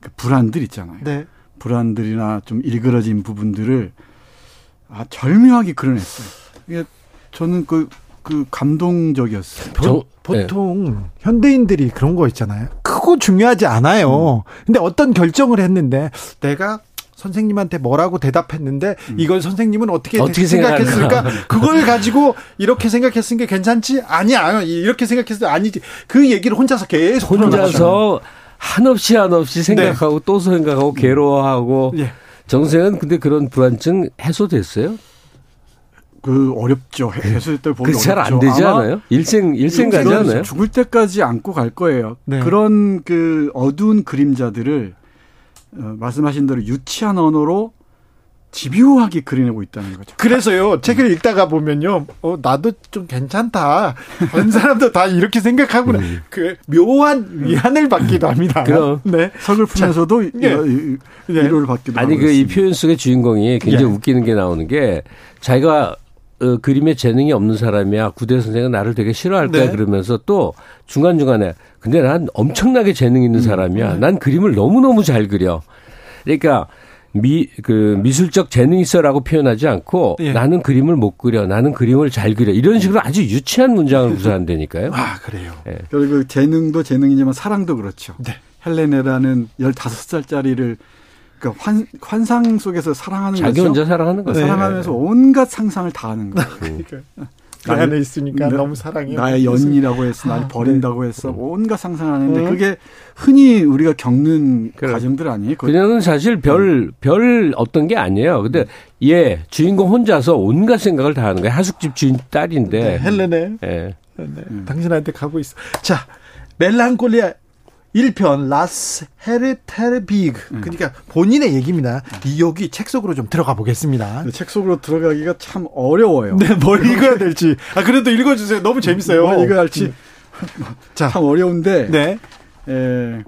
그 불안들 있잖아요. 네. 불안들이나 좀 일그러진 부분들을 아, 절묘하게 그려냈어요. 이게 저는 그, 그 감동적이었어요. 저, 보통 네. 현대인들이 그런 거 있잖아요. 크고 중요하지 않아요. 음. 근데 어떤 결정을 했는데 내가 선생님한테 뭐라고 대답했는데 음. 이걸 선생님은 어떻게, 어떻게 생각했을까? 그걸 가지고 이렇게 생각했으니까 괜찮지? 아니야. 이렇게 생각했을 때 아니지. 그 얘기를 혼자서 계속 혼자서 한없이 한없이 생각하고 네. 또 생각하고 괴로워하고 네. 정세은 근데 그런 불안증 해소됐어요? 그 어렵죠. 해소됐다 보면 잘안 되지 않아요? 일생 일생 가지 않아요? 죽을 때까지 안고 갈 거예요. 네. 그런 그 어두운 그림자들을 어, 말씀하신 대로 유치한 언어로 집요하게 그려내고 있다는 거죠. 그래서요, 책을 읽다가 보면요, 어, 나도 좀 괜찮다. 다른 사람도 다 이렇게 생각하구나. 음. 그, 묘한 위안을 받기도 합니다. 그럼. 네. 서글프면서도 예. 위로를 받기도 아니, 그 이 표현 속의 주인공이 굉장히 예. 웃기는 게 나오는 게 자기가 어, 그림에 재능이 없는 사람이야. 구대 선생은 나를 되게 싫어할 거야. 네. 그러면서 또 중간중간에 근데 난 엄청나게 재능 있는 음. 사람이야. 난 그림을 너무너무 잘 그려. 그러니까 미, 그, 미술적 재능 있어라고 표현하지 않고 예. 나는 그림을 못 그려. 나는 그림을 잘 그려. 이런 식으로 아주 유치한 문장을 구사한다니까요. 아, 그래요. 예. 그리고 재능도 재능이지만 사랑도 그렇죠. 네. 헬레네라는 15살짜리를 그 환, 환상 속에서 사랑하는 자기 거죠. 혼자 사랑하는 거죠. 사랑하면서 네. 온갖 상상을 다 하는 거예요. 그러니까. 그 안에 있으니까 나, 너무 사랑해. 나의 연인이라고 해서 날 아, 버린다고 네. 해서 온갖 상상을 하는데 네. 그게 흔히 우리가 겪는 그래. 과정들 아니에요? 그녀는 사실 별, 네. 별 어떤 게 아니에요. 근데 얘, 주인공 혼자서 온갖 생각을 다 하는 거예요. 하숙집 주인 딸인데. 네, 헬레네. 예. 네. 당신한테 가고 있어. 자, 멜랑콜리아 1편 라스 헤르테르비그 음. 그러니까 본인의 얘기입니다. 이 여기 책 속으로 좀 들어가 보겠습니다. 책 속으로 들어가기가 참 어려워요. 네, 뭘 읽어야 될지. 아 그래도 읽어 주세요. 너무 재밌어요. 뭘 읽어야 할지 음. 참 어려운데. 네. 에,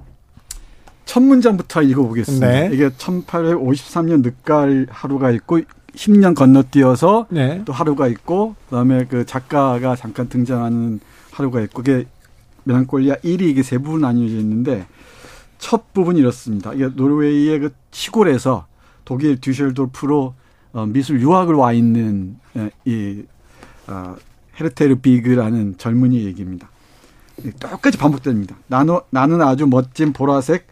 첫 문장부터 읽어 보겠습니다. 네. 이게 1853년 늦가을 하루가 있고 10년 건너뛰어서 네. 또 하루가 있고 그다음에 그 작가가 잠깐 등장하는 하루가 있고 그게 멜랑콜리아 1이 이게 세 부분 나뉘어져 있는데 첫 부분이 이렇습니다. 이게 노르웨이의 그 시골에서 독일 뒤셀도르프로 어, 미술 유학을 와 있는 이 어, 헤르테르비그라는 젊은이 얘기입니다. 똑같이 반복됩니다. 나는, 나는 아주 멋진 보라색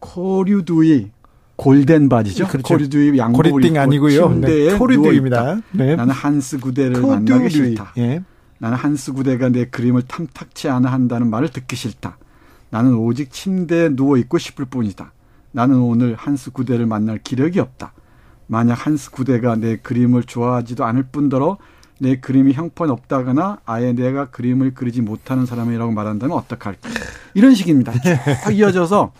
코듀로이 골덴 바지죠. 그렇죠. 코듀로이 양복을 입고 아니고요. 침대에 네, 코듀로이입니다. 네. 나는 한스 구데를 만나기 싫다. 예. 나는 한스 구대가 내 그림을 탐탁치 않아 한다는 말을 듣기 싫다. 나는 오직 침대에 누워 있고 싶을 뿐이다. 나는 오늘 한스 구대를 만날 기력이 없다. 만약 한스 구대가 내 그림을 좋아하지도 않을 뿐더러 내 그림이 형편없다거나 아예 내가 그림을 그리지 못하는 사람이라고 말한다면 어떡할까. 이런 식입니다. 딱 이어져서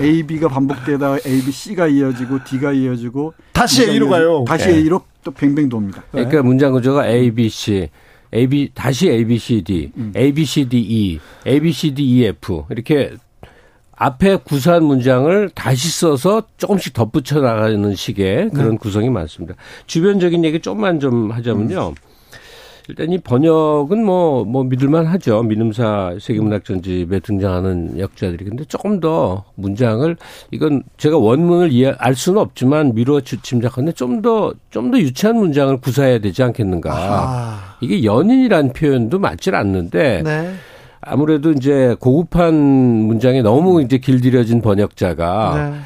A, B가 반복되다가 A, B, C가 이어지고 D가 이어지고 다시 A로 가요. 다시 네. A로 또 뱅뱅 돕니다. 그러니까 문장 구조가 A, B, C. A, B, 다시 A, B, C, D, 음. A, B, C, D, E, A, B, C, D, E, F. 이렇게 앞에 구사한 문장을 다시 써서 조금씩 덧붙여 나가는 식의 그런 네. 구성이 많습니다. 주변적인 얘기 좀만 좀 하자면요. 음. 일단 이 번역은 뭐, 뭐 믿을만 하죠. 민음사 세계문학 전집에 등장하는 역자들이. 근데 조금 더 문장을, 이건 제가 원문을 이해, 알 수는 없지만 미루어 짐작하는데 좀 더, 좀 더 유치한 문장을 구사해야 되지 않겠는가. 아. 이게 연인이란 표현도 맞질 않는데. 네. 아무래도 이제 고급한 문장에 너무 이제 길들여진 번역자가 네.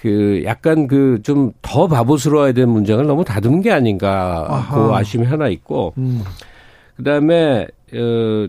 그 약간 그 좀 더 바보스러워야 되는 문장을 너무 다듬은 게 아닌가 그 아쉬움이 하나 있고 음. 그다음에 어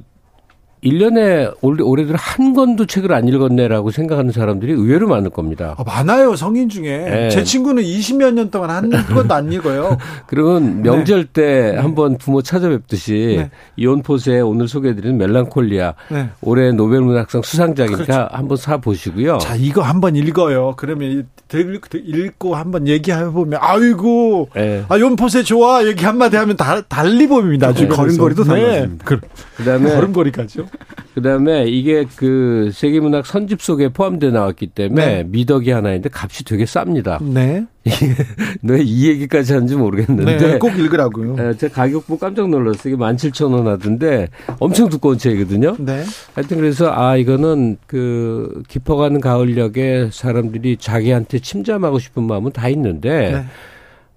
1년에 올해 들어 한 권도 책을 안 읽었네라고 생각하는 사람들이 의외로 많을 겁니다. 아, 많아요, 성인 중에. 네. 제 친구는 20몇 년 동안 한 권도 안 읽어요. 그러면 네. 명절 때 네. 한번 부모 찾아뵙듯이 네. 욘 포세의 오늘 소개해드리는 멜랑콜리아 네. 올해 노벨문학상 수상작이니까 그렇죠. 한번 사 보시고요. 자, 이거 한번 읽어요. 그러면 읽고 한번 얘기해 보면 아이고, 네. 아 욘 포세 좋아 얘기 한마디 하면 다 달리 보입니다. 나중에 걸음걸이도 달라집니다. 그, 그다음에 걸음걸이까지요. 그다음에 이게 그 세계문학 선집 속에 포함돼 나왔기 때문에 네. 미덕이 하나인데 값이 되게 쌉니다. 네. 왜 이 얘기까지 하는지 모르겠는데 네, 꼭 읽으라고요. 네, 제 가격 보고 깜짝 놀랐어요. 이게 17,000원 하던데 엄청 두꺼운 책이거든요. 네. 하여튼 그래서 아 이거는 그 깊어가는 가을역에 사람들이 자기한테 침잠하고 싶은 마음은 다 있는데 네.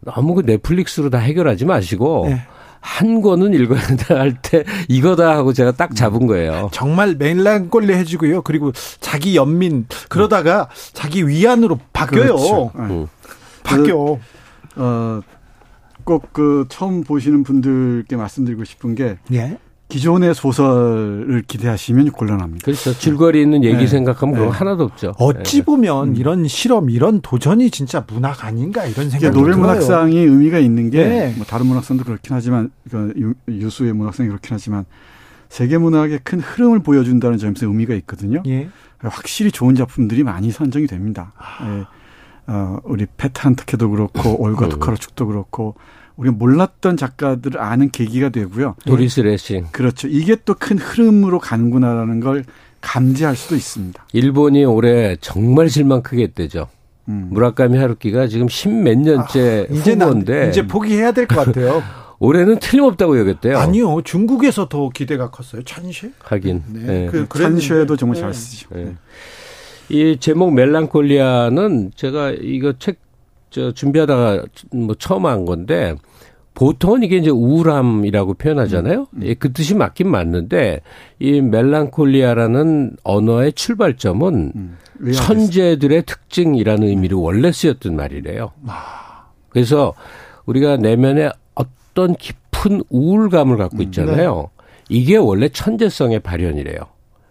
너무 그 넷플릭스로 다 해결하지 마시고 네. 한 권은 읽어야 할 때 이거다 하고 제가 딱 잡은 거예요. 정말 멜랑꼴리 해주고요. 그리고 자기 연민 그러다가 자기 위안으로 바뀌어요. 그렇죠. 음. 바뀌어. 그, 어, 꼭 그 처음 보시는 분들께 말씀드리고 싶은 게 예? 기존의 소설을 기대하시면 곤란합니다. 그렇죠. 줄거리 있는 얘기 네. 생각하면 그거 네. 하나도 없죠. 어찌 네. 보면 음. 이런 실험, 이런 도전이 진짜 문학 아닌가 이런 생각이 노벨 문학상이 의미가 있는 게뭐 네. 다른 문학상도 그렇긴 하지만 그 유수의 문학상이 그렇긴 하지만 세계 문학의 큰 흐름을 보여준다는 점에서 의미가 있거든요. 예. 확실히 좋은 작품들이 많이 선정이 됩니다. 아. 예. 어, 우리 페탄트케도 그렇고 올가 투카르축도 그렇고 우리가 몰랐던 작가들을 아는 계기가 되고요. 도리스 레싱. 그렇죠. 이게 또 큰 흐름으로 가는구나라는 걸 감지할 수도 있습니다. 일본이 올해 정말 실망 크게 했대죠. 음. 무라카미 하루키가 지금 십몇 년째 아, 이제 후보인데 이제 포기해야 될 것 같아요. 올해는 틀림없다고 여겼대요. 아니요. 중국에서 더 기대가 컸어요. 찬쉐? 하긴. 네. 네. 그, 찬쉐도 정말 잘 쓰죠. 네. 네. 이 제목 멜랑콜리아는 제가 이거 책 저 준비하다가 뭐 처음 한 건데 보통은 이게 이제 우울함이라고 표현하잖아요. 음, 음. 그 뜻이 맞긴 맞는데 이 멜랑콜리아라는 언어의 출발점은 음. 천재들의 특징이라는 의미로 원래 쓰였던 말이래요. 아. 그래서 우리가 내면에 어떤 깊은 우울감을 갖고 음, 있잖아요. 네. 이게 원래 천재성의 발현이래요.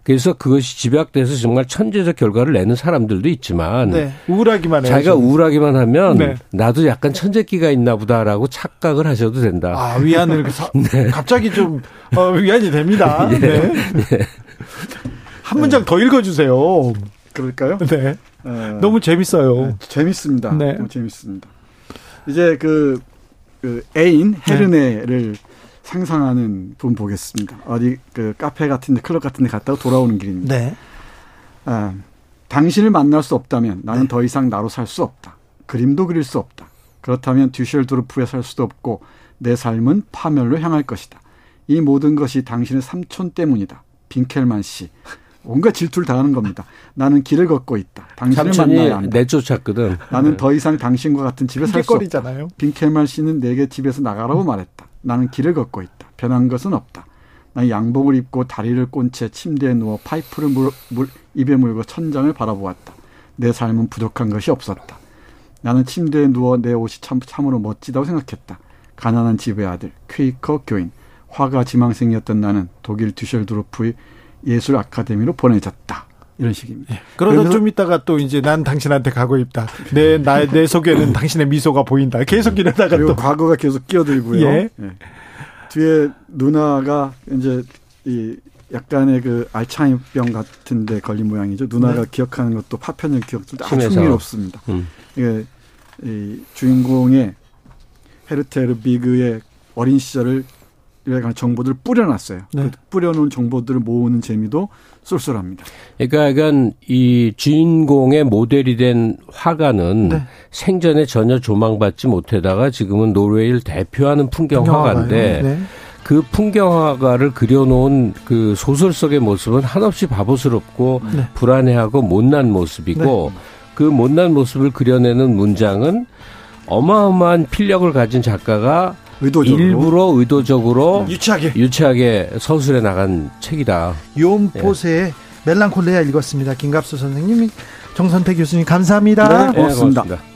그래서 그것이 집약돼서 정말 천재적 결과를 내는 사람들도 있지만 네. 우울하기만 해요. 자기가 우울하기만 하면 네. 나도 약간 천재기가 있나 보다라고 착각을 하셔도 된다. 아 위안을 사, 네. 갑자기 좀 어, 위안이 됩니다. 예. 네. 예. 한 문장 더 읽어주세요. 그럴까요? 네. 어, 너무 재밌어요. 네, 재밌습니다. 네. 너무 재밌습니다. 이제 그, 그 애인 헤르네를 상상하는 분 보겠습니다. 어디 그 카페 같은데 클럽 같은데 갔다가 돌아오는 길입니다. 네. 아, 당신을 만날 수 없다면 나는 네. 더 이상 나로 살 수 없다. 그림도 그릴 수 없다. 그렇다면 듀셜도르프에 살 수도 없고 내 삶은 파멸로 향할 것이다. 이 모든 것이 당신의 삼촌 때문이다. 빈켈만 씨. 온갖 질투를 당하는 겁니다. 나는 길을 걷고 있다. 당신을 만나야 한다. 내쫓았거든. 나는 더 이상 당신과 같은 집에 살 수 없다. 빈켈만 씨는 내게 집에서 나가라고 말했다. 나는 길을 걷고 있다. 변한 것은 없다. 나는 양복을 입고 다리를 꼰 채 침대에 누워 파이프를 물, 물, 입에 물고 천장을 바라보았다. 내 삶은 부족한 것이 없었다. 나는 침대에 누워 내 옷이 참, 참으로 멋지다고 생각했다. 가난한 집의 아들, 퀘이커 교인, 화가 지망생이었던 나는 독일 듀셜드로프의 예술 아카데미로 보내졌다. 이런 식입니다. 예. 그러다 좀 있다가 또 이제 난 당신한테 가고 있다. 내, 나, 내 속에는 당신의 미소가 보인다. 계속 이러다가 또. 과거가 계속 끼어들고요. 예. 예. 뒤에 누나가 이제 이 약간의 그 알츠하이머병 같은데 걸린 모양이죠. 누나가 네. 기억하는 것도 파편적 기억들도 아주 흥미롭습니다. 음. 이게 이 주인공의 헤르테르 비그의 어린 시절을 관한 정보들을 뿌려놨어요. 네. 그 뿌려놓은 정보들을 모으는 재미도 쏠쏠합니다. 그러니까 약간 이 주인공의 모델이 된 화가는 네. 생전에 전혀 조망받지 못하다가 지금은 노르웨이를 대표하는 풍경 화가인데 네. 그 풍경 화가를 그려놓은 그 소설 속의 모습은 한없이 바보스럽고 네. 불안해하고 못난 모습이고 네. 그 못난 모습을 그려내는 문장은 어마어마한 필력을 가진 작가가 의도적으로. 일부러 의도적으로 유치하게 유치하게 서술해 나간 책이다. 요포세의 예. 멜랑콜레아 읽었습니다. 김갑수 선생님이 정선태 교수님 감사합니다. 네, 고맙습니다. 네, 고맙습니다.